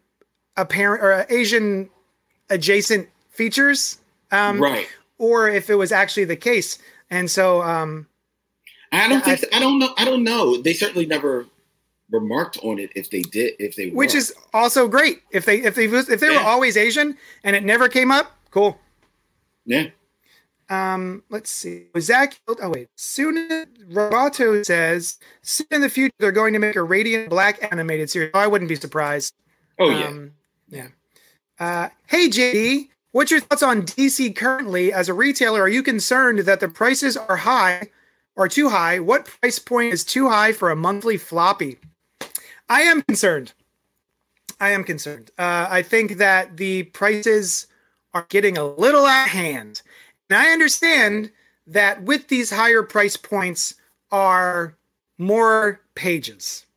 Speaker 1: apparent or Asian adjacent features, um,
Speaker 2: right.
Speaker 1: Or if it was actually the case. And so, um,
Speaker 2: I don't
Speaker 1: I-
Speaker 2: think. I don't know. I don't know. They certainly never remarked on it if they did. If they were.
Speaker 1: which is also great if they if they if they were always Asian and it never came up, cool.
Speaker 2: yeah.
Speaker 1: Um, let's see. Zach, oh wait, soon Roboto says soon in the future they're going to make a radiant black animated series. I wouldn't be surprised.
Speaker 2: Oh yeah.
Speaker 1: Um, yeah. Uh, hey, JD, what's your thoughts on DC currently as a retailer? Are you concerned that the prices are high or too high? What price point is too high for a monthly floppy? I am concerned. I am concerned. Uh, I think that the prices are getting a little out of hand. And I understand that with these higher price points are more pages.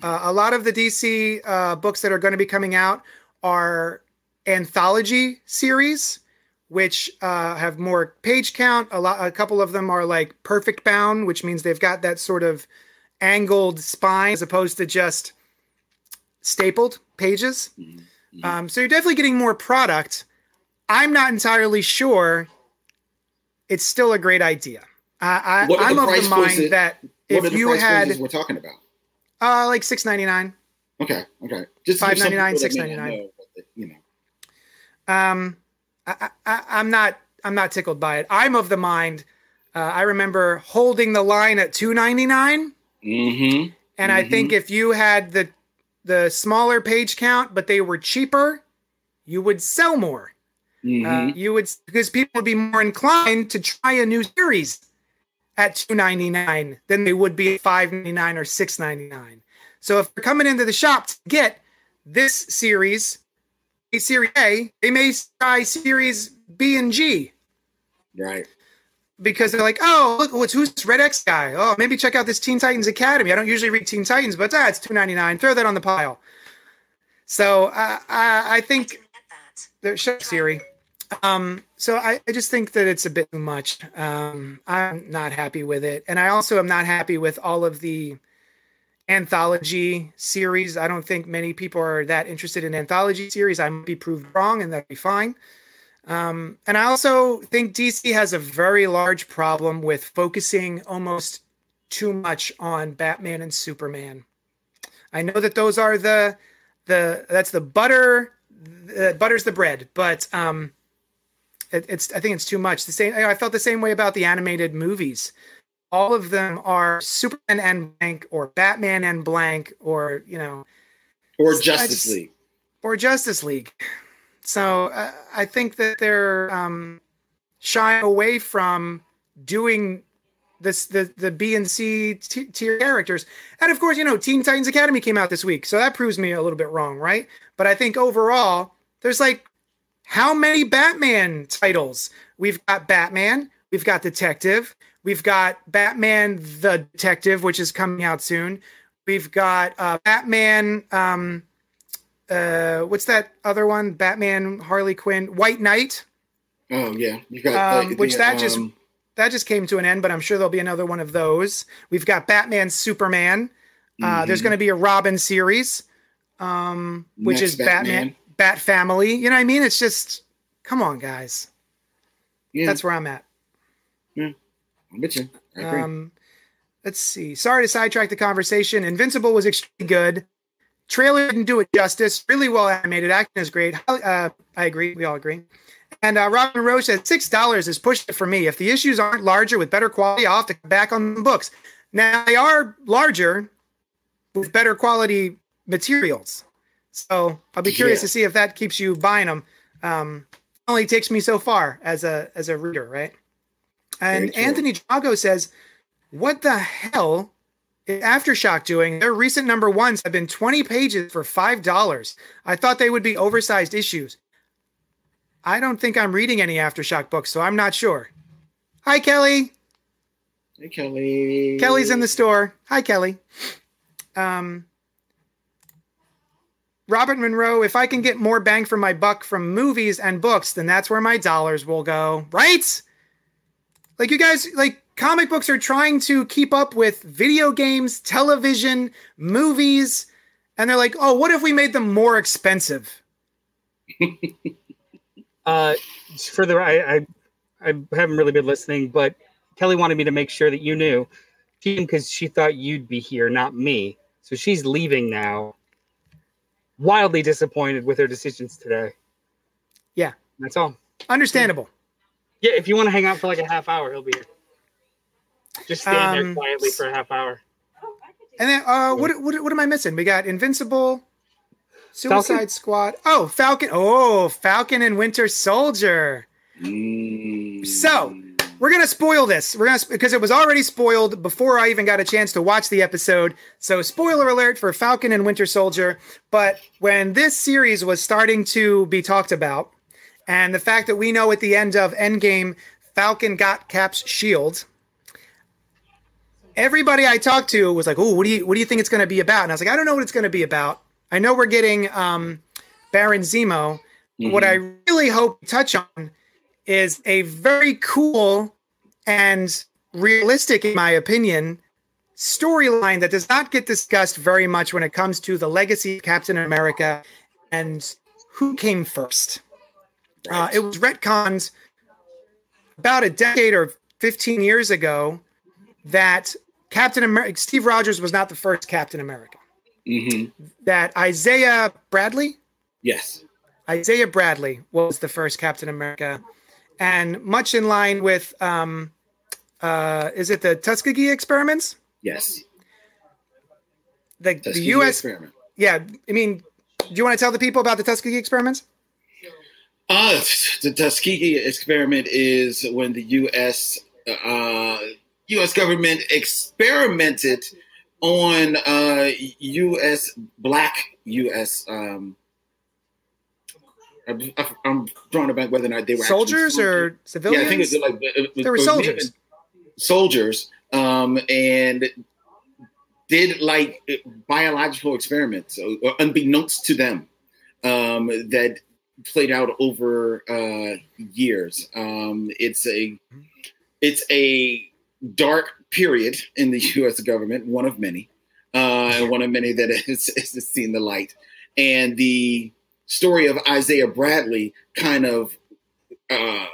Speaker 1: Uh, a lot of the DC uh, books that are going to be coming out are anthology series, which uh, have more page count. A lot, a couple of them are like perfect bound, which means they've got that sort of angled spine as opposed to just stapled pages. Um, so you're definitely getting more product. I'm not entirely sure. It's still a great idea.
Speaker 2: Are
Speaker 1: I, I'm of the mind
Speaker 2: points
Speaker 1: that if you had
Speaker 2: we're talking about?
Speaker 1: uh, like six ninety nine.
Speaker 2: Okay. Okay. Just to give some
Speaker 1: $5.99,
Speaker 2: people that may not
Speaker 1: $6.99.
Speaker 2: know what the- You know.
Speaker 1: Um, I, I, I'm not. I'm not tickled by it. I'm of the mind. Uh, I remember holding the line at two ninety nine,
Speaker 2: Mm-hmm.
Speaker 1: and I think if you had the the smaller page count, but they were cheaper, you would sell more.
Speaker 2: Mm-hmm.
Speaker 1: Uh, you would because people would be more inclined to try a new series at two ninety nine than they would be at five ninety nine or six ninety nine. So if they're coming into the shop to get this series, series A, they may try series B and G
Speaker 2: right.
Speaker 1: because they're like, oh, look, what's who's this Red X guy? Oh, maybe check out this Teen Titans Academy. I don't usually read Teen Titans, but ah, it's two ninety nine. Throw that on the pile. So uh, I, I think the show Siri. Um, so I, I just think that it's a bit too much. Um, I'm not happy with it, and I also am not happy with all of the anthology series. I don't think many people are that interested in anthology series. I might be proved wrong, and that'd be fine. Um, and I also think DC has a very large problem with focusing almost too much on Batman and Superman. I know that those are the the that's the butter the butter's the bread, but um, it, it's I think it's too much. The same I felt the same way about the animated movies. All of them are Superman and blank or Batman and blank or you know
Speaker 2: or Justice
Speaker 1: just-
Speaker 2: League.
Speaker 1: or Justice League. So uh, I think that they're um, shying away from doing this the the B and C t- tier characters. And of course, you know, Teen Titans Academy came out this week, so that proves me a little bit wrong, right? But I think overall, there's like how many Batman titles? We've got Batman, we've got Detective, we've got Batman the Detective, which is coming out soon. We've got uh, Batman. Um, uh, what's that other one? Batman, Harley Quinn, White Knight.
Speaker 2: Oh yeah, you got
Speaker 1: Um,
Speaker 2: uh,
Speaker 1: which
Speaker 2: the,
Speaker 1: that just
Speaker 2: um,
Speaker 1: that just came to an end, but I'm sure there'll be another one of those. We've got Batman, Superman. Uh, There's
Speaker 2: Mhm.
Speaker 1: going to be a Robin series, um, which
Speaker 2: Next
Speaker 1: is Batman.
Speaker 2: Batman.
Speaker 1: Bat Family. You know what I mean? It's just, come on, guys.
Speaker 2: yeah,
Speaker 1: That's where I'm at.
Speaker 2: I'm with you.
Speaker 1: Um, let's see. Sorry to sidetrack the conversation. Invincible was extremely good. Trailer didn't do it justice. Really well animated. Acting is great. Uh, I agree. We all agree. And uh, Robin Rose said six dollars is pushed it for me. If the issues aren't larger with better quality, I'll have to come back on the books. Now they are larger with better quality materials. So I'll be curious
Speaker 2: Yeah.
Speaker 1: to see if that keeps you buying them. Um, only takes me so far as a as a reader, right? And Anthony Drago says, "What the hell is Aftershock doing? Their recent number ones have been 20 pages for five dollars. I thought they would be oversized issues. I don't think I'm reading any Aftershock books, so I'm not sure. Hi, Kelly.
Speaker 2: hey Kelly.
Speaker 1: Kelly's in the store. Hi, Kelly. Um, Robert Monroe, if I can get more bang for my buck from movies and books, then that's where my dollars will go, right? Like you guys, like comic books are trying to keep up with video games, television, movies, and they're like, oh, what if we made them more expensive?
Speaker 3: Uh, for the I, I I haven't really been listening, but Kelly wanted me to make sure that you knew, because she thought you'd be here, not me. So she's leaving now. Wildly disappointed with her decisions today.
Speaker 1: Yeah.
Speaker 3: That's all.
Speaker 1: Understandable.
Speaker 3: Yeah, if you want to hang out for like a half hour, he'll be here. Just stand
Speaker 1: Um,
Speaker 3: there quietly for a half hour.
Speaker 1: And then, uh, what, what, what am I missing? We got Invincible, Suicide
Speaker 3: Falcon?
Speaker 1: Squad. Oh, Falcon. Oh, Falcon and Winter Soldier.
Speaker 2: Mm.
Speaker 1: So, We're gonna spoil this. We're gonna because it was already spoiled before I even got a chance to watch the episode. So, spoiler alert for Falcon and Winter Soldier. But when this series was starting to be talked about, and the fact that we know at the end of Endgame, Falcon got Cap's shield. Everybody I talked to was like, "Oh, what do you what do you think it's going to be about?" And I was like, "I don't know what it's going to be about. I know we're getting um, Baron Zemo. What I really hope to touch on is a very cool and realistic, in my opinion, storyline that does not get discussed very much when it comes to the legacy of Captain America and who came first. Uh, it was retconned about a decade or 15 years ago that Captain America, Steve Rogers was not the first Captain America.
Speaker 2: hmm
Speaker 1: That Isaiah Bradley,
Speaker 2: Yes.
Speaker 1: Isaiah Bradley was the first Captain America, and much in line with, um, uh, is it the Tuskegee experiments?
Speaker 2: Yes.
Speaker 1: The,
Speaker 2: Tuskegee
Speaker 1: the U.S.
Speaker 2: experiment.
Speaker 1: Yeah, I mean, do you want to tell the people about the Tuskegee experiments?
Speaker 2: Uh, the Tuskegee experiment is when the U.S. Uh, U.S. government experimented on uh, U.S. black U.S. Um, I'm, I'm drawing about whether or not they were
Speaker 1: Soldiers or civilians. Yeah?
Speaker 2: I think it's like it was-
Speaker 1: They were soldiers.
Speaker 2: soldiers, um, and did like biological experiments, uh, unbeknownst to them, um, that played out over uh, years. Um, it's a it's a dark period in the U.S. government, one of many, uh, and one of many that has, has seen the light. And the story of Isaiah Bradley kind of uh,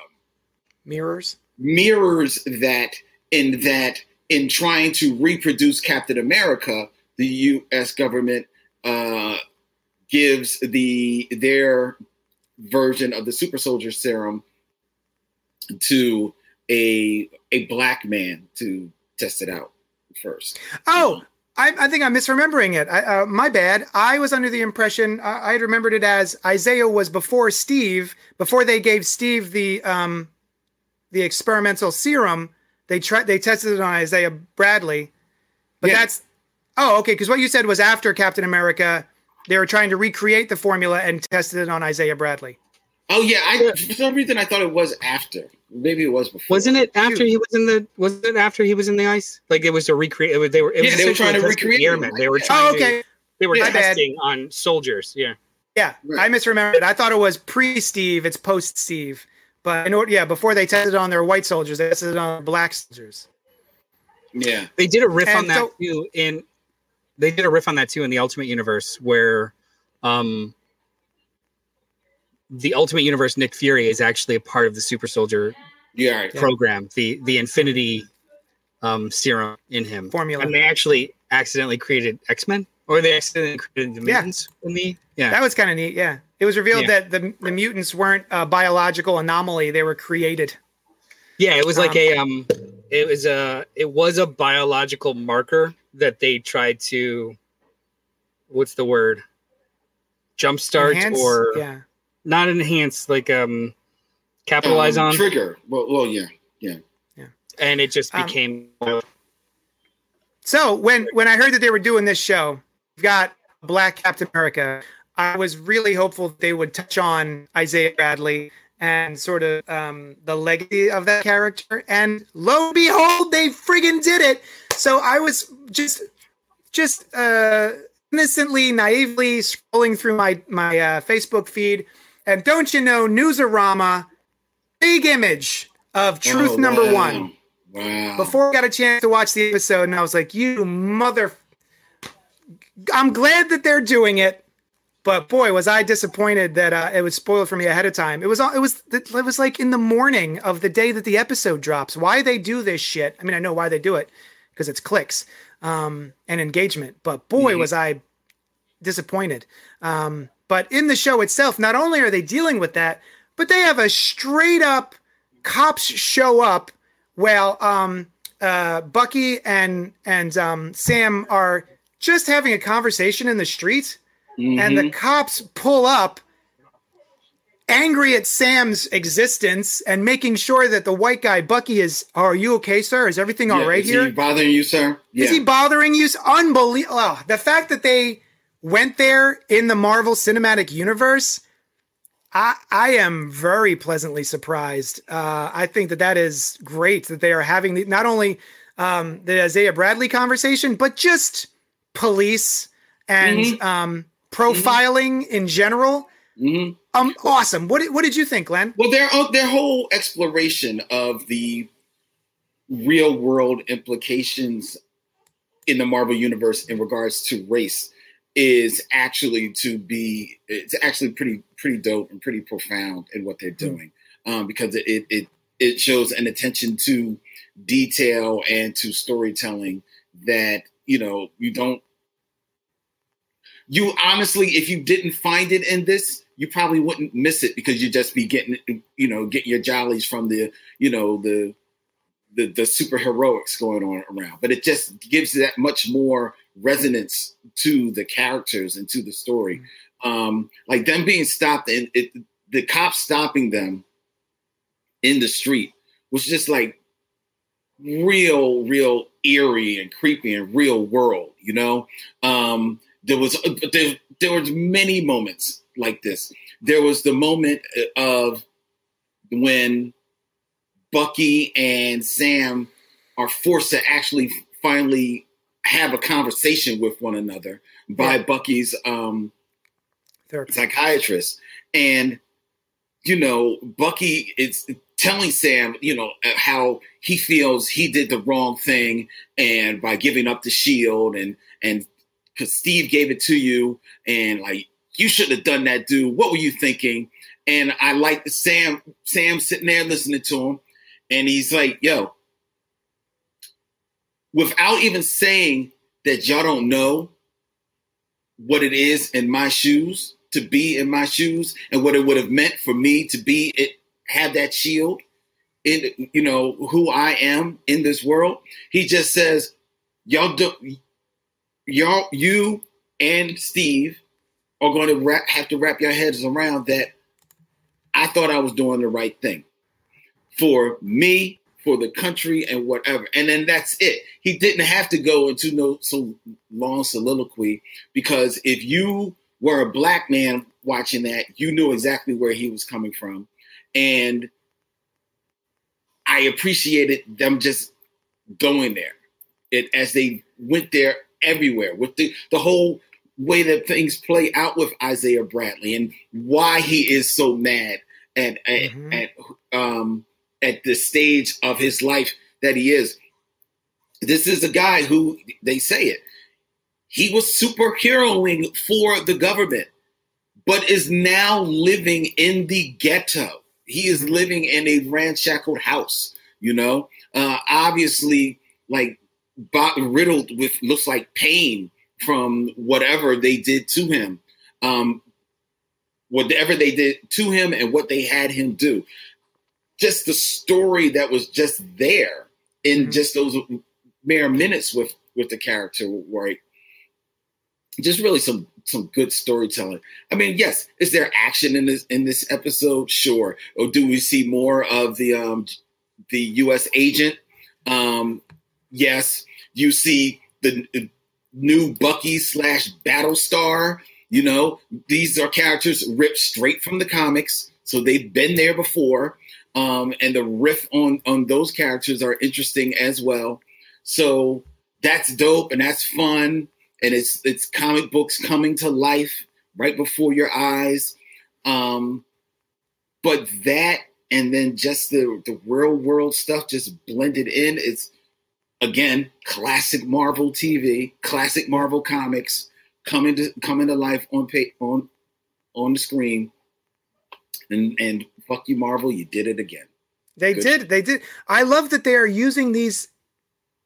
Speaker 1: Mirrors.
Speaker 2: mirrors that in that in trying to reproduce Captain America, the U.S. government uh, gives the their version of the super soldier serum to a a black man to test it out first.
Speaker 1: Oh, I, I think I'm misremembering it. I, uh, my bad. I was under the impression I, I had remembered it as Isaiah was before Steve. Before they gave Steve the um, the experimental serum, they tried they tested it on Isaiah Bradley. But
Speaker 2: Yeah.
Speaker 1: that's oh okay because what you said was after Captain America, they were trying to recreate the formula and tested it on Isaiah Bradley.
Speaker 2: Oh yeah, I for some reason I thought it was after. Maybe it was before.
Speaker 3: Wasn't it after he was in the? Was it after he was in the ice? Like it was a recreate. It was, they were. It
Speaker 2: Yeah,
Speaker 3: was
Speaker 2: they were trying to recreate
Speaker 3: the
Speaker 2: it.
Speaker 3: airmen. They were oh, trying.
Speaker 1: Oh okay.
Speaker 3: To, they were
Speaker 1: My bad.
Speaker 3: testing on soldiers. Yeah.
Speaker 1: Yeah,
Speaker 2: Right.
Speaker 1: I misremembered. I thought it was pre Steve. It's post Steve. But in order, yeah, before they tested on their white soldiers, they tested on black soldiers.
Speaker 2: Yeah.
Speaker 3: They did a riff
Speaker 1: And
Speaker 3: on that
Speaker 1: so-
Speaker 3: too in they did a riff on that too in the Ultimate Universe where um the Ultimate Universe Nick Fury is actually a part of the super soldier
Speaker 2: Yeah. Right.
Speaker 1: Yeah.
Speaker 3: program, the the infinity um serum in him.
Speaker 1: Formula.
Speaker 3: And they actually accidentally created X-Men or they accidentally created the
Speaker 1: Yeah.
Speaker 3: mutants in the yeah.
Speaker 1: That was kind of neat. Yeah, it was revealed
Speaker 3: Yeah.
Speaker 1: that the the mutants weren't a biological anomaly; they were created.
Speaker 3: Yeah, it was like
Speaker 1: Um,
Speaker 3: a um it was a it was a biological marker that they tried to what's the word? Jumpstart
Speaker 1: Enhance?
Speaker 3: or
Speaker 1: yeah,
Speaker 3: not enhance, like um capitalize
Speaker 2: Um,
Speaker 3: on
Speaker 2: trigger. Well, well, yeah, yeah.
Speaker 3: and it just
Speaker 1: Um,
Speaker 3: became
Speaker 1: So when when I heard that they were doing this show, we've got Black Captain America. I was really hopeful they would touch on Isaiah Bradley and sort of um, the legacy of that character. And lo and behold, they friggin' did it. So I was just just uh, innocently, naively scrolling through my my uh, Facebook feed, and don't you know, Newsarama, big image of Truth
Speaker 2: Oh,
Speaker 1: Number
Speaker 2: wow.
Speaker 1: One
Speaker 2: Wow.
Speaker 1: before I got a chance to watch the episode, and I was like, "You mother!" I'm glad that they're doing it, but boy, was I disappointed that uh, it was spoiled for me ahead of time. It was all it was it was like in the morning of the day that the episode drops. Why they do this shit? I mean, I know why they do it because it's clicks um, and engagement, but boy, was I disappointed. Um, but in the show itself, not only are they dealing with that, but they have a straight up cops show up while um, uh, Bucky and and um, Sam are just having a conversation in the street, and the cops pull up, angry at Sam's existence and making sure that the white guy Bucky is. Oh, are you okay, sir? Is everything all
Speaker 2: Yeah,
Speaker 1: right
Speaker 2: is
Speaker 1: here?
Speaker 2: he bothering you, sir? Yeah.
Speaker 1: Is he bothering you? Unbelievable. Oh, the fact that they went there in the Marvel Cinematic Universe, I, I am very pleasantly surprised. Uh, I think that that is great that they are having the, not only um, the Isaiah Bradley conversation, but just police and um, profiling in general.
Speaker 2: Mhm.
Speaker 1: Um, awesome. What did, what did you think, Glenn?
Speaker 2: Well, their uh, their whole exploration of the real world implications in the Marvel universe in regards to race is actually to be it's actually pretty pretty dope and pretty profound in what they're doing um, because it, it it it shows an attention to detail and to storytelling that you know you don't you honestly if you didn't find it in this you probably wouldn't miss it because you'd just be getting you know getting your jollies from the you know the the the super heroics going on around. But it just gives that much more resonance to the characters and to the story. Um like them being stopped and it the cops stopping them in the street was just like real real eerie and creepy and real world you know? Um there was there, there was many moments like this. There was the moment of when bucky and sam are forced to actually finally have a conversation with one another by
Speaker 1: Yeah.
Speaker 2: bucky's um psychiatrist. And you know bucky is telling sam you know how he feels he did the wrong thing and by giving up the shield and and because steve gave it to you and like you shouldn't have done that dude what were you thinking And I like Sam. Sam sitting there listening to him, and he's like, "Yo," without even saying that y'all don't know what it is in my shoes to be in my shoes and what it would have meant for me to be it have that shield in you know who I am in this world. He just says, "Y'all do, y'all you and Steve are going to wrap, have to wrap your heads around that. I thought I was doing the right thing for me, for the country, and whatever. And then that's it. He didn't have to go into no so long soliloquy because if you were a black man watching that, you knew exactly where he was coming from, and I appreciated them just going there. It as they went there everywhere with the the whole way that things play out with Isaiah Bradley and why he is so mad at at,
Speaker 1: Mhm.
Speaker 2: at um at the stage of his life that he is. This is a guy who they say it. He was superheroing for the government, but is now living in the ghetto. He is living in a ramshackled house, you know. Uh, obviously, like riddled with looks like pain from whatever they did to him, um, whatever they did to him, and what they had him do. Just the story that was just there in
Speaker 1: Mhm.
Speaker 2: just those mere minutes with with the character, right? Just really some some good storytelling. I mean, yes, is there action in this in this episode? Sure. Or do we see more of the um the U.S. agent? Um, yes. You see the new Bucky slash Battlestar. You know, these are characters ripped straight from the comics, so they've been there before. Um, and the riff on on those characters are interesting as well. So that's dope and that's fun and it's it's comic books coming to life right before your eyes. Um, but that and then just the the real world stuff just blended in. It's again classic Marvel TV, classic Marvel comics coming to coming to life on pa- on on the screen. And and fuck you, Marvel, you did it again.
Speaker 1: They
Speaker 2: Good.
Speaker 1: did. They did. I love that they are using these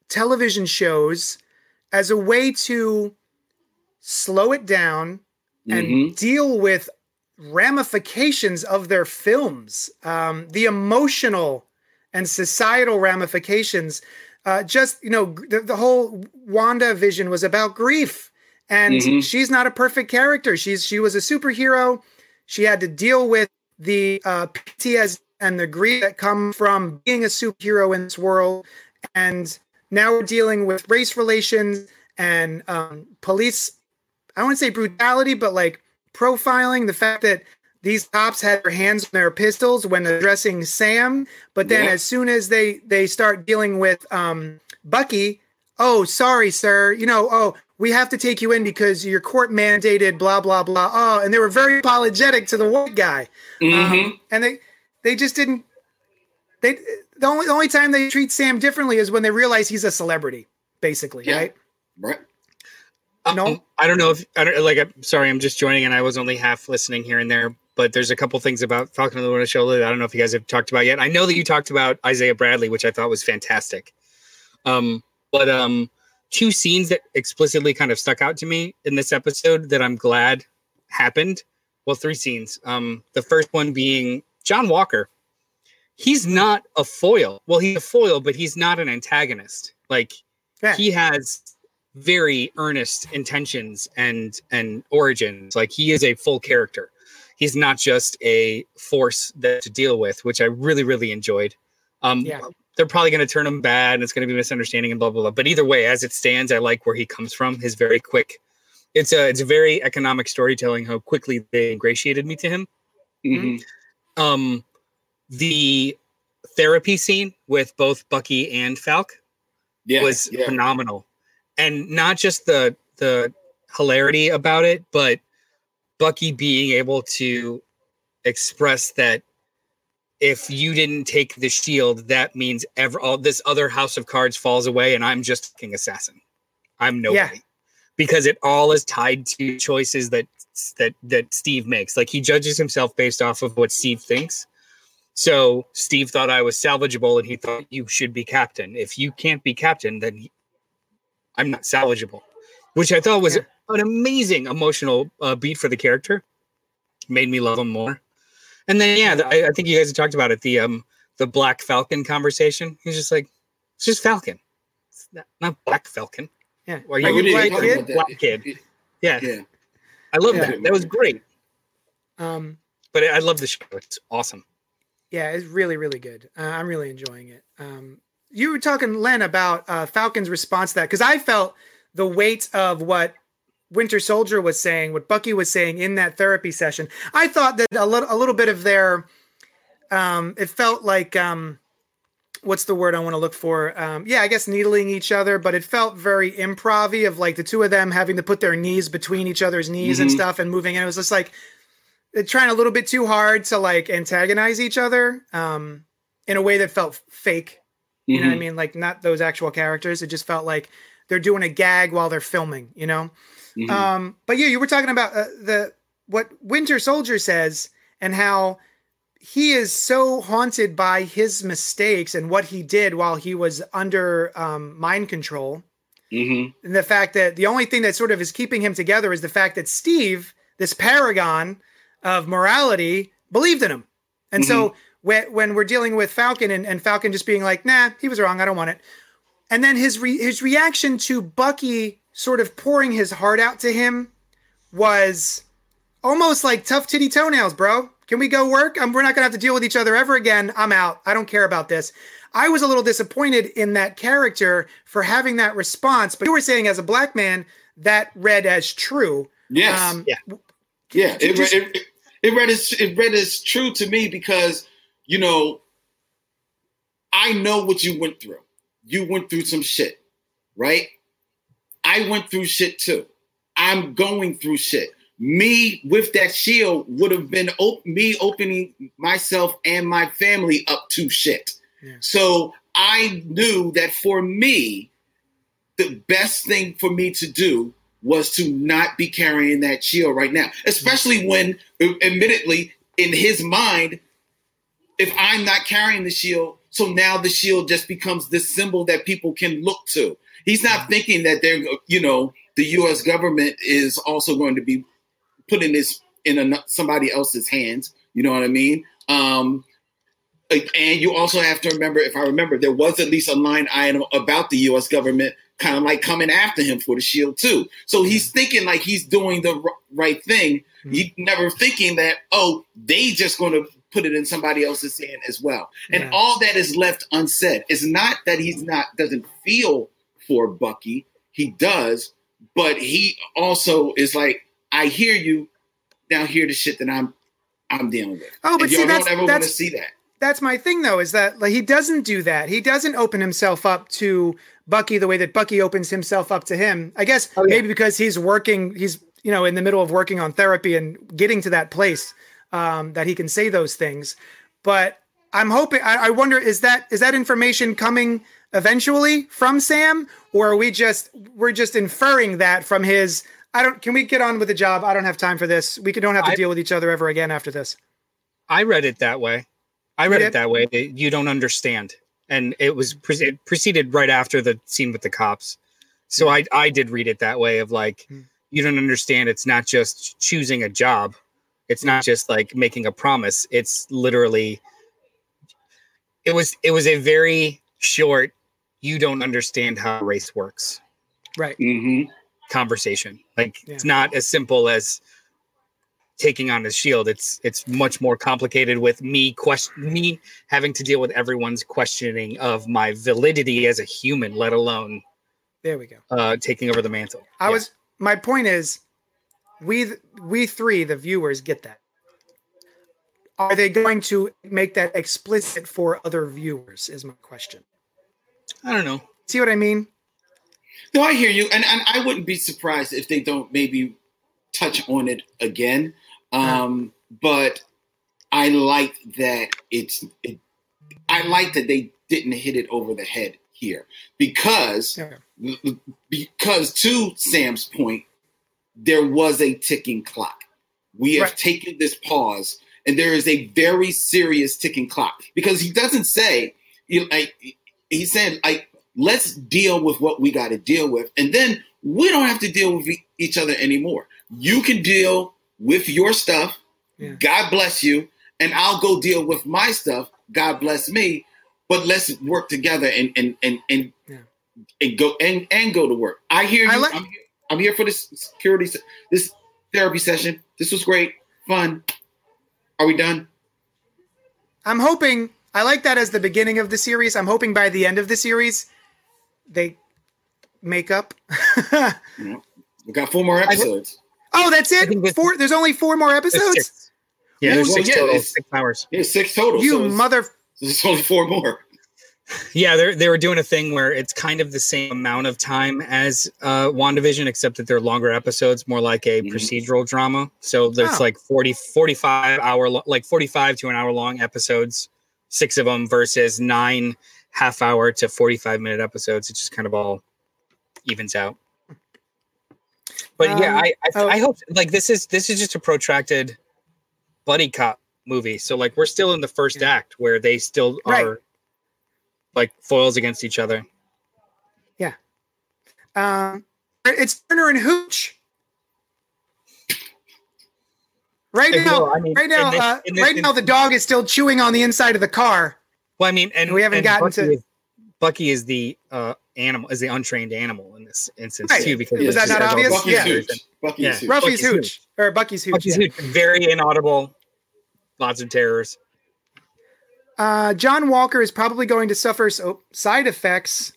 Speaker 1: television shows as a way to slow it down and
Speaker 2: Mhm.
Speaker 1: deal with ramifications of their films, um, the emotional and societal ramifications. Uh, just you know, the, the whole WandaVision was about grief, and
Speaker 2: Mhm.
Speaker 1: she's not a perfect character. She's she was a superhero. She had to deal with the uh, PTSD and the grief that come from being a superhero in this world, and now we're dealing with race relations and um, police. I wouldn't say brutality, but like profiling the fact that these cops had their hands on their pistols when addressing Sam, but then
Speaker 2: Yeah.
Speaker 1: as soon as they they start dealing with um, Bucky, oh sorry sir, you know oh we have to take you in because your court mandated blah blah blah. Oh, and they were very apologetic to the white guy,
Speaker 2: Mhm.
Speaker 1: um, and they they just didn't. They the only the only time they treat Sam differently is when they realize he's a celebrity, basically,
Speaker 2: Yeah.
Speaker 1: right?
Speaker 2: right.
Speaker 1: No?
Speaker 3: Um, I don't know if I don't like. I'm sorry, I'm just joining, and I was only half listening here and there. But there's a couple things about Falcon and the Winter Soldier that I don't know if you guys have talked about yet. I know that you talked about Isaiah Bradley, which I thought was fantastic. Um, but um, two scenes that explicitly kind of stuck out to me in this episode that I'm glad happened. Well, three scenes. Um, the first one being John Walker. He's not a foil. Well, he's a foil, but he's not an antagonist. Like
Speaker 1: Yeah.
Speaker 3: he has very earnest intentions and and origins like he is a full character he's not just a force that to deal with which i really really enjoyed um
Speaker 1: Yeah.
Speaker 3: they're probably going to turn him bad and it's going to be misunderstanding and blah blah blah but either way as it stands i like where he comes from his very quick it's a it's a very economic storytelling how quickly they ingratiated me to him
Speaker 2: Mhm.
Speaker 3: um the therapy scene with both bucky and falk
Speaker 2: Yeah,
Speaker 3: was
Speaker 2: yeah.
Speaker 3: phenomenal and not just the the hilarity about it but bucky being able to express that if you didn't take the shield that means ever all this other house of cards falls away and i'm just king assassin i'm nobody
Speaker 1: Yeah.
Speaker 3: because it all is tied to choices that that that Steve makes. Like he judges himself based off of what Steve thinks. So Steve thought I was salvageable, and he thought you should be captain. If you can't be captain, then I'm not salvageable, which I thought was
Speaker 1: Yeah.
Speaker 3: An amazing emotional uh, beat for the character. Made me love him more. And then yeah, the, I, I think you guys have talked about it. The um the Black Falcon conversation. He's just like, it's just Falcon, it's not, not Black Falcon.
Speaker 1: Yeah.
Speaker 3: Or
Speaker 1: Are
Speaker 3: you
Speaker 1: you
Speaker 3: black
Speaker 1: Black
Speaker 3: kid?
Speaker 1: Kid?
Speaker 3: Black kid. Yeah,
Speaker 2: Yeah.
Speaker 3: I love
Speaker 1: Yeah.
Speaker 3: that. That was great.
Speaker 1: Um,
Speaker 3: But I love the show. It's awesome.
Speaker 1: yeah, it's really, really good. Uh, I'm really enjoying it. Um, you were talking, Len, about uh, Falcon's response to that because I felt the weight of what Winter Soldier was saying, what Bucky was saying in that therapy session. I thought that a little, a little bit of their, um, it felt like, um, what's the word I want to look for? Um, yeah, I guess needling each other, but it felt very improv of like the two of them having to put their knees between each other's knees and
Speaker 2: Mhm.
Speaker 1: stuff and moving. And it was just like they're trying a little bit too hard to like antagonize each other um, in a way that felt fake. You know what I
Speaker 2: Mhm.
Speaker 1: mean? Like not those actual characters. It just felt like they're doing a gag while they're filming, you know?
Speaker 2: Mhm.
Speaker 1: Um, but yeah, you were talking about uh, the what Winter Soldier says and how he is so haunted by his mistakes and what he did while he was under um, mind control.
Speaker 2: Mhm.
Speaker 1: And the fact that the only thing that sort of is keeping him together is the fact that Steve, this paragon of morality, believed in him. And so when, when we're dealing with Falcon and, and Falcon just being like, nah, he was wrong. I don't want it. And then his re- his reaction to Bucky sort of pouring his heart out to him was almost like tough titty toenails, bro. Can we go work? Um, we're not gonna have to deal with each other ever again. I'm out. I don't care about this. I was a little disappointed in that character for having that response, but you were saying as a black man that read as true.
Speaker 2: Yes.
Speaker 1: Um,
Speaker 3: Yeah.
Speaker 2: Yeah, it,
Speaker 1: Just-
Speaker 2: it, it, it read as it read as true to me because you know I know what you went through. You went through some shit, right? I went through shit too. I'm going through shit. Me with that shield would have been op- me opening myself and my family up to shit.
Speaker 1: Yeah.
Speaker 2: So I knew that for me, the best thing for me to do was to not be carrying that shield right now, especially when, admittedly, in his mind, if I'm not carrying the shield, so now the shield just becomes this symbol that people can look to. He's not thinking that they're, you know, the U.S. government is also going to be putting this in a, somebody else's hands. You know what I mean? Um, and you also have to remember, if I remember, there was at least a line item about the U.S. government kind of like coming after him for the shield too. So he's thinking like he's doing the r- right thing. He never thinking that oh they just going to put it in somebody else's hand as well. And
Speaker 1: Yeah.
Speaker 2: all that is left unsaid. It's not that he's not doesn't feel for Bucky. He does, but he also is like I hear you. Now hear the shit that I'm I'm dealing with.
Speaker 1: Oh, but
Speaker 2: and
Speaker 1: see,
Speaker 2: y'all
Speaker 1: that's-
Speaker 2: don't ever want to
Speaker 1: that's-
Speaker 2: see that.
Speaker 1: that's my thing though is that like he doesn't do that he doesn't open himself up to bucky the way that bucky opens himself up to him i guess
Speaker 3: Oh, yeah.
Speaker 1: maybe because he's working he's you know in the middle of working on therapy and getting to that place um, that he can say those things but i'm hoping I, I wonder is that is that information coming eventually from sam or are we just we're just inferring that from his i don't can we get on with the job i don't have time for this we don't have to
Speaker 3: I-
Speaker 1: deal with each other ever again after this
Speaker 3: I read it that way. I read it that way. You don't understand, and it was pre- it preceded right after the scene with the cops. So I I did read it that way of like
Speaker 1: Hmm.
Speaker 3: you don't understand. It's not just choosing a job. It's not just like making a promise. It's literally. It was it was a very short. You don't understand how race works
Speaker 1: right
Speaker 2: Mm-hmm.
Speaker 3: conversation. Like it's not as simple as taking on his shield. It's it's much more complicated with me question me having to deal with everyone's questioning of my validity as a human, let alone
Speaker 1: there we go
Speaker 3: uh taking over the mantle.
Speaker 1: I
Speaker 3: Yeah.
Speaker 1: was my point is we th- we three the viewers get that. Are they going to make that explicit for other viewers is my question.
Speaker 3: I don't know.
Speaker 1: See what I mean?
Speaker 2: No, I hear you, and, and I wouldn't be surprised if they don't maybe touch on it again. Um, but I like that it's. It, I like that they didn't hit it over the head here because because to Sam's point, there was a ticking clock. We have
Speaker 1: Right.
Speaker 2: taken this pause, and there is a very serious ticking clock because he doesn't say, you know, like, he said, like, let's deal with what we got to deal with, and then we don't have to deal with each other anymore. You can deal with your stuff.
Speaker 1: Yeah.
Speaker 2: God bless you, and I'll go deal with my stuff. God bless me. But let's work together and and and and,
Speaker 1: Yeah.
Speaker 2: and go and, and go to work. I hear you.
Speaker 1: I like-
Speaker 2: I'm, here, I'm here for this security this therapy session. This was great, fun. Are we done?
Speaker 1: I'm hoping I like that as the beginning of the series. I'm hoping by the end of the series they make up.
Speaker 2: We got four more episodes.
Speaker 1: oh, that's it. Four. There's only four more episodes.
Speaker 3: six. Yeah, there's
Speaker 2: Well,
Speaker 3: six
Speaker 2: yeah,
Speaker 3: total, six hours.
Speaker 2: Yeah, six total.
Speaker 1: You
Speaker 2: so
Speaker 1: mother.
Speaker 2: There's only four more.
Speaker 3: Yeah, they they were doing a thing where it's kind of the same amount of time as uh, WandaVision, except that they're longer episodes, more like a
Speaker 2: Mhm.
Speaker 3: procedural drama. So there's
Speaker 1: Oh.
Speaker 3: like 40, 45 hour, like 45 to an hour long episodes, six of them versus nine half hour to 45 minute episodes. It just kind of all evens out. But yeah,
Speaker 1: Um,
Speaker 3: I I,
Speaker 1: oh.
Speaker 3: I hope like this is this is just a protracted buddy cop movie. So like we're still in the first
Speaker 1: Yeah.
Speaker 3: act where they still
Speaker 1: Right.
Speaker 3: are like foils against each other. Yeah.
Speaker 1: Um, it's Turner and Hooch. Right
Speaker 3: And,
Speaker 1: now,
Speaker 3: well, I mean,
Speaker 1: right now,
Speaker 3: this-
Speaker 1: uh,
Speaker 3: this
Speaker 1: right now, the dog is still chewing on the inside of the car.
Speaker 3: Well, I mean, and
Speaker 1: We haven't
Speaker 3: and
Speaker 1: gotten
Speaker 3: Bucky
Speaker 1: to-
Speaker 3: Is, Bucky is the uh, animal, is the untrained animal in this instance
Speaker 1: Right.
Speaker 3: too. Because
Speaker 1: Was
Speaker 3: it's
Speaker 1: that not
Speaker 3: has all
Speaker 1: obvious?
Speaker 2: Bucky's
Speaker 1: Yeah.
Speaker 3: features.
Speaker 2: huge. Bucky's
Speaker 3: Yeah.
Speaker 2: huge.
Speaker 1: Ruffy's
Speaker 3: Bucky's
Speaker 1: Hooch
Speaker 3: Hooch.
Speaker 1: or Bucky's Hooch.
Speaker 3: Bucky's
Speaker 1: yeah.
Speaker 3: huge, very inaudible, lots of terrors.
Speaker 1: Uh, John Walker is probably going to suffer so, side effects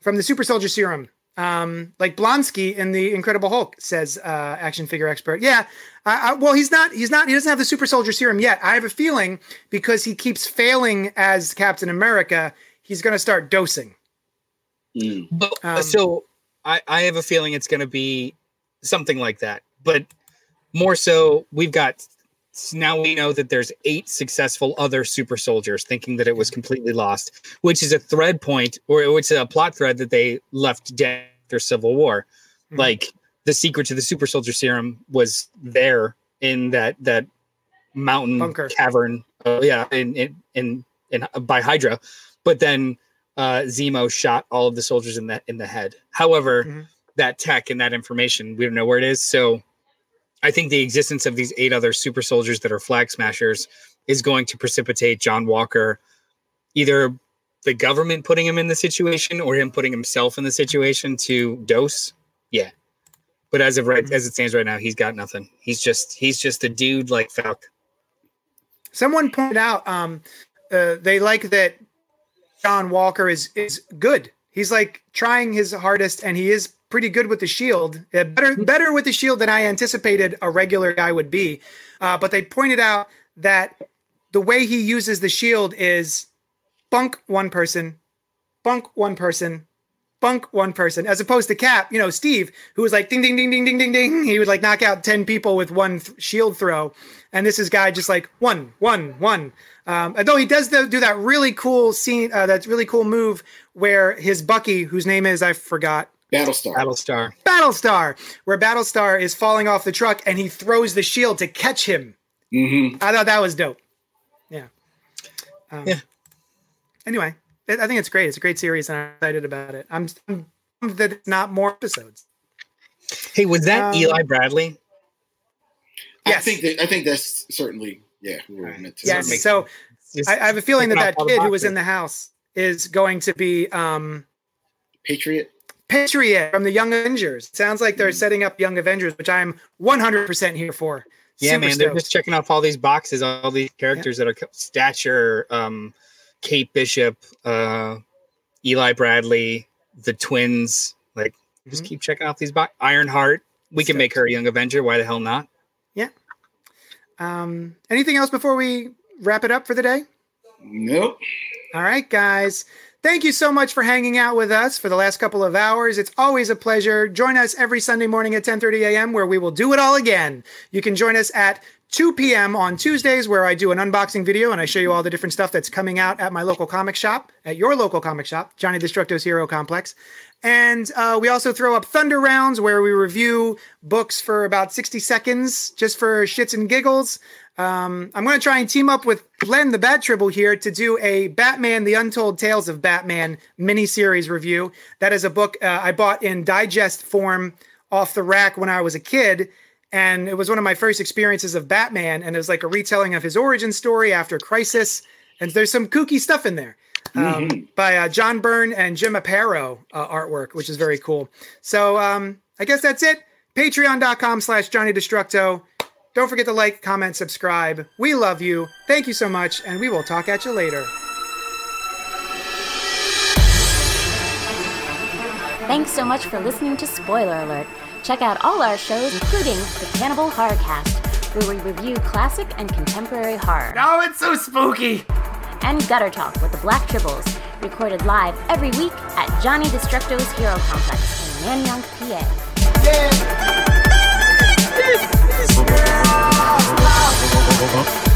Speaker 1: from the super soldier serum. Um, like Blonsky in the Incredible Hulk says, uh, action figure expert. Yeah. I, I, well, he's not, he's not, he doesn't have the super soldier serum yet. I have a feeling because he keeps failing as Captain America, he's going to start dosing.
Speaker 2: Mm.
Speaker 3: But uh,
Speaker 1: Um,
Speaker 3: so I, I have a feeling it's going to be something like that. But more so, we've got now we know that there's eight successful other super soldiers thinking that it was completely lost, which is a thread point or it's a plot thread that they left dead after Civil War.
Speaker 1: Mhm.
Speaker 3: Like the secret to the super soldier serum was there in that that mountain
Speaker 1: Bunker.
Speaker 3: cavern. Uh, yeah, in in in, in by Hydra, but then uh, Zemo shot all of the soldiers in the in the head. However,
Speaker 1: Mhm.
Speaker 3: that tech and that information we don't know where it is. So, I think the existence of these eight other super soldiers that are flag smashers is going to precipitate John Walker, either the government putting him in the situation or him putting himself in the situation to dose. Yeah. But as of right as it stands right now, he's got nothing. He's just he's just a dude like Falk.
Speaker 1: Someone pointed out um, uh, they like that John Walker is is good. He's like trying his hardest, and he is pretty good with the shield. Uh, better better with the shield than I anticipated a regular guy would be. Uh, but they pointed out that the way he uses the shield is bunk one person, bunk one person, bunk one person, as opposed to Cap. You know, Steve, who was like ding ding ding ding ding ding ding. He would like knock out ten people with one th- shield throw, and this is guy just like one one one. Um, although he does the, do that really cool scene, uh, that really cool move where his Bucky, whose name is I forgot,
Speaker 2: Battlestar.
Speaker 3: Battlestar.
Speaker 1: Battlestar, where Battlestar is falling off the truck and he throws the shield to catch him.
Speaker 2: hmm
Speaker 1: I thought that was dope. Yeah. Um,
Speaker 3: Yeah.
Speaker 1: Anyway, I I think it's great. It's a great series, and I'm excited about it. I'm, I'm that it's not more episodes.
Speaker 3: Hey, was that
Speaker 1: Um,
Speaker 3: Eli Bradley?
Speaker 2: I think that I think that's certainly yeah. who we're meant to
Speaker 1: Yes. So I, I have a feeling that that
Speaker 3: off all the
Speaker 1: kid who was in the house is going to be um,
Speaker 2: Patriot.
Speaker 1: Patriot from the Young Avengers. Sounds like
Speaker 3: Hmm.
Speaker 1: they're setting up Young Avengers, which I'm 100% here for.
Speaker 3: Yeah,
Speaker 1: Super
Speaker 3: man, they're just checking off all these boxes, all these characters that are stature, um, Kate Bishop, uh, Eli Bradley, the twins. Like, just
Speaker 1: Mhm.
Speaker 3: keep checking off these boxes. Ironheart. We can make her a young Avenger. Why the hell not? Yeah.
Speaker 1: Um, anything else before we wrap it up for the day?
Speaker 2: Nope.
Speaker 1: All right, guys. Thank you so much for hanging out with us for the last couple of hours. It's always a pleasure. Join us every Sunday morning at 10:30 a.m. where we will do it all again. You can join us at 2 p.m. on Tuesdays, where I do an unboxing video and I show you all the different stuff that's coming out at my local comic shop, at your local comic shop, Johnny Destructo's Hero Complex. And uh, we also throw up Thunder Rounds, where we review books for about 60 seconds, just for shits and giggles. Um, I'm going to try and team up with Len the Bat Tribble here to do a Batman: The Untold Tales of Batman miniseries review. That is a book uh, I bought in digest form off the rack when I was a kid, and it was one of my first experiences of Batman. And it was like a retelling of his origin story after Crisis, and there's some kooky stuff in there. Um, by uh, John Byrne and Jim Aparo uh, artwork, which is very cool. So um, I guess that's it. Patreon.com slash Johnny Destructo. Don't forget to like, comment, subscribe. We love you. Thank you so much, and we will talk at you later.
Speaker 9: Thanks so much for listening to Spoiler Alert. Check out all our shows, including the Cannibal Horrorcast, where we review classic and contemporary horror.
Speaker 10: Oh, it's so spooky!
Speaker 9: And Gutter Talk with the Black Tribbles, recorded live every week at Johnny Destructo's Hero Complex in Nanyang, PA.
Speaker 10: Yeah oh.